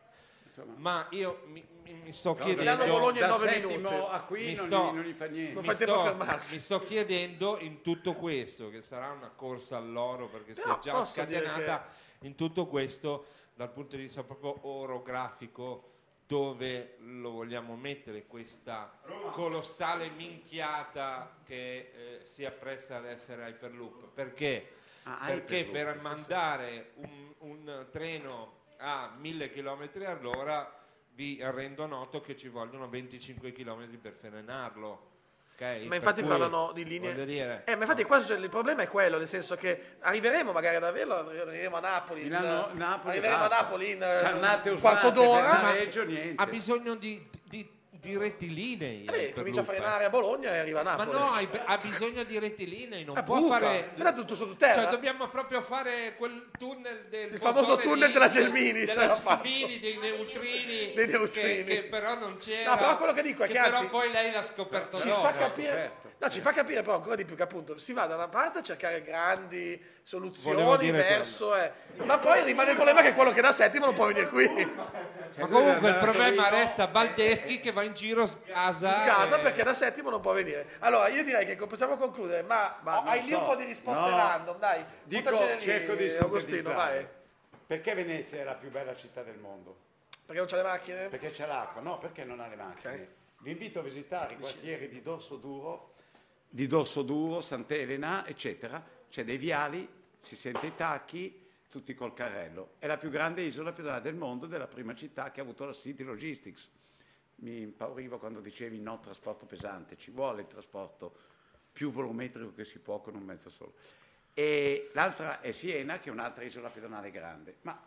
Ma io mi, mi- mi sto No, chiedendo in da nove settimo minuti. a qui mi non, sto- gli, non gli fa niente. Non mi sto, fermarsi. mi sto chiedendo in tutto questo, che sarà una corsa all'oro perché si è già scatenata, in tutto questo, dal punto di vista proprio orografico, dove lo vogliamo mettere questa colossale minchiata che eh, si appresta ad essere Hyperloop. Perché? Ah, Perché Hyperloop, per sì, sì, mandare un, un treno a 1000 km all'ora vi rendo noto che ci vogliono 25 km per frenarlo. ok? Ma infatti cui, parlano di linee. dire, Eh, ma infatti qua c'è- il problema è quello, nel senso che arriveremo magari ad averlo, arriveremo a Napoli. in- Milano- Napoli, arriveremo basta. a Napoli in eh, Cannate un quarto d'ora. Pesareggio, niente. ha bisogno di, di- rettilinei. Eh comincia a frenare a Bologna e arriva a Ma Napoli. no, hai- ha bisogno di rettilinei, non Ah, può buca. fare... Ma tutto sottoterra. Cioè, dobbiamo proprio fare quel tunnel del Il famoso tunnel di- della Gelmini della. Gelmini, dei neutrini, Dei neutrini. Che, che però non c'era. No, però quello che dico è che però anzi- poi lei l'ha scoperto ci dopo. fa capire no, ci fa capire però ancora di più che appunto si va da una parte a cercare grandi soluzioni verso eh, ma poi rimane il problema che quello che da settimo non può venire qui Ma comunque il problema resta Baldeschi che va in giro sgasa. sgasa e- perché da settimo non può venire allora io direi che possiamo concludere ma, Ma oh, hai non lì so. un po' di risposte No. random dai Dico, lì, cerco di Agostino vai. Perché Venezia è la più bella città del mondo? perché non c'è le macchine Perché c'è l'acqua, no, perché non ha le macchine. Ok. Vi invito a visitare i quartieri di Dorso Duro, di Dorso Duro, Sant'Elena, eccetera. C'è dei viali, si sente i tacchi, tutti col carrello. È la più grande isola pedonale del mondo ed è la prima città che ha avuto la City Logistics. Mi impaurivo quando dicevi no trasporto pesante, ci vuole il trasporto più volumetrico che si può con un mezzo solo. E l'altra è Siena, che è un'altra isola pedonale grande. Ma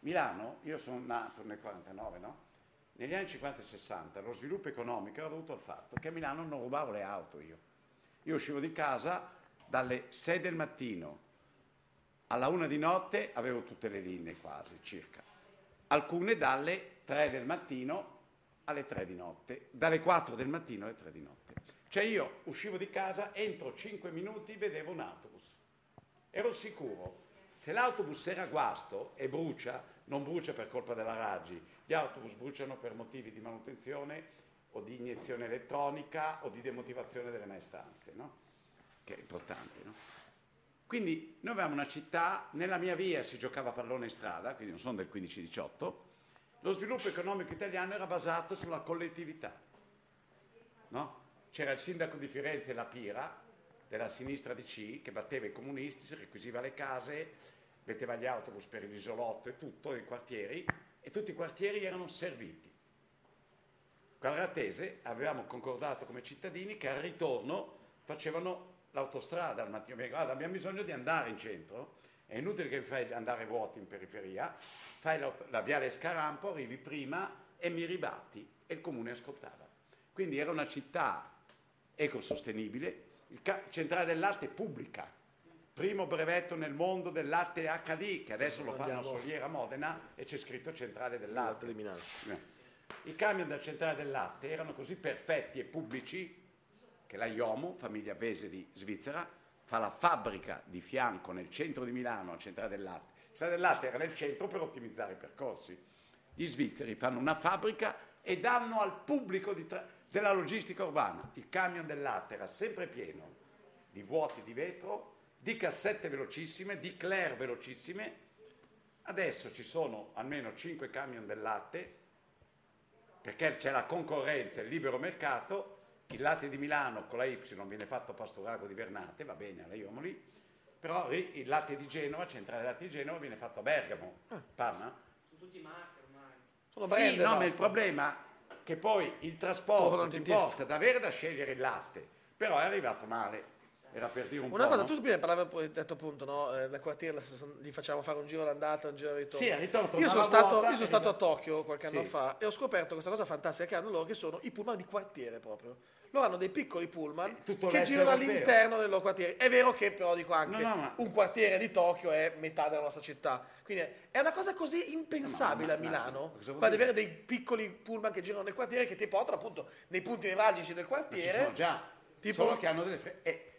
Milano, io sono nato nel 49, no? Negli anni 50 e 60 lo sviluppo economico era dovuto al fatto che a Milano non rubavo le auto io. Io uscivo di casa dalle 6 del mattino alla 1 di notte avevo tutte le linee quasi, circa. Alcune dalle 3 del mattino alle 3 di notte, dalle 4 del mattino alle 3 di notte. Cioè io uscivo di casa, entro 5 minuti vedevo un autobus. Ero sicuro, se l'autobus era guasto e brucia, non brucia per colpa della Raggi, gli autobus bruciano per motivi di manutenzione o di iniezione elettronica o di demotivazione delle maestranze, no? Che è importante, no? Quindi noi avevamo una città, nella mia via si giocava pallone in strada, quindi non sono del 15-18, lo sviluppo economico italiano era basato sulla collettività. no? C'era il sindaco di Firenze, la Pira, della sinistra DC, che batteva i comunisti, si requisiva le case, metteva gli autobus per l'isolotto e tutto, i quartieri, e tutti i quartieri erano serviti. Con la Ratese avevamo concordato come cittadini che al ritorno facevano l'autostrada al mattino. Guarda, abbiamo bisogno di andare in centro, è inutile che mi fai andare vuoti in periferia, fai la viale Scarampo, arrivi prima e mi ribatti. E il comune ascoltava. Quindi era una città ecosostenibile, il ca- centrale del latte pubblica, primo brevetto nel mondo del latte HD, che adesso lo fanno a Andiamo. Soliera Modena e c'è scritto centrale del latte. di Milano. Eh. I camion della centrale del latte erano così perfetti e pubblici che la Iomo, famiglia Veseri svizzera, fa la fabbrica di fianco nel centro di Milano, a centrale del latte. La centrale del latte era nel centro per ottimizzare i percorsi. Gli svizzeri fanno una fabbrica e danno al pubblico di tra- della logistica urbana. Il camion del latte era sempre pieno di vuoti di vetro, di cassette velocissime, di Claire velocissime. Adesso ci sono almeno 5 camion del latte perché c'è la concorrenza, il libero mercato, il latte di Milano con la Y viene fatto a Pastorago di Vernate, va bene, arriviamo lì, però il latte di Genova, centrale del latte di Genova, viene fatto a Bergamo, Parma. Sono tutti marchi ormai. Sono Sì, brand e no, ma il problema è che poi il trasporto ti porta ad avere da scegliere il latte, però è arrivato male, era per dire un Una cosa, no? tu prima parlavi, hai detto appunto, no? eh, quartiere la sessan- gli facciamo fare un giro all'andata, un giro al ritorno. Sì, al ritorno Io sono stato, io sono stato a Tokyo qualche anno Sì. fa e ho scoperto questa cosa fantastica che hanno loro, che sono i pullman di quartiere proprio. Loro hanno dei piccoli pullman tutto che girano all'interno del loro quartiere. È vero che però dico anche, No, no, ma- un quartiere di Tokyo è metà della nostra città. Quindi è una cosa così impensabile ma- a ma- Milano, quella di avere dei piccoli pullman che girano nel quartiere che ti portano appunto nei punti nevralgici del Ma ci quartiere. sono già, Tipo- solo che hanno delle fre- e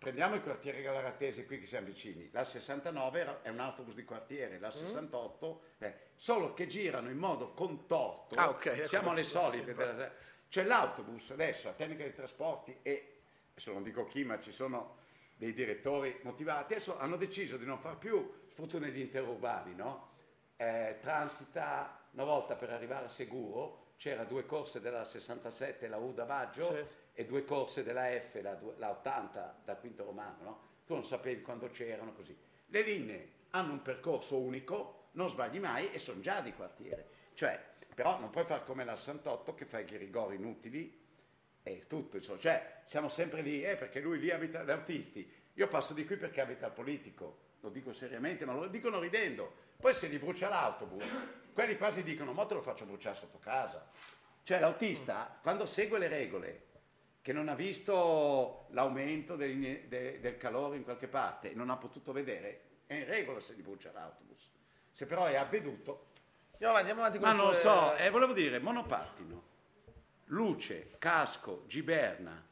prendiamo il quartiere Galaratese qui che siamo vicini, la 69 era- è un autobus di quartiere, Mm. la 68, eh, solo che girano in modo contorto, Ah, ok, ecco siamo alle perché solite, della- cioè l'autobus adesso, la tecnica dei trasporti e, adesso non dico chi, ma ci sono dei direttori motivati, adesso hanno deciso di non far più, soprattutto negli interurbani, no? Eh, transita una volta per arrivare a Seguro, c'era due corse della 67, la U da Baggio, Sì. e due corse della F, la, la 80 da Quinto Romano, no? Tu non sapevi quando c'erano così. Le linee hanno un percorso unico, non sbagli mai e sono già di quartiere. Cioè, però non puoi fare come la 68 che fai i rigori inutili e tutto, insomma. Cioè, siamo sempre lì, eh, perché lui lì abita gli autisti. Io passo di qui perché abita il politico, lo dico seriamente, ma lo dicono ridendo. Poi se gli brucia l'autobus, quelli quasi dicono, ma te lo faccio bruciare sotto casa. Cioè l'autista, quando segue le regole, che non ha visto l'aumento del, de- del calore in qualche parte e non ha potuto vedere, è in regola se gli brucia l'autobus. Se però è avveduto... Andiamo avanti, andiamo avanti Ma non lo so, eh, volevo dire, monopattino, luce, casco, giberna,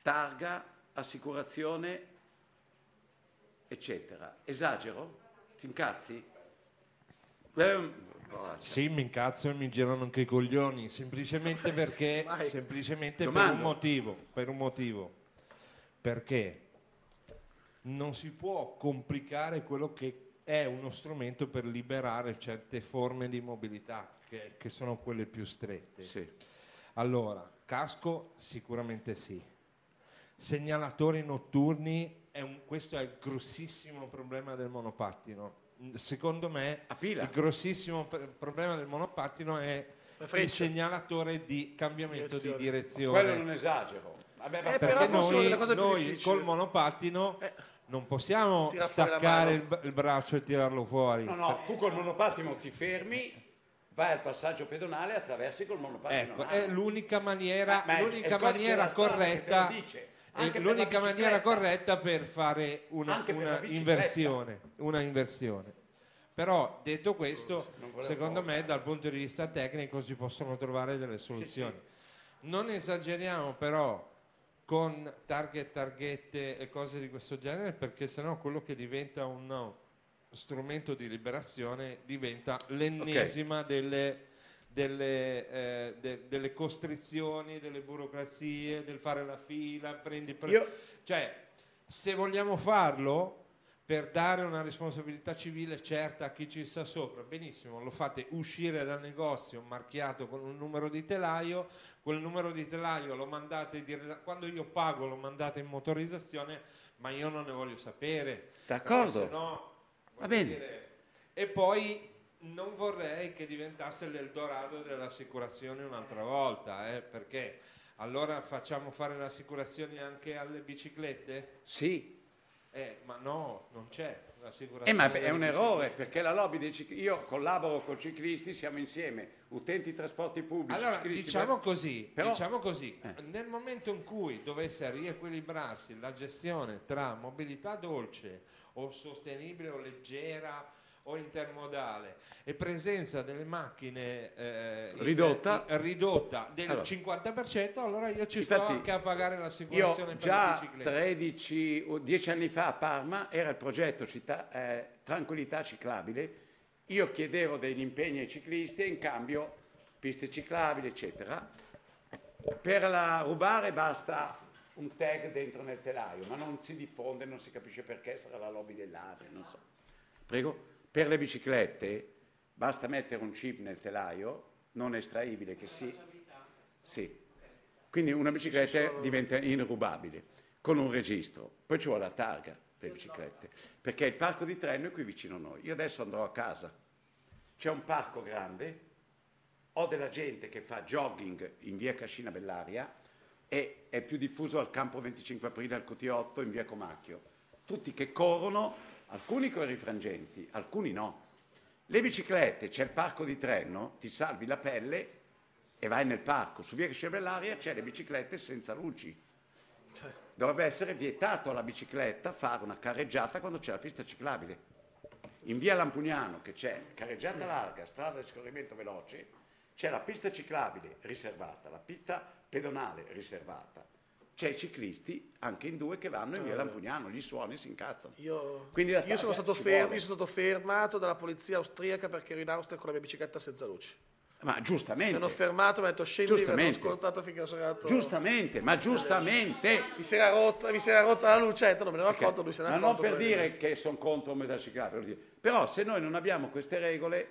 targa, assicurazione, eccetera. Esagero? Ti incazzi? Eh. Sì, mi incazzo e mi girano anche i coglioni, semplicemente perché, semplicemente per un motivo, per un motivo. Perché non si può complicare quello che è uno strumento per liberare certe forme di mobilità, che, che sono quelle più strette. Allora, casco sicuramente sì. Segnalatori notturni, è un- questo è il grossissimo problema del monopattino. Secondo me il grossissimo problema del monopattino è il segnalatore di cambiamento Direzione. di direzione. Quello non esagero. Vabbè, ma Perché noi, noi, col monopattino non possiamo Tira staccare il, il braccio e tirarlo fuori. No, no, tu col monopattino ti fermi, vai al passaggio pedonale e attraversi col monopattino. Ecco, è l'unica maniera, Ma è- è il l'unica codice maniera della strada che te lo corretta, dice. è Anche per l'unica maniera corretta per fare una, per una bicicletta. inversione, una inversione. Però detto questo, secondo me dal punto di vista tecnico si possono trovare delle soluzioni. Non esageriamo però con target, targhette e cose di questo genere perché sennò quello che diventa un no, strumento di liberazione diventa l'ennesima delle, delle, eh, de- delle costrizioni, delle burocrazie, del fare la fila, prendi pre- Io- cioè se vogliamo farlo per dare una responsabilità civile certa a chi ci sta sopra, benissimo, lo fate uscire dal negozio marchiato con un numero di telaio, quel numero di telaio lo mandate dire- quando io pago lo mandate in motorizzazione, ma io non ne voglio sapere. D'accordo. perché sennò, Va bene. dire, e poi non vorrei che diventasse l'Eldorado dell'assicurazione un'altra volta, eh, perché allora facciamo fare le assicurazioni anche alle biciclette? Sì. Eh, ma no, non c'è Eh, l'assicurazione. ma è un errore perché la lobby dei ciclisti, io collaboro con ciclisti, siamo insieme, utenti trasporti pubblici. Allora, ciclisti, diciamo beh, così, però- diciamo così, Eh. nel momento in cui dovesse riequilibrarsi la gestione tra mobilità dolce o sostenibile o leggera o intermodale e presenza delle macchine eh, Ridotta. in- ridotta del Allora. 50%, allora io ci sto Infatti, anche a pagare Io l'assicurazione per le già biciclette. 13 o 10 anni fa a Parma era il progetto città, eh, Tranquillità Ciclabile. Io chiedevo degli impegni ai ciclisti e in cambio piste ciclabili, eccetera. Per la rubare basta un tag dentro nel telaio, ma non si diffonde, non si capisce perché, sarà la lobby dei ladri, non so. Prego. Per le biciclette basta mettere un chip nel telaio, non estraibile, che sì. Sì. Quindi una bicicletta diventa inrubabile con un registro. Poi ci vuole la targa per le biciclette, perché il parco di Trenno è qui vicino a noi. Io adesso andrò a casa. C'è un parco grande, ho della gente che fa jogging in via Cascina Bellaria e è più diffuso al campo 25 aprile al Cotiotto in via Comacchio. Tutti che corrono, alcuni con i rifrangenti, alcuni no. Le biciclette, c'è il parco di Trenno, ti salvi la pelle e vai nel parco. Su via Cascina Bellaria c'è le biciclette senza luci. Dovrebbe essere vietato alla bicicletta fare una carreggiata quando c'è la pista ciclabile. In via Lampugnano, che c'è carreggiata larga, strada di scorrimento veloce, c'è la pista ciclabile riservata, la pista pedonale riservata. C'è i ciclisti, anche in due, che vanno in via Lampugnano, gli suoni si incazzano. Io, io sono, targa stato fermo, io sono stato fermato dalla polizia austriaca perché ero in Austria con la mia bicicletta senza luci. Ma giustamente. Mi hanno fermato, mi hanno detto scendi, mi hanno Giustamente. scortato finché sono arrivato. Giustamente, ma giustamente. Mi si era rotta, mi si era rotta la lucetta, non me ne ero accorto, lui se ne è Ma non accorto. per dire che sono contro il metà ciclabile, voglio dire. però se noi non abbiamo queste regole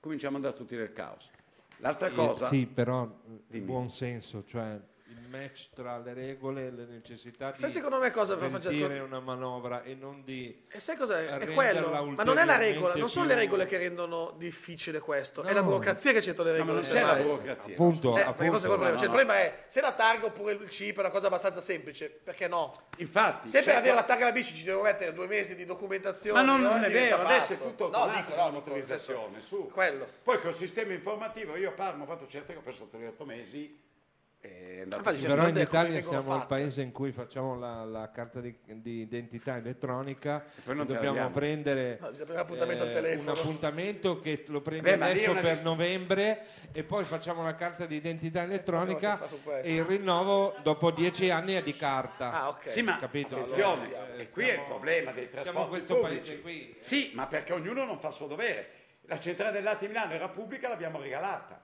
cominciamo ad andare tutti nel caos. L'altra Eh, cosa... Sì, però il Dimmi. buon senso, cioè match tra le regole e le necessità Sai di secondo me cosa, Francesco? sveltire una manovra e non di E sai cos'è? È quello. Ma non è la regola, non sono più- le regole che rendono difficile questo, è No. la burocrazia che c'entra le No, ma regole. non c'è la semmai. burocrazia. Appunto, Eh, appunto, è problema. no, Cioè, il no. problema è se la targa oppure il chip è una cosa abbastanza semplice, perché no? Infatti, Se per c'è- avere la targa alla bici ci devo mettere due mesi di documentazione, Ma non, no, non è diventa vero, adesso è tutto No, dico, la no, senso, Su. Quello. Poi col sistema informativo, io a Parma ho fatto certe che ho perso 38 mesi Però in Italia siamo il fatte. paese in cui facciamo la, la carta di, di identità elettronica poi e non ce dobbiamo prendere No, prendere appuntamento al eh, telefono. un appuntamento che lo prendi Beh, adesso per dis- novembre e poi facciamo la carta di identità elettronica su questo. e il rinnovo dopo dieci anni è di carta. Ah, ok. Sì, ma Capito? attenzione, Allora, e qui è il siamo- problema dei trasporti Siamo questo pubblici. paese qui. Sì, ma perché ognuno non fa il suo dovere. La centrale del latte di Milano era pubblica, l'abbiamo regalata.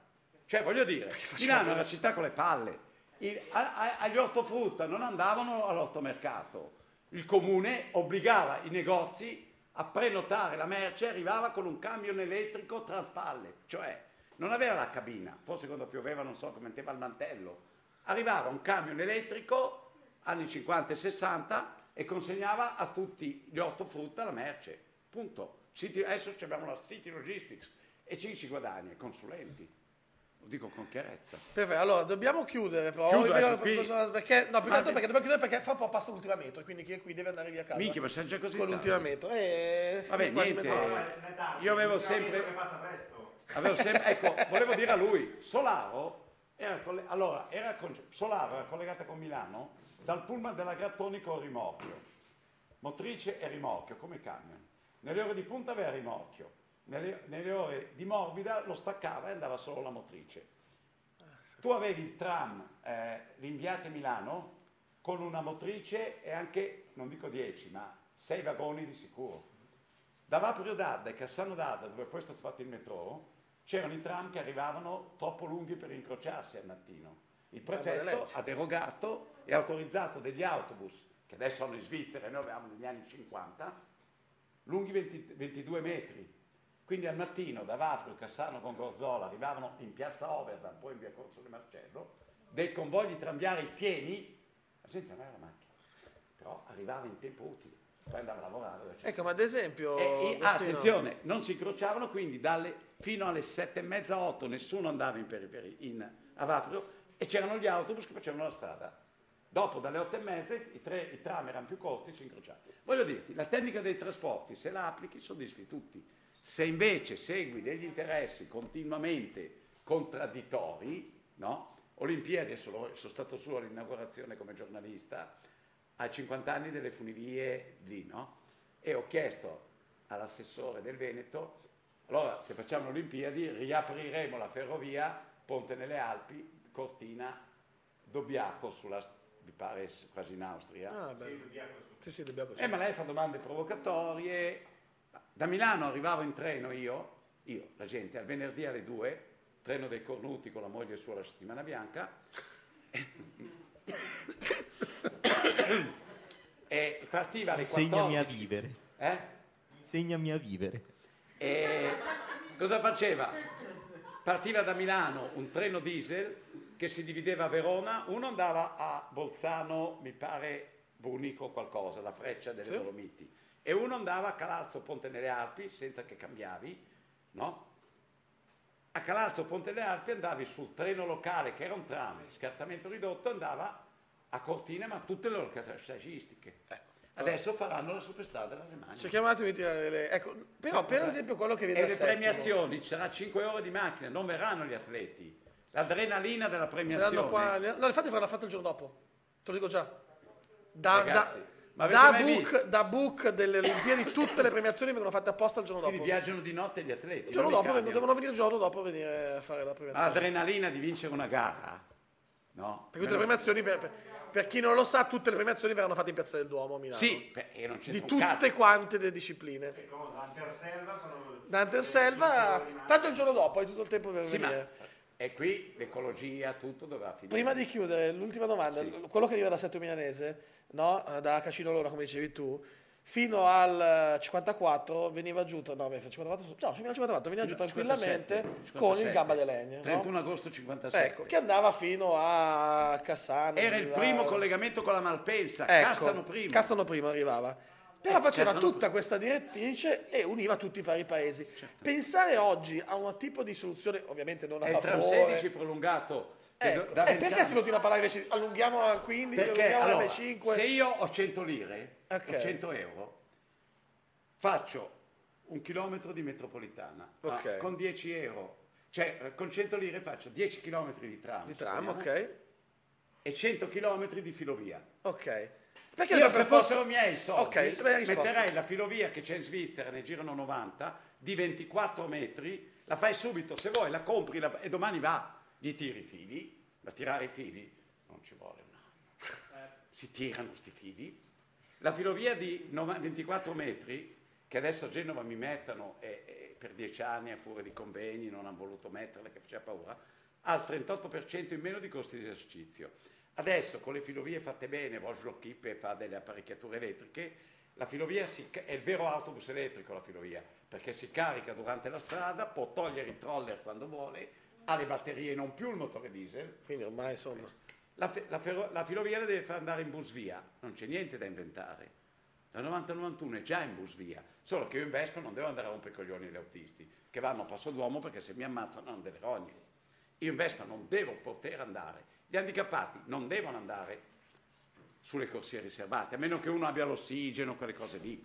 Cioè, voglio dire, Milano è una città con le palle. I- a- a- agli ortofrutta non andavano all'ortomercato. Il comune obbligava i negozi a prenotare la merce e arrivava con un camion elettrico tra spalle. Cioè, non aveva la cabina, forse quando pioveva non so come metteva il mantello. Arrivava un camion elettrico, anni 50 e 60, e consegnava a tutti gli ortofrutta la merce. Punto. City- adesso abbiamo la City Logistics e ci si guadagna, consulenti. Lo dico con chiarezza. Perfetto, allora dobbiamo chiudere però. Chiudo adesso qui. perché, no, più che altro perché dobbiamo chiudere perché fra un po' passa l'ultima metro, quindi chi è qui deve andare via a casa. Minchia, ma siamo già così Con tardi. l'ultima metro. Eh, Vabbè, niente. Io avevo sempre... Avevo sempre, ecco, volevo dire a lui, Solaro era, colle- allora, era con- Solaro era collegata con Milano dal pullman della Grattoni con rimorchio, motrice e rimorchio, come camion. Nelle ore di punta aveva rimorchio, nelle, nelle ore di morbida lo staccava e andava solo la motrice. Tu avevi il tram eh, Limbiate Milano con una motrice e anche, non dico 10, ma 6 vagoni di sicuro. Da Vaprio d'Adda e Cassano d'Adda, dove poi è stato fatto il metro, c'erano i tram che arrivavano troppo lunghi per incrociarsi al mattino. Il prefetto ha derogato e ha autorizzato degli autobus, che adesso sono in Svizzera e noi avevamo negli anni 50, lunghi 20 22 metri. Quindi al mattino da Vaprio, Cassano con Gorzola arrivavano in piazza Overdam, poi in via Corso di Marcello, dei convogli tranviari pieni, la gente non aveva la macchina, però arrivava in tempo utile, poi andava a lavorare. eccetera. Ecco, ma ad esempio... E- e- attenzione, non si incrociavano quindi dalle, fino alle sette e mezza, otto, nessuno andava in periferia, in, a Vaprio, e c'erano gli autobus che facevano la strada. Dopo, dalle otto e mezza, i, tre, i tram erano più corti, si incrociavano. Voglio dirti, la tecnica dei trasporti, se la applichi, soddisfi tutti. Se invece segui degli interessi continuamente contraddittori, no? Olimpiadi, sono, stato su all'inaugurazione come giornalista, ai 50 anni delle funivie lì, no? E ho chiesto all'assessore del Veneto, allora se facciamo le Olimpiadi riapriremo la ferrovia Ponte nelle Alpi, Cortina, Dobbiaco sulla, mi pare quasi in Austria. Ah, beh. Sì, sì, dobbiamo Eh, ma lei fa domande provocatorie. Da Milano arrivavo in treno io, io, la gente, al venerdì alle 2, treno dei cornuti con la moglie sua la settimana bianca. e partiva alle 14. Insegnami a vivere. Eh? Insegnami a vivere. E cosa faceva? partiva da Milano un treno diesel che si divideva a Verona, uno andava a Bolzano, mi pare Brunico qualcosa, la freccia delle Sì. Dolomiti, e uno andava a Calalzo Ponte nelle Alpi, senza che cambiavi, no? A Calalzo Ponte nelle Alpi andavi sul treno locale, che era un tram, scartamento ridotto, andava a Cortina, ma tutte le località sciistiche. Adesso faranno la superstrada dell'Alemagna. Cerchiamo un attimo di tirare le... Ecco, però No, per ma- esempio quello che viene E le settimo- premiazioni, ci sarà 5 ore di macchina, non verranno gli atleti. L'adrenalina della premiazione. qua... No, infatti verrà fatto il giorno dopo. Te lo dico già. Da, Ragazzi, da- ma da book, da book delle Olimpiadi tutte le premiazioni vengono fatte apposta il giorno dopo. Quindi viaggiano di notte gli atleti. Il giorno dopo cambiano. devono venire il giorno dopo a venire a fare la premiazione. L'adrenalina di vincere una gara. No? Per tutte le premiazioni, per, per- per chi non lo sa, tutte le premiazioni verranno fatte in Piazza del Duomo a Milano. Sì, perché non c'è Di tutte cazzo. quante le discipline. Selva sono... Dante Selva, tanto il giorno dopo hai tutto il tempo per Sì, ma venire. E qui l'ecologia, tutto dovrà finire. Prima di chiudere, l'ultima domanda. Quello che arriva da Setto Milanese, no? da Cascino Lora, come dicevi tu, fino al 54 veniva giù, no, beh, 54, no, fino al 54 veniva giù tranquillamente 57, con il 57. gamba de legno. no? 31 agosto 57. Ecco, che andava fino a Cassano. Era il primo collegamento con la Malpensa. Ecco, Castano prima. Castano prima arrivava. Però Eh, faceva Castano tutta questa direttrice e univa tutti i vari paesi. Pensare oggi a un tipo di soluzione, ovviamente non a È il tram vapore. 16 prolungato. Ecco, eh, 20 perché si continua a parlare invece? Allunghiamolo a 15, Perché allora, a 5. se io ho 100 lire, Ok. o 100 euro, faccio un chilometro di metropolitana Ok. Ah, con 10 euro, cioè con 100 lire faccio 10 chilometri di tram, Di tram, ok. e 100 chilometri di filovia. Ok. Perché Io se fossero miei soldi, Ok, tu me l'hai risposto. metterei la filovia che c'è in Svizzera, ne girano 90, di 24 metri, la fai subito, se vuoi la compri la- e domani va, gli tiri i fili, da tirare i fili, non ci vuole un anno, si tirano sti fili. La filovia di nova- 24 metri, che adesso a Genova mi mettano e, e per 10 anni a furia di convegni non hanno voluto metterla, che faceva paura, ha il 38% in meno di costi di esercizio. Adesso con le filovie fatte bene, Voslo Kippe fa delle apparecchiature elettriche, la filovia si è il vero autobus elettrico la filovia, perché si carica durante la strada, può togliere i troller quando vuole, ha le batterie, non più il motore diesel. Quindi ormai insomma... La, la ferro- la filovia la deve far andare in bus via, non c'è niente da inventare. La 90-91 è già in bus via, solo che io in Vespa non devo andare a rompere i coglioni agli autisti, che vanno a passo d'uomo perché se mi ammazzano hanno delle rogne. Io in Vespa non devo poter andare. Gli handicappati non devono andare sulle corsie riservate, a meno che uno abbia l'ossigeno, quelle cose lì.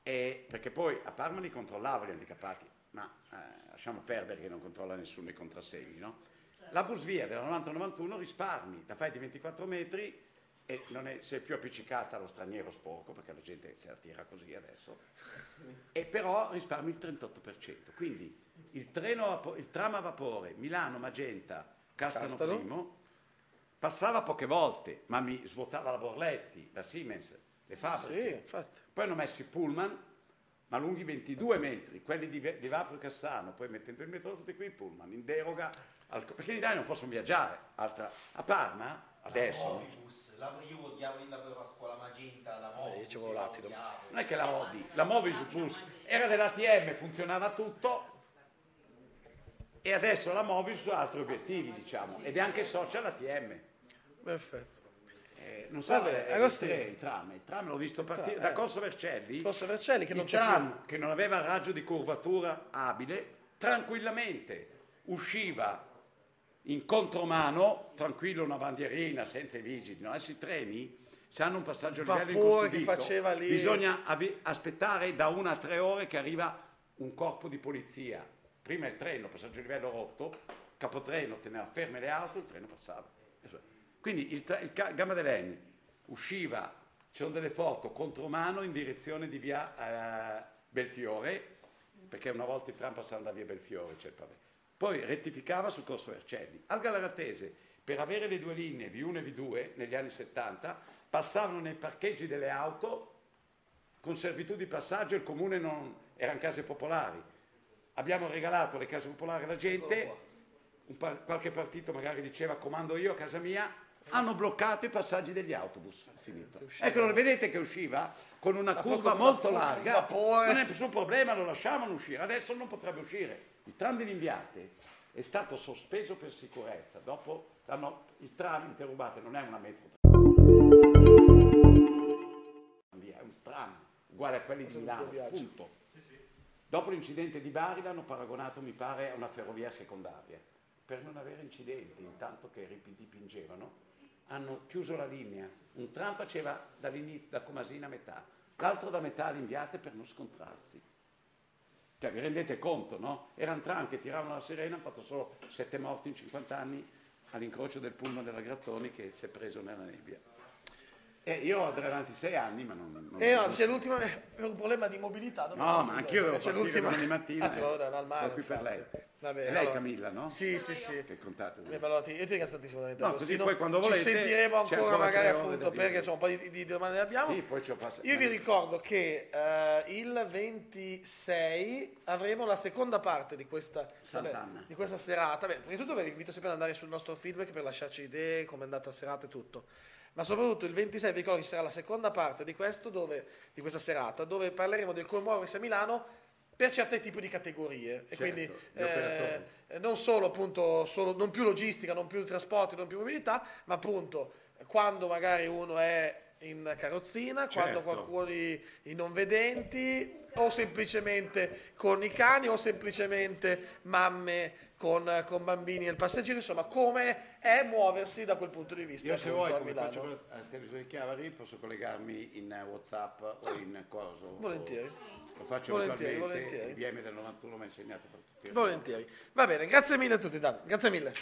E- perché poi a Parma li controllavo gli handicappati, ma eh, lasciamo perdere che non controlla nessuno i contrassegni, no? La busvia della 90-91 risparmi, la fai di 24 metri e non è, sei più appiccicata allo straniero sporco, perché la gente se la tira così adesso, e però risparmi il 38%. Quindi il, treno il tram a vapore Milano-Magenta, Castano, Castano. Primo, passava poche volte, ma mi svuotava la Borletti, la Siemens, le fabbriche. Sì, infatti. Poi hanno messo i pullman, ma lunghi 22 metri, quelli di, di Vapro e Cassano, poi mettendo il metro tutti qui i pullman, in deroga, al- perché in Italia non possono viaggiare. Altra- a Parma, adesso, Movibus, la, io odiavo io andavo a scuola Magenta, la Movibus, la odiavo. non è che la odi, la Movis Bus era dell'ATM, funzionava tutto, e adesso la Movis ha altri obiettivi, diciamo, ed è anche social ATM. Perfetto. Eh, non so, Vabbè, eh, Agostino. il tram, il tram l'ho visto partire eh. da Corso Vercelli. Corso Vercelli che non il tram che non aveva raggio di curvatura abile, tranquillamente usciva in contromano, tranquillo una bandierina, senza i vigili. No? Adesso i treni, se hanno un passaggio a livello incustodito, faceva lì. bisogna ave- aspettare da una a tre ore che arriva un corpo di polizia. Prima il treno, passaggio a livello rotto, capotreno teneva ferme le auto, il treno passava. Quindi il, tra- il ca- Gamma dell'N usciva, ci sono delle foto, contromano in direzione di via eh, Belfiore, perché una volta il tram passava da via Belfiore, c'è il pavé. Poi rettificava sul corso Vercelli. Al Galaratese, per avere le due linee V1 e V2 negli anni 70, passavano nei parcheggi delle auto con servitù di passaggio, il comune non... erano case popolari. Abbiamo regalato le case popolari alla gente, un pa- qualche partito magari diceva comando io a casa mia, hanno bloccato i passaggi degli autobus. È finito. Ecco, lo vedete che usciva con una Ma curva molto larga. Non è nessun problema, lo lasciamolo uscire. Adesso non potrebbe uscire. Il tram di Limbiate è stato sospeso per sicurezza. Dopo l'hanno- il tram interrubate non è una metro. È un tram uguale a quelli di Milano. Punto. Dopo l'incidente di Bari l'hanno paragonato, mi pare, a una ferrovia secondaria. Per non avere incidenti, intanto che ripi- dipingevano, hanno chiuso la linea. Un tram faceva dall'inizio, da Comasina a metà, l'altro da metà all'Inviate per non scontrarsi. Cioè, vi rendete conto, no? Erano tram che tiravano la sirena, hanno fatto solo sette morti in 50 anni all'incrocio del pullman della Grattoni che si è preso nella nebbia. E io andrei avanti sei anni, ma non... non E no, c'è l'ultima, è un problema di mobilità. No, ma anch'io devo c'è partire l'ultima domani mattina. Anzi, eh. vado da- dal mare. Qui per lei. Va bene, È lei allora- Camilla, no? Sì, sì, sì. Che contate. Eh, allora ti- io ti ringrazio tantissimo No, così poi quando Ci volete sentiremo c'è ancora ancora magari appunto perché insomma un po' di, di domande ne abbiamo. Sì, poi ci ho passato. Io vi ricordo che eh, il 26 avremo la seconda parte di questa, vabbè, di questa serata. Beh, prima di tutto vi invito sempre ad andare sul nostro feedback per lasciarci idee, come è andata la serata e tutto. Ma soprattutto il 26 vi ricordo che sarà la seconda parte di, questo dove, di questa serata, dove parleremo del commuoversi a Milano per certi tipi di categorie. E Certo, quindi gli operatori. eh, non solo appunto, solo- non più logistica, non più trasporti, non più mobilità, ma appunto quando magari uno è in carrozzina, quando Certo. qualcuno i, i non vedenti o semplicemente con i cani o semplicemente mamme con, con bambini nel passeggero, insomma come è muoversi da quel punto di vista. Io se vuoi, come faccio per- al televisore di Chiavari, posso collegarmi in eh, Whatsapp o in coso. Volentieri. Lo faccio Volentieri, volentieri. il BM del 91 mi ha insegnato per tutti. Volentieri. Va bene, grazie mille a tutti, Dan. Grazie mille.